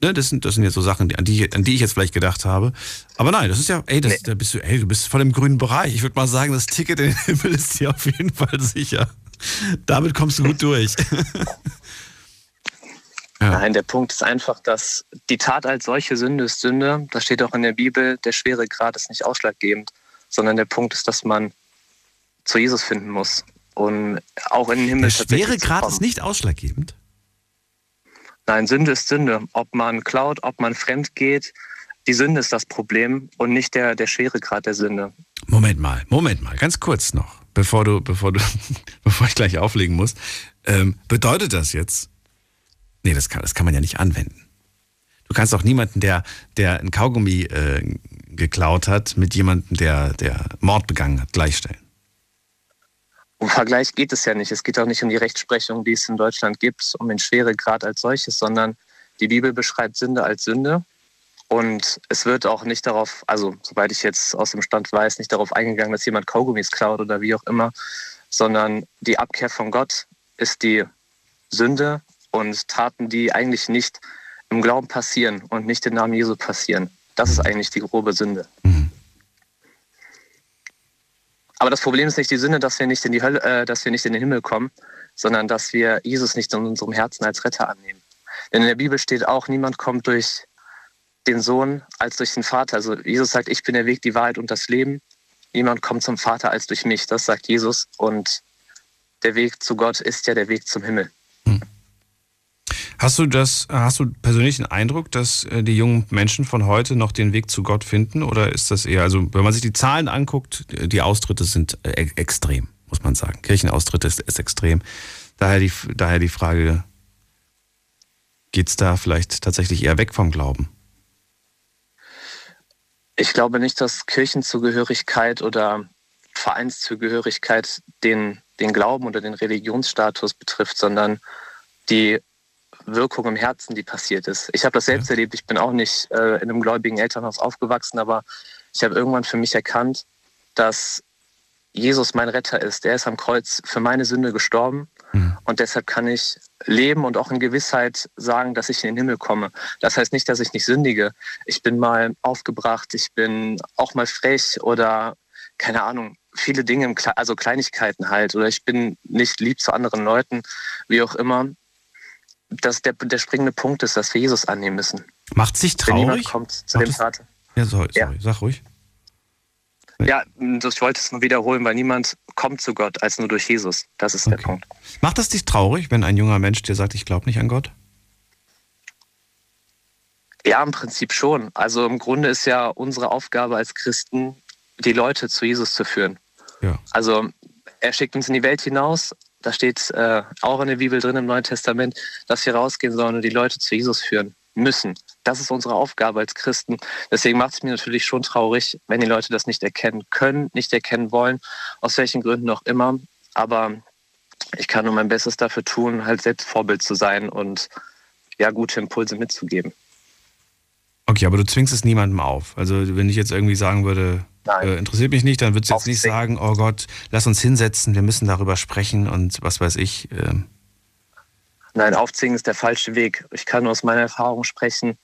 Ne, das, sind, das sind jetzt so Sachen, an die, an die ich jetzt vielleicht gedacht habe. Aber nein, das ist ja, ey, das, nee. da bist du, ey, du bist voll im grünen Bereich. Ich würde mal sagen, das Ticket in den Himmel ist dir auf jeden Fall sicher. Damit kommst du gut durch. Ja. Nein, der Punkt ist einfach, dass die Tat als solche Sünde ist Sünde. Das steht auch in der Bibel, der schwere Grad ist nicht ausschlaggebend, sondern der Punkt ist, dass man zu Jesus finden muss. Und auch in den Himmel. Der schwere Grad ist nicht ausschlaggebend? Nein, Sünde ist Sünde. Ob man klaut, ob man fremd geht, die Sünde ist das Problem und nicht der, der Schweregrad der Sünde. Moment mal, Moment mal, ganz kurz noch, bevor du, bevor du, bevor ich gleich auflegen muss. Ähm, bedeutet das jetzt? Nee, das kann, das kann man ja nicht anwenden. Du kannst auch niemanden, der, der ein Kaugummi äh, geklaut hat, mit jemandem, der, der Mord begangen hat, gleichstellen. Um Vergleich geht es ja nicht. Es geht auch nicht um die Rechtsprechung, die es in Deutschland gibt, um den Schweregrad als solches, sondern die Bibel beschreibt Sünde als Sünde. Und es wird auch nicht darauf, also soweit ich jetzt aus dem Stand weiß, nicht darauf eingegangen, dass jemand Kaugummis klaut oder wie auch immer, sondern die Abkehr von Gott ist die Sünde und Taten, die eigentlich nicht im Glauben passieren und nicht im Namen Jesu passieren. Das ist eigentlich die grobe Sünde. Mhm. Aber das Problem ist nicht die Sünde, dass wir nicht in die Hölle, äh, dass wir nicht in den Himmel kommen, sondern dass wir Jesus nicht in unserem Herzen als Retter annehmen. Denn in der Bibel steht auch, niemand kommt durch den Sohn als durch den Vater. Also Jesus sagt, ich bin der Weg, die Wahrheit und das Leben. Niemand kommt zum Vater als durch mich. Das sagt Jesus. Und der Weg zu Gott ist ja der Weg zum Himmel. Hm. Hast du das, hast du persönlich den Eindruck, dass äh, die jungen Menschen von heute noch den Weg zu Gott finden? Oder ist das eher, also wenn man sich die Zahlen anguckt, die Austritte sind äh, extrem, muss man sagen. Kirchenaustritte ist, ist extrem. Daher die, daher die Frage, geht es da vielleicht tatsächlich eher weg vom Glauben? Ich glaube nicht, dass Kirchenzugehörigkeit oder Vereinszugehörigkeit den, den Glauben oder den Religionsstatus betrifft, sondern die Wirkung im Herzen, die passiert ist. Ich habe das selbst erlebt. Ich bin auch nicht äh, in einem gläubigen Elternhaus aufgewachsen, aber ich habe irgendwann für mich erkannt, dass Jesus mein Retter ist. Er ist am Kreuz für meine Sünde gestorben mhm. und deshalb kann ich leben und auch in Gewissheit sagen, dass ich in den Himmel komme. Das heißt nicht, dass ich nicht sündige. Ich bin mal aufgebracht, ich bin auch mal frech oder keine Ahnung, viele Dinge, also Kleinigkeiten halt oder ich bin nicht lieb zu anderen Leuten, wie auch immer dass der, der springende Punkt ist, dass wir Jesus annehmen müssen. Macht sich traurig? Wenn niemand kommt zu Macht dem Vater. Ja, sorry, sorry. Ja. sag ruhig. Ja, ich wollte es nur wiederholen, weil niemand kommt zu Gott als nur durch Jesus. Das ist okay. der Punkt. Macht das dich traurig, wenn ein junger Mensch dir sagt, ich glaube nicht an Gott? Ja, im Prinzip schon. Also im Grunde ist ja unsere Aufgabe als Christen, die Leute zu Jesus zu führen. Ja. Also er schickt uns in die Welt hinaus. Da steht äh, auch in der Bibel drin im Neuen Testament, dass wir rausgehen sollen und die Leute zu Jesus führen müssen. Das ist unsere Aufgabe als Christen. Deswegen macht es mir natürlich schon traurig, wenn die Leute das nicht erkennen können, nicht erkennen wollen, aus welchen Gründen auch immer. Aber ich kann nur mein Bestes dafür tun, halt selbst Vorbild zu sein und ja, gute Impulse mitzugeben. Okay, aber du zwingst es niemandem auf. Also wenn ich jetzt irgendwie sagen würde, äh, interessiert mich nicht, dann würdest du jetzt nicht sagen, oh Gott, lass uns hinsetzen, wir müssen darüber sprechen und was weiß ich. ähm. Nein, aufzwingen ist der falsche Weg. Ich kann nur aus meiner Erfahrung sprechen.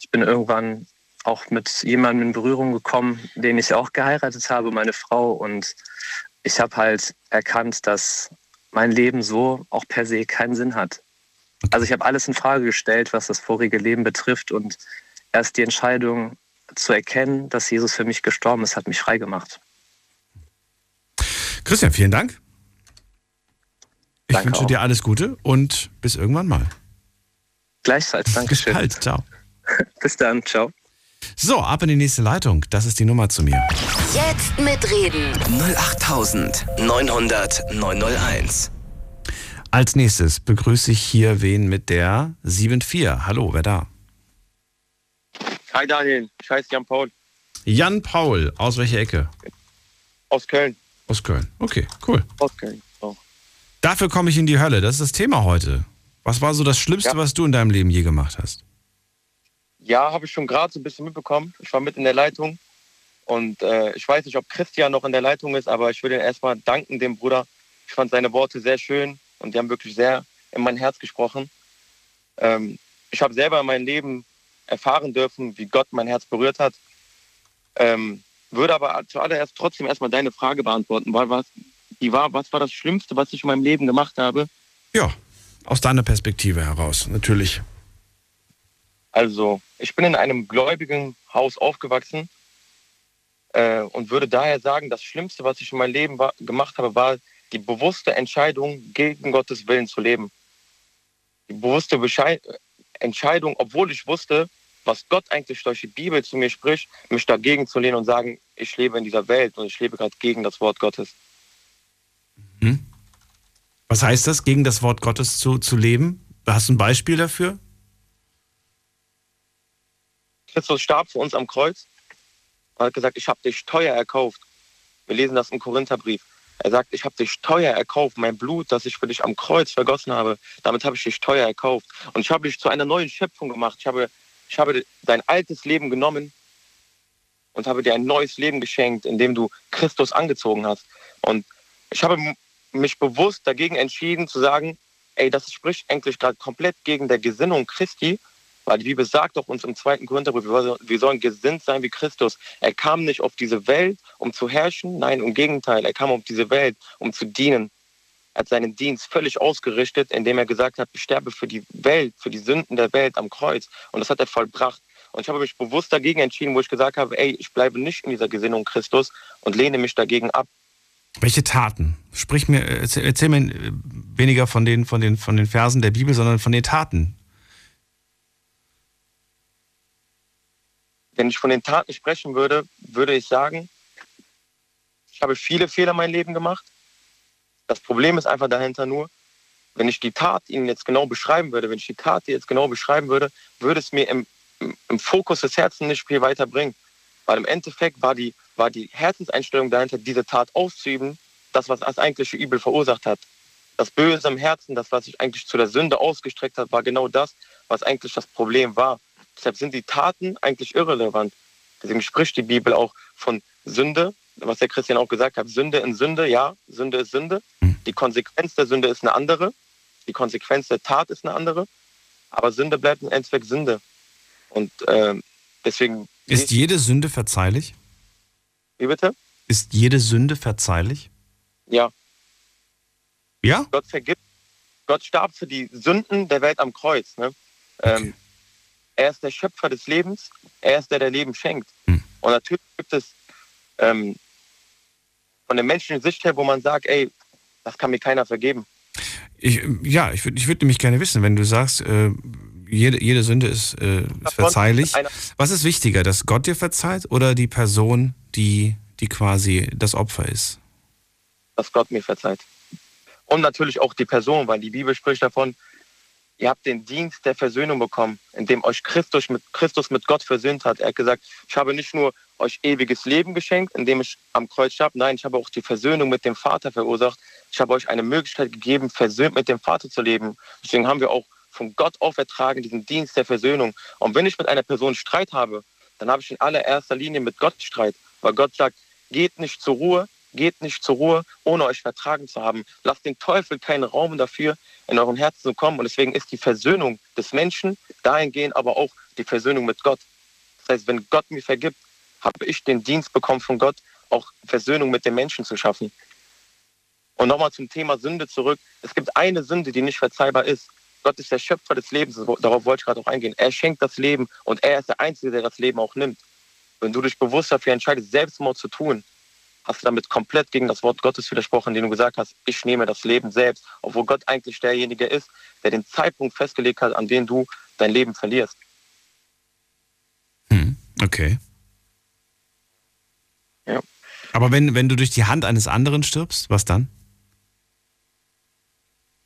Ich bin irgendwann auch mit jemandem in Berührung gekommen, den ich auch geheiratet habe, meine Frau. Und ich habe halt erkannt, dass mein Leben so auch per se keinen Sinn hat. Also ich habe alles in Frage gestellt, was das vorige Leben betrifft. Und erst die Entscheidung zu erkennen, dass Jesus für mich gestorben ist, hat mich frei gemacht. Christian, vielen Dank. Ich Danke wünsche auch. dir alles Gute und bis irgendwann mal. Gleichfalls, danke Bis schön. bald, ciao. Bis dann, ciao. So, ab in die nächste Leitung. Das ist die Nummer zu mir. Jetzt mitreden. 08900 901. Als nächstes begrüße ich hier wen mit der 74. Hallo, wer da? Hi Daniel, ich heiße Jan Paul Jan Paul, aus welcher Ecke? aus Köln. Aus Köln. Okay, cool. Aus Köln. Oh. Dafür komme ich in die Hölle. Das ist das Thema heute. Was war so das Schlimmste, was du in deinem Leben je gemacht hast? Ja, habe ich schon gerade so ein bisschen mitbekommen. Ich war mit in der Leitung und äh, ich weiß nicht, ob Christian noch in der Leitung ist, aber ich will ihm erstmal danken, dem Bruder. Ich fand seine Worte sehr schön und die haben wirklich sehr in mein Herz gesprochen. Ähm, ich habe selber in meinem Leben erfahren dürfen, wie Gott mein Herz berührt hat. Ähm, würde aber zuallererst trotzdem erstmal deine Frage beantworten. Weil was, die war, was war das Schlimmste, was ich in meinem Leben gemacht habe? Ja, aus deiner Perspektive heraus, natürlich. Also, ich bin in einem gläubigen Haus aufgewachsen äh, und würde daher sagen, das Schlimmste, was ich in meinem Leben war, gemacht habe, war die bewusste Entscheidung, gegen Gottes Willen zu leben. Die bewusste Beschei Entscheidung, obwohl ich wusste, was Gott eigentlich durch die Bibel zu mir spricht, mich dagegen zu lehnen und sagen, ich lebe in dieser Welt und ich lebe gerade gegen das Wort Gottes. Was heißt das, gegen das Wort Gottes zu, zu leben? Hast du ein Beispiel dafür? Christus starb für uns am Kreuz und hat gesagt, ich habe dich teuer erkauft. Wir lesen das im Korintherbrief. Er sagt, ich habe dich teuer erkauft, mein Blut, das ich für dich am Kreuz vergossen habe, damit habe ich dich teuer erkauft. Und ich habe dich zu einer neuen Schöpfung gemacht. Ich habe, ich habe dein altes Leben genommen und habe dir ein neues Leben geschenkt, indem du Christus angezogen hast. Und ich habe mich bewusst dagegen entschieden zu sagen, ey, das spricht eigentlich gerade komplett gegen der Gesinnung Christi, weil die Bibel sagt doch uns im zweiten Korintherbrief, wir sollen- gesinnt sein wie Christus. Er kam nicht auf diese Welt, um zu herrschen, nein, im Gegenteil, er kam auf diese Welt, um zu dienen. Er hat seinen Dienst völlig ausgerichtet, indem er gesagt hat, ich sterbe für die Welt, für die Sünden der Welt am Kreuz. Und das hat er vollbracht. Und ich habe mich bewusst dagegen entschieden, wo ich gesagt habe, ey, ich bleibe nicht in dieser Gesinnung Christus und lehne mich dagegen ab. Welche Taten? Sprich mir, erzähl, erzähl mir weniger von den, von, den, von den Versen der Bibel, sondern von den Taten. Wenn ich von den Taten sprechen würde, würde ich sagen, ich habe viele Fehler in meinem Leben gemacht. Das Problem ist einfach dahinter nur, wenn ich die Tat Ihnen jetzt genau beschreiben würde, wenn ich die Tat jetzt genau beschreiben würde, würde es mir im, im, Fokus des Herzens nicht viel weiterbringen. Weil im Endeffekt war die, war die Herzenseinstellung dahinter, diese Tat auszuüben, das, was das eigentliche Übel verursacht hat. Das Böse im Herzen, das, was sich eigentlich zu der Sünde ausgestreckt hat, war genau das, was eigentlich das Problem war. Deshalb sind die Taten eigentlich irrelevant. Deswegen spricht die Bibel auch von Sünde, was der Christian auch gesagt hat. Sünde in Sünde, ja, Sünde ist Sünde. Die Konsequenz der Sünde ist eine andere. Die Konsequenz der Tat ist eine andere. Aber Sünde bleibt im Endeffekt Sünde. Und ähm, deswegen. Ist jede Sünde verzeihlich? Wie bitte? Ist jede Sünde verzeihlich? Ja. Ja? Gott vergibt. Gott starb für die Sünden der Welt am Kreuz. Ne? Ähm, er ist der Schöpfer des Lebens. Er ist der, der Leben schenkt. Und natürlich gibt es ähm, von der menschlichen Sicht her, wo man sagt, ey, das kann mir keiner vergeben. Ich, ja, ich würde ich würd nämlich gerne wissen, wenn du sagst, äh, jede, jede Sünde ist, äh, ist verzeihlich. Was ist wichtiger, dass Gott dir verzeiht oder die Person, die, die quasi das Opfer ist? dass Gott mir verzeiht. Und natürlich auch die Person, weil die Bibel spricht davon, ihr habt den Dienst der Versöhnung bekommen, indem euch Christus mit, Christus mit Gott versöhnt hat. Er hat gesagt, ich habe nicht nur euch ewiges Leben geschenkt, indem ich am Kreuz starb, nein, ich habe auch die Versöhnung mit dem Vater verursacht. Ich habe euch eine Möglichkeit gegeben, versöhnt mit dem Vater zu leben. Deswegen haben wir auch von Gott aufertragen diesen Dienst der Versöhnung. Und wenn ich mit einer Person Streit habe, dann habe ich in allererster Linie mit Gott Streit, weil Gott sagt, geht nicht zur Ruhe, geht nicht zur Ruhe, ohne euch vertragen zu haben. Lasst den Teufel keinen Raum dafür, in euren Herzen zu kommen. Und deswegen ist die Versöhnung des Menschen dahingehend aber auch die Versöhnung mit Gott. Das heißt, wenn Gott mir vergibt, habe ich den Dienst bekommen von Gott, auch Versöhnung mit den Menschen zu schaffen. Und nochmal zum Thema Sünde zurück. Es gibt eine Sünde, die nicht verzeihbar ist. Gott ist der Schöpfer des Lebens. Darauf wollte ich gerade auch eingehen. Er schenkt das Leben und er ist der Einzige, der das Leben auch nimmt. Wenn du dich bewusst dafür entscheidest, Selbstmord zu tun, hast du damit komplett gegen das Wort Gottes widersprochen, den du gesagt hast, ich nehme das Leben selbst, obwohl Gott eigentlich derjenige ist, der den Zeitpunkt festgelegt hat, an dem du dein Leben verlierst. Okay. Ja. Aber wenn, wenn du durch die Hand eines anderen stirbst, was dann?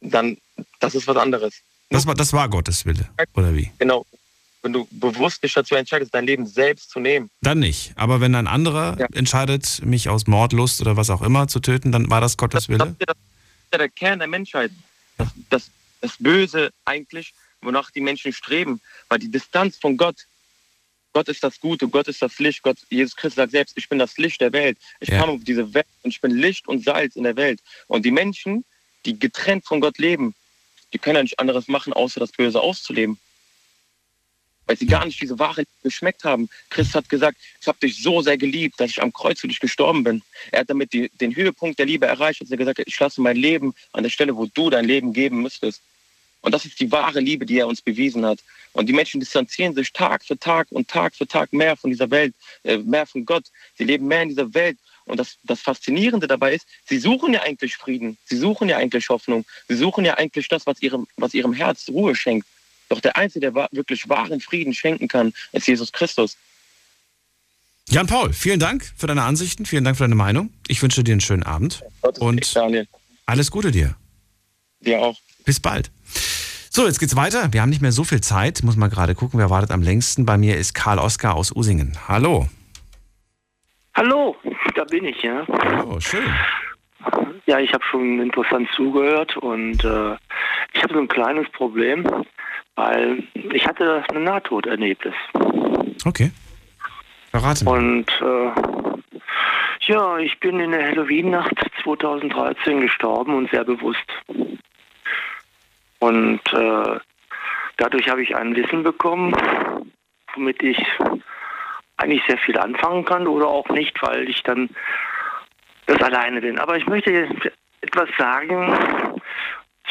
Dann, das ist was anderes. Das war, das war Gottes Wille, oder wie? Genau. Wenn du bewusst dich dazu entscheidest, dein Leben selbst zu nehmen, Dann nicht. Aber wenn ein anderer entscheidet, mich aus Mordlust oder was auch immer zu töten, dann war das Gottes Wille? Das ist ja der Kern der Menschheit. Das, das, das Böse eigentlich, wonach die Menschen streben. Weil die Distanz von Gott, Gott ist das Gute, Gott ist das Licht. Gott, Jesus Christus sagt selbst, ich bin das Licht der Welt. Ich Ja. kam auf diese Welt und ich bin Licht und Salz in der Welt. Und die Menschen, die getrennt von Gott leben, die können ja nicht anderes machen, außer das Böse auszuleben. Weil sie gar nicht diese Wahrheit geschmeckt haben. Christus hat gesagt, ich habe dich so sehr geliebt, dass ich am Kreuz für dich gestorben bin. Er hat damit die, den Höhepunkt der Liebe erreicht, als er gesagt hat, ich lasse mein Leben an der Stelle, wo du dein Leben geben müsstest. Und das ist die wahre Liebe, die er uns bewiesen hat. Und die Menschen distanzieren sich Tag für Tag und Tag für Tag mehr von dieser Welt, äh, mehr von Gott. Sie leben mehr in dieser Welt. Und das, das Faszinierende dabei ist, sie suchen ja eigentlich Frieden. Sie suchen ja eigentlich Hoffnung. Sie suchen ja eigentlich das, was ihrem, was ihrem Herz Ruhe schenkt. Doch der Einzige, der wirklich wahren Frieden schenken kann, ist Jesus Christus. Jan Paul, vielen Dank für deine Ansichten, vielen Dank für deine Meinung. Ich wünsche dir einen schönen Abend und alles Gute dir. Dir auch. Bis bald. So, jetzt geht's weiter. Wir haben nicht mehr so viel Zeit. Muss mal gerade gucken, wer wartet am längsten. Bei mir ist Karl Oskar aus Usingen. Hallo. Hallo, da bin ich, ja. Oh, schön. Ja, ich habe schon interessant zugehört und äh, ich habe so ein kleines Problem, weil ich hatte ein Nahtoderlebnis. Okay. Verrate mir. Und äh, ja, ich bin in der Halloween-Nacht 2013 gestorben und sehr bewusst. Und äh, dadurch habe ich ein Wissen bekommen, womit ich eigentlich sehr viel anfangen kann oder auch nicht, weil ich dann das alleine bin. Aber ich möchte jetzt etwas sagen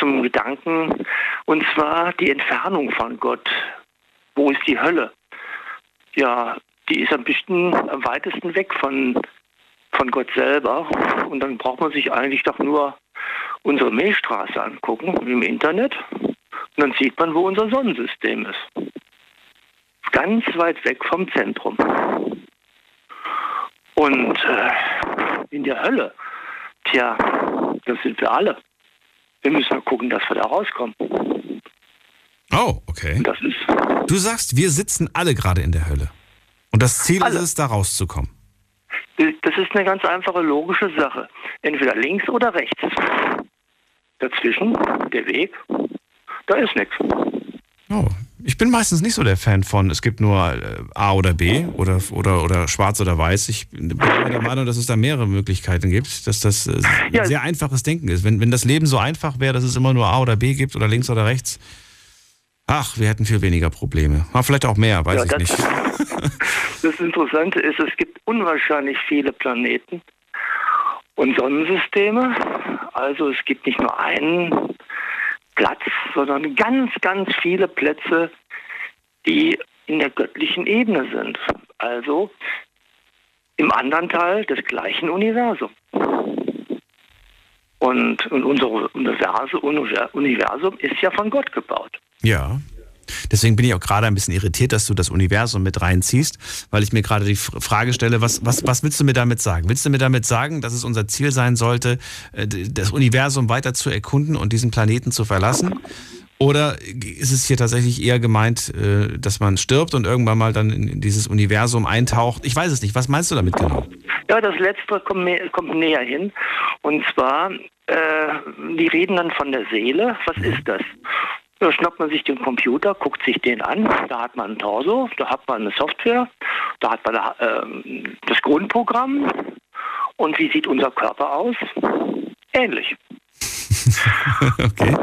zum Gedanken, und zwar die Entfernung von Gott. Wo ist die Hölle? Ja, die ist am besten am weitesten weg von, von Gott selber. Und dann braucht man sich eigentlich doch nur unsere Milchstraße angucken im Internet. Und dann sieht man, wo unser Sonnensystem ist. Ganz weit weg vom Zentrum. Und äh, in der Hölle, tja, das sind wir alle. Wir müssen mal gucken, dass wir da rauskommen. Oh, okay. Das ist Du sagst, wir sitzen alle gerade in der Hölle. Und das Ziel ist es, da rauszukommen. Das ist eine ganz einfache logische Sache. Entweder links oder rechts. Dazwischen, der Weg, da ist nichts. Oh, ich bin meistens nicht so der Fan von, es gibt nur äh, A oder B oder, oder, oder schwarz oder weiß. Ich bin der Meinung, dass es da mehrere Möglichkeiten gibt, dass das äh, ein sehr einfaches Denken ist. Wenn, wenn das Leben so einfach wäre, dass es immer nur A oder B gibt oder links oder rechts, ach, wir hätten viel weniger Probleme. Aber vielleicht auch mehr, weiß Ja, ich das- nicht. Das Interessante ist, es gibt unwahrscheinlich viele Planeten und Sonnensysteme. Also es gibt nicht nur einen Platz, sondern ganz, ganz viele Plätze, die in der göttlichen Ebene sind. Also im anderen Teil des gleichen Universums. Und, und unser Universum, ist ja von Gott gebaut. Ja. Deswegen bin ich auch gerade ein bisschen irritiert, dass du das Universum mit reinziehst, weil ich mir gerade die Frage stelle, was, was, was willst du mir damit sagen? Willst du mir damit sagen, dass es unser Ziel sein sollte, äh, das Universum weiter zu erkunden und diesen Planeten zu verlassen? Oder ist es hier tatsächlich eher gemeint, äh, dass man stirbt und irgendwann mal dann in dieses Universum eintaucht? Ich weiß es nicht. Was meinst du damit genau? Ja, das Letzte kommt, näher hin. Und zwar, äh, die reden dann von der Seele. Was mhm. ist das? Da schnappt man sich den Computer, guckt sich den an. Da hat man ein Torso, da hat man eine Software, da hat man äh, das Grundprogramm. Und wie sieht unser Körper aus? Ähnlich. okay.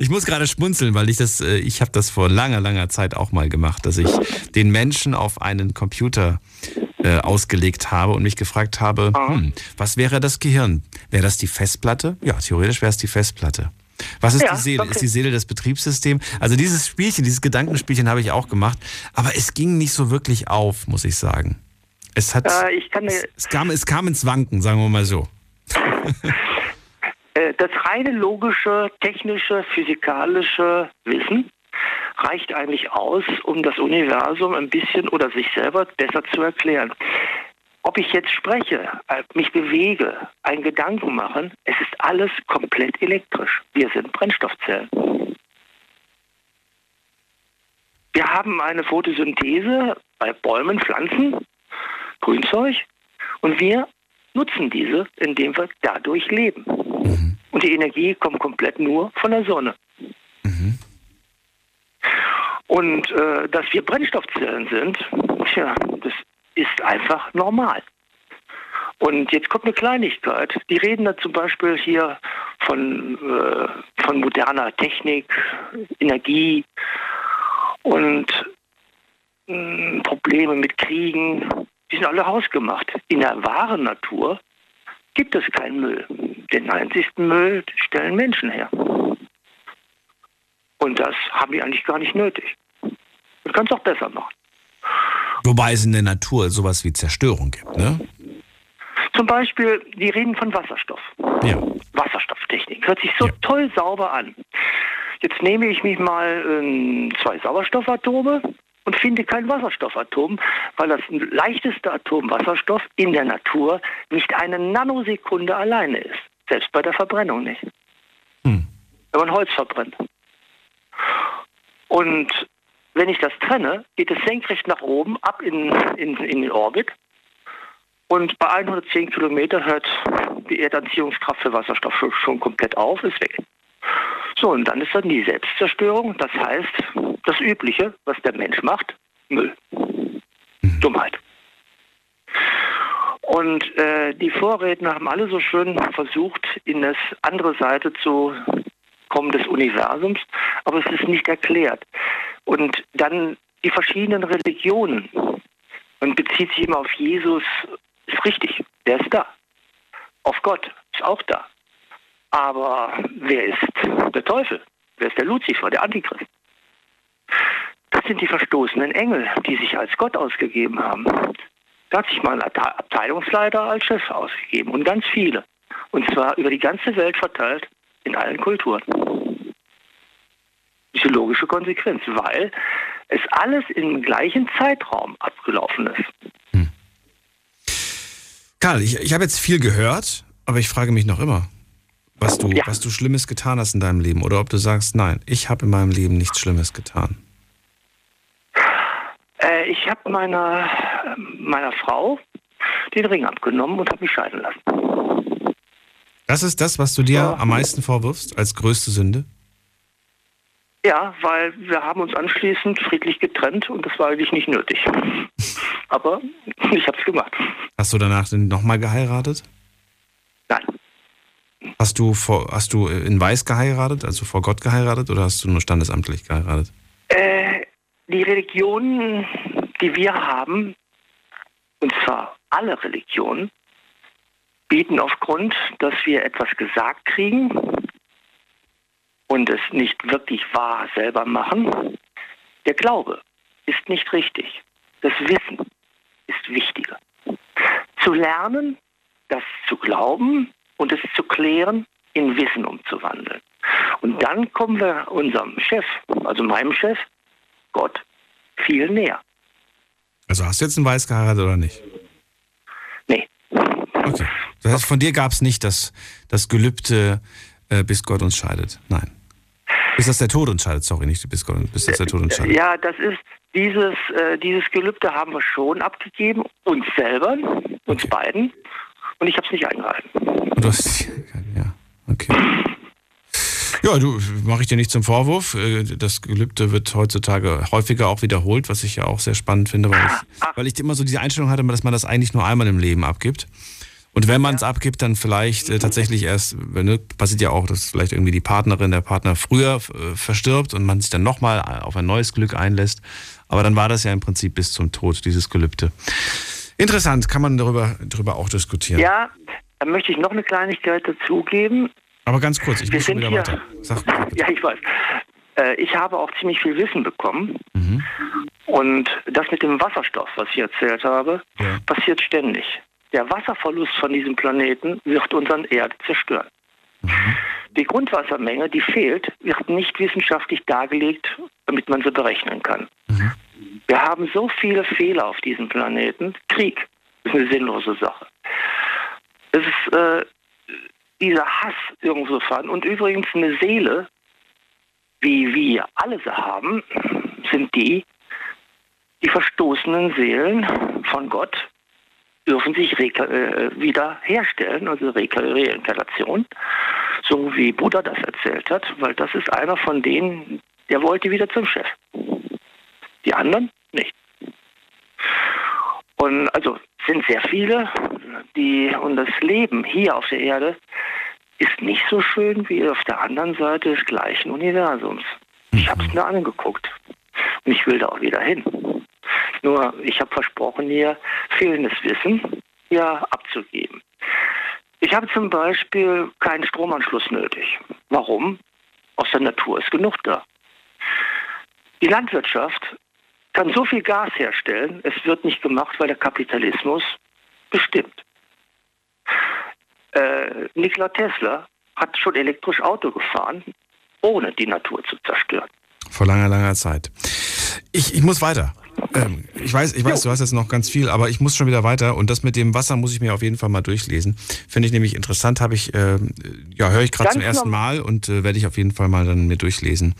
Ich muss gerade schmunzeln, weil ich das, äh, ich habe das vor langer, langer Zeit auch mal gemacht, dass ich den Menschen auf einen Computer äh, ausgelegt habe und mich gefragt habe, hm, was wäre das Gehirn? Wäre das die Festplatte? Ja, theoretisch wäre es die Festplatte. Was ist ja, die Seele? Okay. Ist die Seele das Betriebssystem? Also dieses Spielchen, dieses Gedankenspielchen habe ich auch gemacht, aber es ging nicht so wirklich auf, muss ich sagen. Es hat, äh, es, es, kam, es kam ins Wanken, sagen wir mal so. Äh, das reine logische, technische, physikalische Wissen reicht eigentlich aus, um das Universum ein bisschen oder sich selber besser zu erklären. Ob ich jetzt spreche, äh, mich bewege, einen Gedanken mache, es ist alles komplett elektrisch. Wir sind Brennstoffzellen. Wir haben eine Photosynthese bei Bäumen, Pflanzen, Grünzeug und wir nutzen diese, indem wir dadurch leben. Mhm. Und die Energie kommt komplett nur von der Sonne. Mhm. Und äh, dass wir Brennstoffzellen sind, tja, das ist einfach normal. Und jetzt kommt eine Kleinigkeit. Die reden da zum Beispiel hier von, äh, von moderner Technik, Energie und mh, Probleme mit Kriegen. Die sind alle hausgemacht. In der wahren Natur gibt es keinen Müll. Den einzigsten Müll stellen Menschen her. Und das haben die eigentlich gar nicht nötig. Man kann es auch besser machen. Wobei es in der Natur sowas wie Zerstörung gibt, ne? Zum Beispiel, die reden von Wasserstoff. Ja. Wasserstofftechnik. Hört sich so ja. toll sauber an. Jetzt nehme ich mich mal äh, zwei Sauerstoffatome und finde kein Wasserstoffatom, weil das leichteste Atom Wasserstoff in der Natur nicht eine Nanosekunde alleine ist. Selbst bei der Verbrennung nicht. Hm. Wenn man Holz verbrennt. Und wenn ich das trenne, geht es senkrecht nach oben, ab in, in, in den Orbit. Und bei 110 Kilometer hört die Erdanziehungskraft für Wasserstoff schon, schon komplett auf, ist weg. So, und dann ist dann die Selbstzerstörung. Das heißt, das Übliche, was der Mensch macht, Müll. Mhm. Dummheit. Und äh, die Vorredner haben alle so schön versucht, in das andere Seite zu kommen des Universums, aber es ist nicht erklärt. Und dann die verschiedenen Religionen. Man bezieht sich immer auf Jesus, ist richtig, der ist da. Auf Gott ist auch da. Aber wer ist der Teufel? Wer ist der Luzifer, der Antichrist? Das sind die verstoßenen Engel, die sich als Gott ausgegeben haben. Da hat sich mal ein Abteilungsleiter als Chef ausgegeben und ganz viele. Und zwar über die ganze Welt verteilt in allen Kulturen. Diese logische Konsequenz, weil es alles im gleichen Zeitraum abgelaufen ist. Hm. Karl, ich, ich habe jetzt viel gehört, aber ich frage mich noch immer, was du, ja. was du Schlimmes getan hast in deinem Leben oder ob du sagst, nein, ich habe in meinem Leben nichts Schlimmes getan. Äh, ich habe meiner, meiner Frau den Ring abgenommen und habe mich scheiden lassen. Das ist das, was du dir ja. am meisten vorwirfst als größte Sünde? Ja, weil wir haben uns anschließend friedlich getrennt und das war eigentlich nicht nötig. Aber ich habe es gemacht. Hast du danach denn nochmal geheiratet? Nein. Hast du, vor, hast du in Weiß geheiratet, also vor Gott geheiratet, oder hast du nur standesamtlich geheiratet? Äh, die Religionen, die wir haben, und zwar alle Religionen, bieten aufgrund, dass wir etwas gesagt kriegen und es nicht wirklich wahr selber machen. Der Glaube ist nicht richtig. Das Wissen ist wichtiger. Zu lernen, das zu glauben, und es zu klären, in Wissen umzuwandeln. Und dann kommen wir unserem Chef, also meinem Chef, Gott, viel näher. Also hast du jetzt einen Weiß geheiratet oder nicht? Nee. Okay. Das heißt, von dir gab es nicht das, das Gelübde, äh, bis Gott uns scheidet. Nein. Bis das der Tod uns scheidet, sorry, nicht bis, Gott, bis das der Tod uns scheidet. Ja, das ist dieses, äh, dieses Gelübde haben wir schon abgegeben, uns selber, uns beiden. Und ich habe es nicht eingehalten. Und du hast, ja, okay. Ja, du mache ich dir nicht zum Vorwurf. Äh, Das Gelübde wird heutzutage häufiger auch wiederholt, was ich ja auch sehr spannend finde, weil ich, weil ich immer so diese Einstellung hatte, dass man das eigentlich nur einmal im Leben abgibt. Und wenn man es abgibt, dann vielleicht äh, tatsächlich erst, wenn, ne, passiert ja auch, dass vielleicht irgendwie die Partnerin, der Partner früher äh, verstirbt und man sich dann nochmal auf ein neues Glück einlässt. Aber dann war das ja im Prinzip bis zum Tod, dieses Gelübde. Interessant, kann man darüber, darüber auch diskutieren. Ja, dann möchte ich noch eine Kleinigkeit dazugeben. Aber ganz kurz, ich Wir muss schon sind wieder hier- weiter. Sag, Ja, ich weiß. Äh, ich habe auch ziemlich viel Wissen bekommen. Mhm. Und das mit dem Wasserstoff, was ich erzählt habe, passiert ständig. Der Wasserverlust von diesem Planeten wird unsere Erde zerstören. Die Grundwassermenge, die fehlt, wird nicht wissenschaftlich dargelegt, damit man sie berechnen kann. Wir haben so viele Fehler auf diesem Planeten. Krieg ist eine sinnlose Sache. Es ist äh, dieser Hass irgendwo fahren. Und übrigens eine Seele, wie wir alle sie haben, sind die, die verstoßenen Seelen von Gott dürfen sich äh, wieder herstellen, also Re Reinkarnation, so wie Buddha das erzählt hat, weil das ist einer von denen, der wollte wieder zum Chef. Die anderen nicht. Und also sind sehr viele, die und das Leben hier auf der Erde ist nicht so schön wie auf der anderen Seite des gleichen Universums. Ich habe es mir angeguckt und ich will da auch wieder hin. Nur ich habe versprochen, hier fehlendes Wissen hier abzugeben. Ich habe zum Beispiel keinen Stromanschluss nötig. Warum? Aus der Natur ist genug da. Die Landwirtschaft kann so viel Gas herstellen, es wird nicht gemacht, weil der Kapitalismus bestimmt. Äh, Nikola Tesla hat schon elektrisch Auto gefahren, ohne die Natur zu zerstören. Vor langer, langer Zeit. Ich, ich muss weiter. Ähm, ich weiß, ich weiß, du hast jetzt noch ganz viel, aber ich muss schon wieder weiter. Und das mit dem Wasser muss ich mir auf jeden Fall mal durchlesen. Finde ich nämlich interessant, habe ich, ähm, ja, höre ich gerade zum ersten Mal und äh, werde ich auf jeden Fall mal dann mir durchlesen.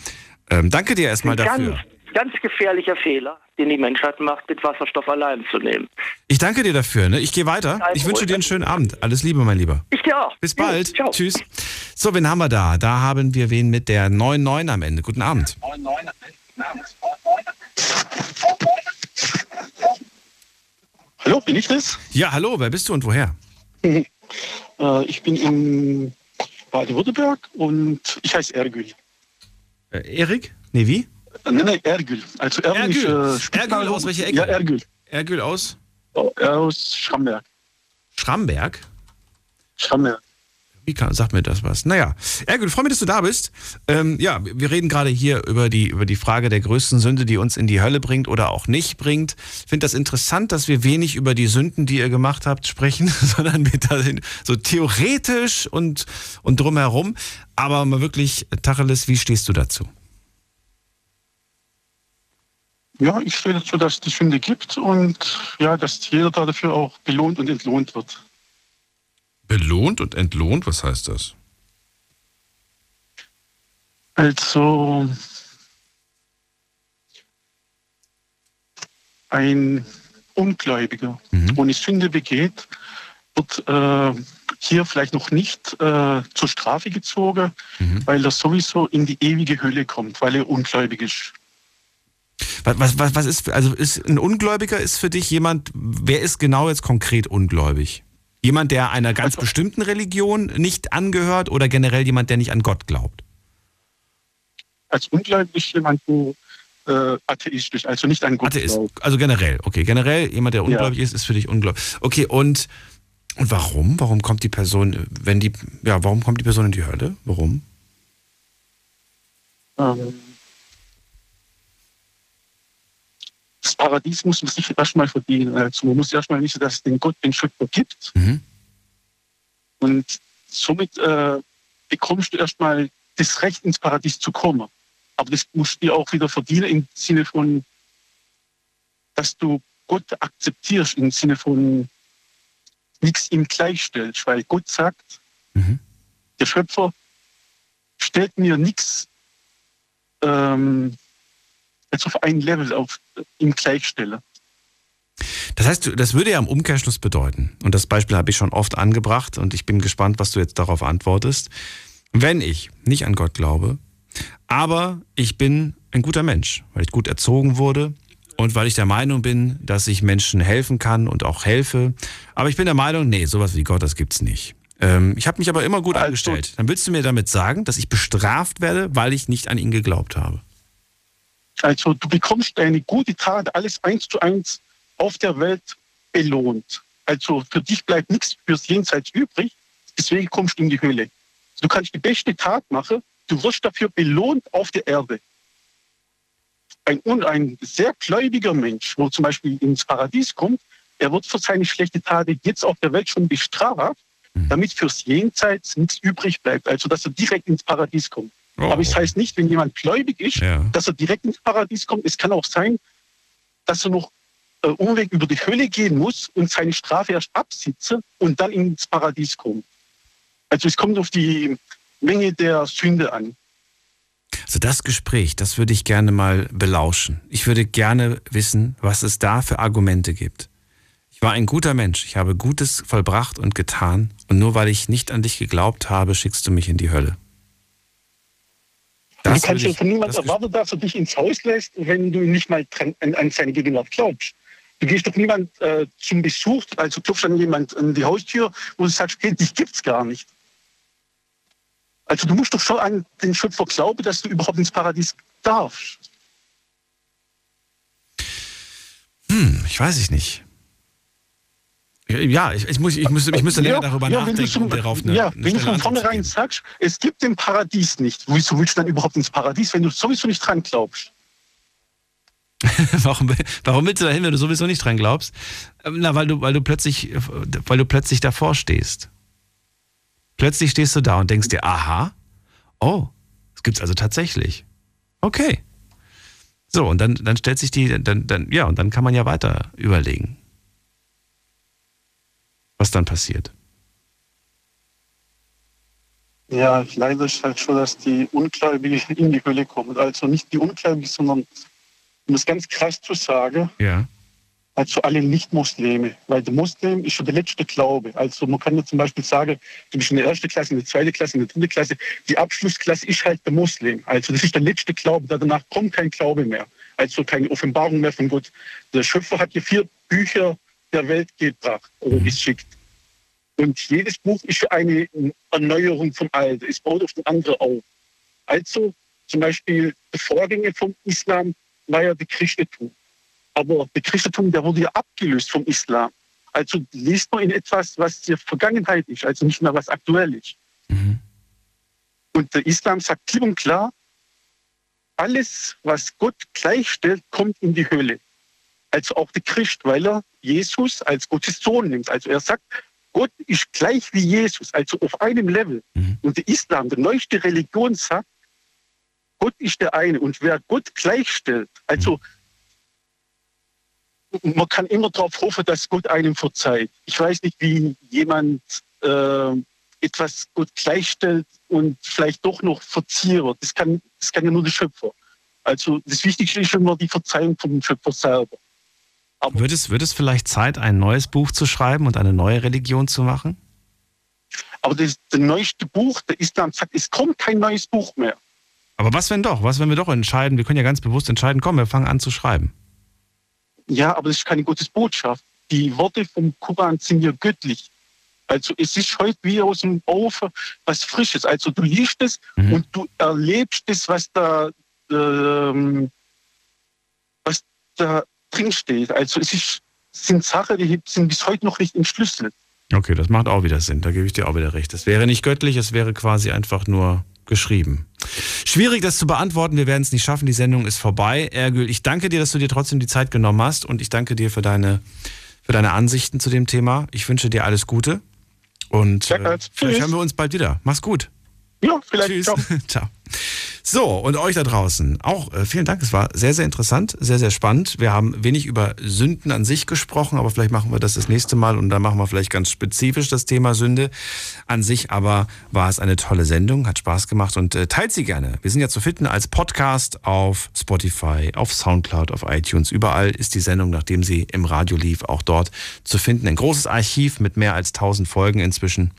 Ähm, danke dir erstmal dafür. Ganz, ganz gefährlicher Fehler, den die Menschheit macht, mit Wasserstoff allein zu nehmen. Ich danke dir dafür. Ne? Ich gehe weiter. Ich wünsche dir einen schönen Abend. Alles Liebe, mein Lieber. Ich dir auch. Bis bald. Tschüss. So, wen haben wir da? Da haben wir wen mit der 99 am Ende. Guten Abend. Hallo, bin ich das? Ja, hallo, wer bist du und woher? äh, ich bin in Baden-Württemberg und ich heiße Ergül. Äh, Erik? Nee, wie? Nein, nein, Ergül. Also Ergül. Ergül. Äh. Ergül aus welcher Ecke? Ja, Ergül. Ergül aus? Oh, aus Schramberg. Schramberg? Schramberg. Wie kann, sagt mir das was? Naja, Ergül, freue mich, dass du da bist. Ähm, ja, wir reden gerade hier über die, über die Frage der größten Sünde, die uns in die Hölle bringt oder auch nicht bringt. Ich finde das interessant, dass wir wenig über die Sünden, die ihr gemacht habt, sprechen, sondern wir da sind so theoretisch und, und drumherum. Aber mal wirklich, Tacheles, wie stehst du dazu? Ja, ich stehe dazu, dass es die Sünde gibt und ja, dass jeder dafür auch belohnt und entlohnt wird. Belohnt und entlohnt, was heißt das? Also ein Ungläubiger, Mhm. wo eine Sünde begeht, wird äh, hier vielleicht noch nicht äh, zur Strafe gezogen, Mhm. weil er sowieso in die ewige Hölle kommt, weil er ungläubig ist. Was, was, was, ist, also ist ein Ungläubiger ist für dich jemand, wer ist genau jetzt konkret ungläubig? Jemand, der einer ganz bestimmten Religion nicht angehört oder generell jemand, der nicht an Gott glaubt? Als ungläubig ist jemand, wo äh, atheistisch, also nicht an Gott Atheist, glaubt. also generell, okay, generell jemand, der ungläubig ist, ist für dich ungläubig. Okay, und, und warum? Warum kommt die Person, wenn die, ja, warum kommt die Person in die Hölle? Warum? Ähm, das Paradies muss man sich erstmal verdienen. Also man muss erstmal wissen, dass es den Gott, den Schöpfer gibt. Mhm. Und somit äh, bekommst du erstmal das Recht ins Paradies zu kommen. Aber das musst du dir auch wieder verdienen im Sinne von, dass du Gott akzeptierst, im Sinne von nichts ihm gleichstellst. Weil Gott sagt, der Schöpfer stellt mir nichts ähm, als auf ein Level auf ihm gleichstelle. Das heißt, das würde ja im Umkehrschluss bedeuten, und das Beispiel habe ich schon oft angebracht und ich bin gespannt, was du jetzt darauf antwortest. Wenn ich nicht an Gott glaube, aber ich bin ein guter Mensch, weil ich gut erzogen wurde und weil ich der Meinung bin, dass ich Menschen helfen kann und auch helfe, aber ich bin der Meinung, nee, sowas wie Gott, das gibt's nicht. Ähm, ich habe mich aber immer gut Also angestellt. Dann willst du mir damit sagen, dass ich bestraft werde, weil ich nicht an ihn geglaubt habe. Also du bekommst deine gute Tat alles eins zu eins auf der Welt belohnt. Also für dich bleibt nichts fürs Jenseits übrig, deswegen kommst du in die Höhle. Du kannst die beste Tat machen, du wirst dafür belohnt auf der Erde. Ein, ein sehr gläubiger Mensch, wo zum Beispiel ins Paradies kommt, er wird für seine schlechte Tat jetzt auf der Welt schon bestraft, damit fürs Jenseits nichts übrig bleibt, also dass er direkt ins Paradies kommt. Aber es heißt nicht, wenn jemand gläubig ist, dass er direkt ins Paradies kommt. Es kann auch sein, dass er noch äh, Umweg über die Hölle gehen muss und seine Strafe erst absitze und dann ins Paradies kommt. Also es kommt auf die Menge der Sünde an. Also das Gespräch, das würde ich gerne mal belauschen. Ich würde gerne wissen, was es da für Argumente gibt. Ich war ein guter Mensch, ich habe Gutes vollbracht und getan und nur weil ich nicht an dich geglaubt habe, schickst du mich in die Hölle. Du Das kannst will ja von niemandem erwarten, dass er dich ins Haus lässt, wenn du nicht mal an, an seine Gegenwart glaubst. Du gehst doch niemand äh, zum Besuch, also klopfst an jemand an die Haustür, wo du sagst, hey, dich gibt's gar nicht. Also du musst doch schon an den Schöpfer glauben, dass du überhaupt ins Paradies darfst. Hm, ich weiß ich nicht. Ja, ich, ich, muss, ich, müsste, ich müsste länger Ja, darüber ja, wenn nachdenken, um schon- darauf eine, ja, eine wenn du schnelle von vornherein sagst, es gibt den Paradies nicht, wieso willst du dann überhaupt ins Paradies, wenn du sowieso nicht dran glaubst? warum, warum willst du da hin, wenn du sowieso nicht dran glaubst? Ähm, Na, weil du, weil du plötzlich, weil du plötzlich davor stehst. Plötzlich stehst du da und denkst dir, aha, oh, das gibt's also tatsächlich. Okay. So, und dann, dann stellt sich die, dann, dann, ja, und dann kann man ja weiter überlegen, was dann passiert. Ja, leider ist halt schon, dass die Ungläubigen in die Hölle kommen. Also nicht die Ungläubigen, sondern, um es ganz krass zu sagen, Ja. also alle Nicht-Muslime. Weil der Muslim ist schon der letzte Glaube. Also man kann ja zum Beispiel sagen, du bist in der ersten Klasse, in der zweiten Klasse, in der dritten Klasse. Die Abschlussklasse ist halt der Muslim. Also das ist der letzte Glaube. Danach kommt kein Glaube mehr. Also keine Offenbarung mehr von Gott. Der Schöpfer hat hier vier Bücher der Welt gebracht oder geschickt. Und jedes Buch ist eine Erneuerung vom Alten. Es baut auf den anderen auf. Also zum Beispiel der Vorgänger vom Islam war ja der Christentum. Aber der Christentum, der wurde ja abgelöst vom Islam. Also liest man in etwas, was die Vergangenheit ist, also nicht mehr was aktuell ist. Und der Islam sagt klipp und klar, alles, was Gott gleichstellt, kommt in die Hölle. Also auch der Christ, weil er Jesus als Gottes Sohn nimmt. Also er sagt, Gott ist gleich wie Jesus, also auf einem Level. Und der Islam, der neueste Religion, sagt, Gott ist der eine. Und wer Gott gleichstellt, also man kann immer darauf hoffen, dass Gott einem verzeiht. Ich weiß nicht, wie jemand äh, etwas Gott gleichstellt und vielleicht doch noch verziert. Das kann, das kann ja nur der Schöpfer. Also das Wichtigste ist immer die Verzeihung vom Schöpfer selber. Wird es, wird es vielleicht Zeit, ein neues Buch zu schreiben und eine neue Religion zu machen? Aber das, das neueste Buch, der Islam sagt, es kommt kein neues Buch mehr. Aber was wenn doch? Was wenn wir doch entscheiden? Wir können ja ganz bewusst entscheiden, komm, wir fangen an zu schreiben. Ja, aber das ist keine Gottesbotschaft. Die Worte vom Koran sind ja göttlich. Also es ist heute wie aus dem Ofen was Frisches. Also du liest es und du erlebst das, was da, ähm, was da drin steht. Also es ist, sind Sachen, die sind bis heute noch nicht entschlüsselt. Okay, das macht auch wieder Sinn. Da gebe ich dir auch wieder recht. Es wäre nicht göttlich, es wäre quasi einfach nur geschrieben. Schwierig, das zu beantworten. Wir werden es nicht schaffen. Die Sendung ist vorbei. Ergül, ich danke dir, dass du dir trotzdem die Zeit genommen hast und ich danke dir für deine, für deine Ansichten zu dem Thema. Ich wünsche dir alles Gute und äh, vielleicht hören wir uns bald wieder. Mach's gut. Ja, vielleicht. Tschüss. Ciao. Ciao. So, und euch da draußen auch äh, vielen Dank. Es war sehr, sehr interessant, sehr, sehr spannend. Wir haben wenig über Sünden an sich gesprochen, aber vielleicht machen wir das das nächste Mal und dann machen wir vielleicht ganz spezifisch das Thema Sünde an sich. Aber war es eine tolle Sendung, hat Spaß gemacht und äh, teilt sie gerne. Wir sind ja zu finden als Podcast auf Spotify, auf Soundcloud, auf iTunes. Überall ist die Sendung, nachdem sie im Radio lief, auch dort zu finden. Ein großes Archiv mit mehr als 1000 Folgen inzwischen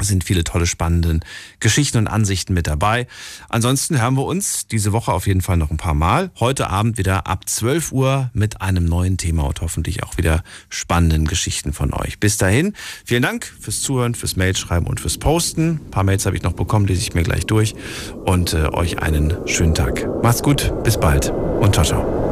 sind viele tolle, spannende Geschichten und Ansichten mit dabei. Ansonsten hören wir uns diese Woche auf jeden Fall noch ein paar Mal. Heute Abend wieder ab 12 Uhr mit einem neuen Thema und hoffentlich auch wieder spannenden Geschichten von euch. Bis dahin, vielen Dank fürs Zuhören, fürs Mailschreiben und fürs Posten. Ein paar Mails habe ich noch bekommen, lese ich mir gleich durch. Und äh, euch einen schönen Tag. Macht's gut, bis bald und ciao, ciao.